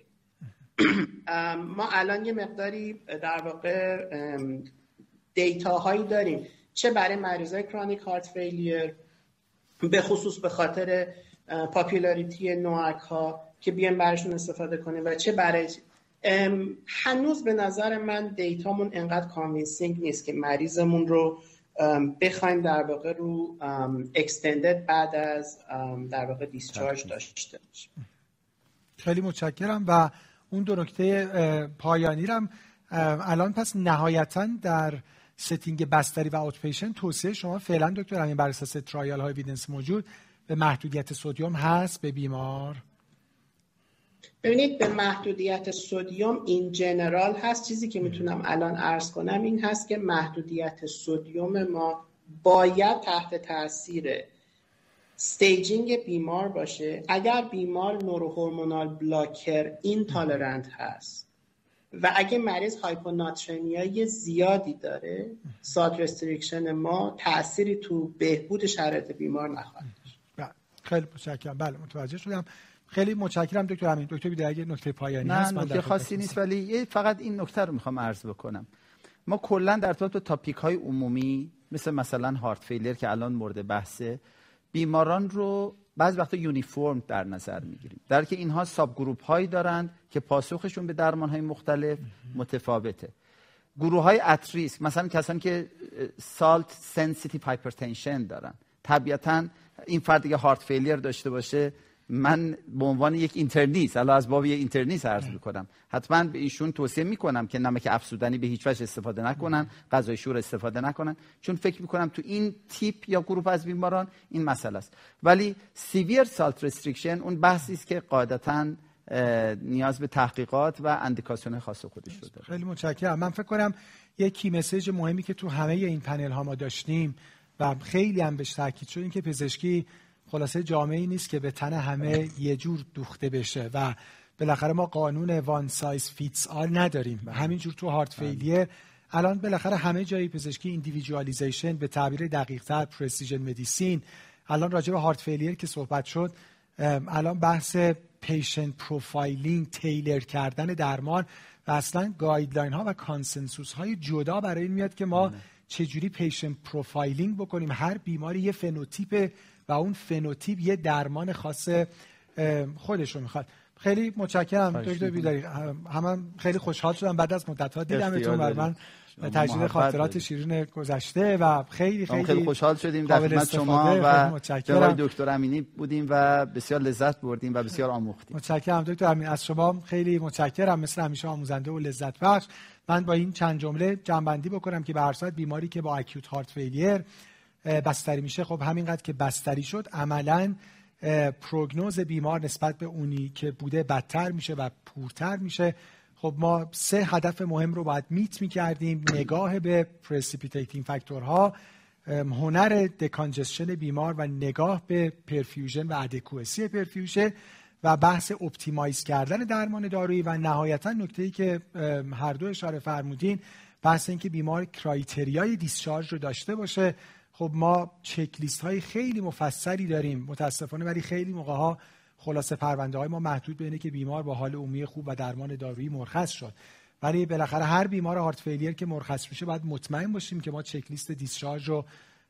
Speaker 3: <clears throat> ما الان یه مقداری در واقع data هایی داریم. چه برای مریضای chronic heart failure به خصوص به خاطر popularity NOAC ها که بیان برشون استفاده کنیم و چه برای هنوز به نظر من data مون انقدر convincing نیست که مریضمون رو بخوایم در واقع رو extended بعد از در واقع discharge داشته باشیم.
Speaker 1: خیلی متشکرم و اون دو نکته پایانی رم الان پس نهایتا در setting بستری و outpatient توصیه شما فعلا دکتر همین بر اساس trial های evidence موجود به محدودیت sodium هست به بیمار.
Speaker 3: ببینید به محدودیت sodium این general هست. چیزی که می‌تونم الان عرض کنم این هست که محدودیت sodium ما باید تحت تاثیر staging بیمار باشه اگر بیمار neurohormonal blocker intolerant هست و اگه مریض hyponatremia یی زیادی داره salt restriction ما تأثیری تو بهبود شرایط بیمار نخواهد
Speaker 1: بله، خیلی متشکرم. بله متوجه شدم. خیلی متشکرم دکتر امین. دکتر بیده اگه نکته پایانی
Speaker 2: نه هست نکته خاصی نیست ولی فقط این نکته رو می‌خوام عرض بکنم. ما کلا در تو topic های عمومی مثل مثلا heart failure که الان مورد بحثه بیماران رو بعضی وقتا uniform در نظر می‌گیریم. در که اینها subgroup هایی دارند که پاسخشون به درمان های مختلف متفاوته. گروه های at risk مثلا کسانی که salt sensitive hypertension دارن. طبیعتا این فرد که heart failure داشته باشه من به عنوان یک internist الان از باب یک internist عرض می‌کنم. حتما به ایشون توصیه می‌کنم که نمک افزودنی به هیچ وجه استفاده نکنن غذای شور استفاده نکنن. چون فکر می‌کنم تو این تیپ یا گروه از بیماران این مسئله است. ولی severe salt restriction اون بحثی است که قاعدتا نیاز به تحقیقات و اندیکاسیون خاص خودش رو داره.
Speaker 1: خیلی متشکرم. من فکر کنم یک key message مهمی که تو همه این پنل ها ما داشتیم و خیلی هم بهش تاکید شد این که پزشکی خلاصه جامه نیست که به تن همه یه جور دوخته بشه و بالاخره ما قانون one size fits all نداریم. همینجور تو heart failure الان بالاخره همه جایی پزشکی individualization به تعبیر دقیق تر precision medicine الان راجع به heart failure که صحبت شد الان بحث patient profiling tailor کردن درمان و اصلا guideline ها و consensus های جدا برای این میاد که ما بله. چجوری patient profiling بکنیم. هر بیماری یه فنوتیپ و اون فنوتیپ یه درمان خاص خودش رو می‌خواد. خیلی متشکرم دکتر بیداری. هم خیلی خوشحال شدم. بعد از مدت ها دیدمتون بر من تجدید خاطرات شیرین گذشته و خیلی خیلی
Speaker 2: خیلی خوشحال شدیم. در خدمت شما و جناب دکتر امینی بودیم و بسیار لذت بردیم و بسیار آموختیم.
Speaker 1: متشکرم دکتر امین از شما خیلی متشکرم. مثل همیشه آموزنده و لذت بخش. من با این چند جمله جنبندی بکنم که به هر بیماری که با اکیوت هارت فیلیر بستری میشه. خب همینقدر که بستری شد عملا پروگنوز بیمار نسبت به اونی که بوده بدتر میشه و poor تر میشه. خب ما سه هدف مهم رو باید meet می‌کردیم. نگاه به precipitating factor ها هنر decongestion بیمار و نگاه به perfusion و adequacy perfusion و بحث optimize کردن درمان دارویی و نهایتا نکته ای که هر دو اشاره فرمودین بحث اینکه بیمار criteria ی discharge رو داشته باشه. خب ما چک لیست های خیلی مفصلی داریم متاسفانه ولی خیلی موقع ها خلاصه پرونده های ما محدود به اینه که بیمار با حال عمومی خوب و درمان دارویی مرخص شد. ولی بالاخره هر بیمار heart failure که مرخص میشه باید مطمئن باشیم که ما چک لیست discharge رو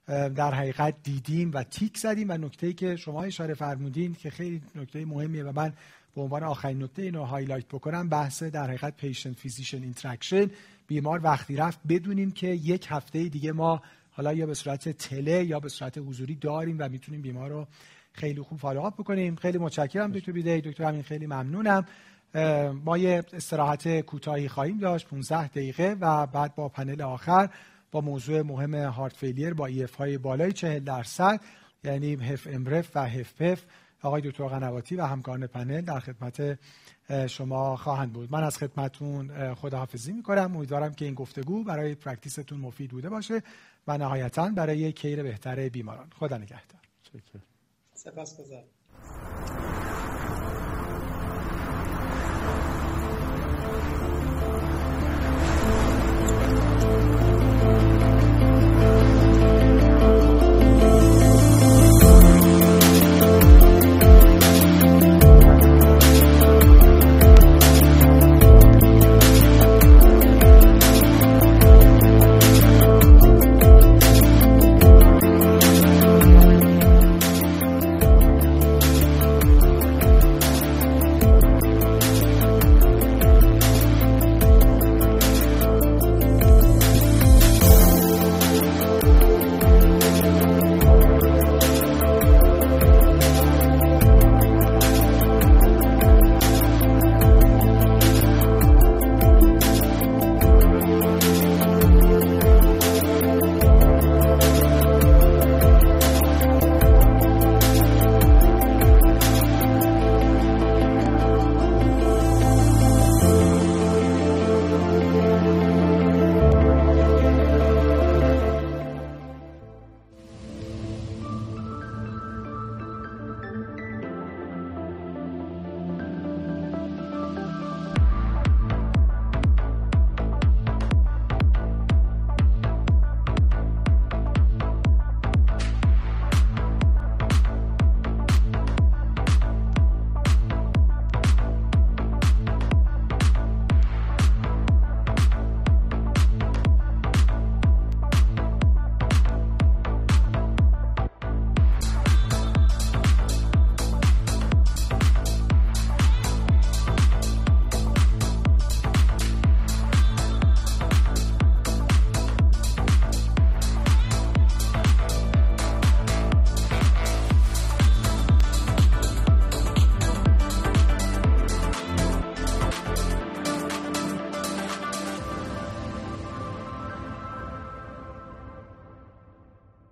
Speaker 1: در حقیقت دیدیم و تیک زدیم. و نکته که شما اشاره فرمودین که خیلی نکته مهمیه و من به عنوان آخرین نکته اینو highlight بکنم بحث در حقیقت patient physician interaction بیمار وقتی رفت بدونیم که یک هفته دیگه ما حالا یا به صورت تله یا به صورت حضوری داریم و می‌تونیم بیمار رو خیلی خوب follow-up بکنیم. خیلی متشکرم دکتر بیده دکتر همین خیلی ممنونم. ما یه استراحت کوتاهی خواهیم داشت 15 دقیقه و بعد با پنل آخر با موضوع مهم heart failure با EF های بالای 40 درصد یعنی HFmrEF و HFpEF آقای دکتر قنواتی و همکاران پنل در خدمت شما خواهند بود. من از خدمتون خداحافظی می‌کنم. امیدوارم که این گفتگو برای پرکتیستون مفید بوده باشه. و نهایتا برای کیر بهتر بیماران. خدا نگهدار.
Speaker 3: سپاس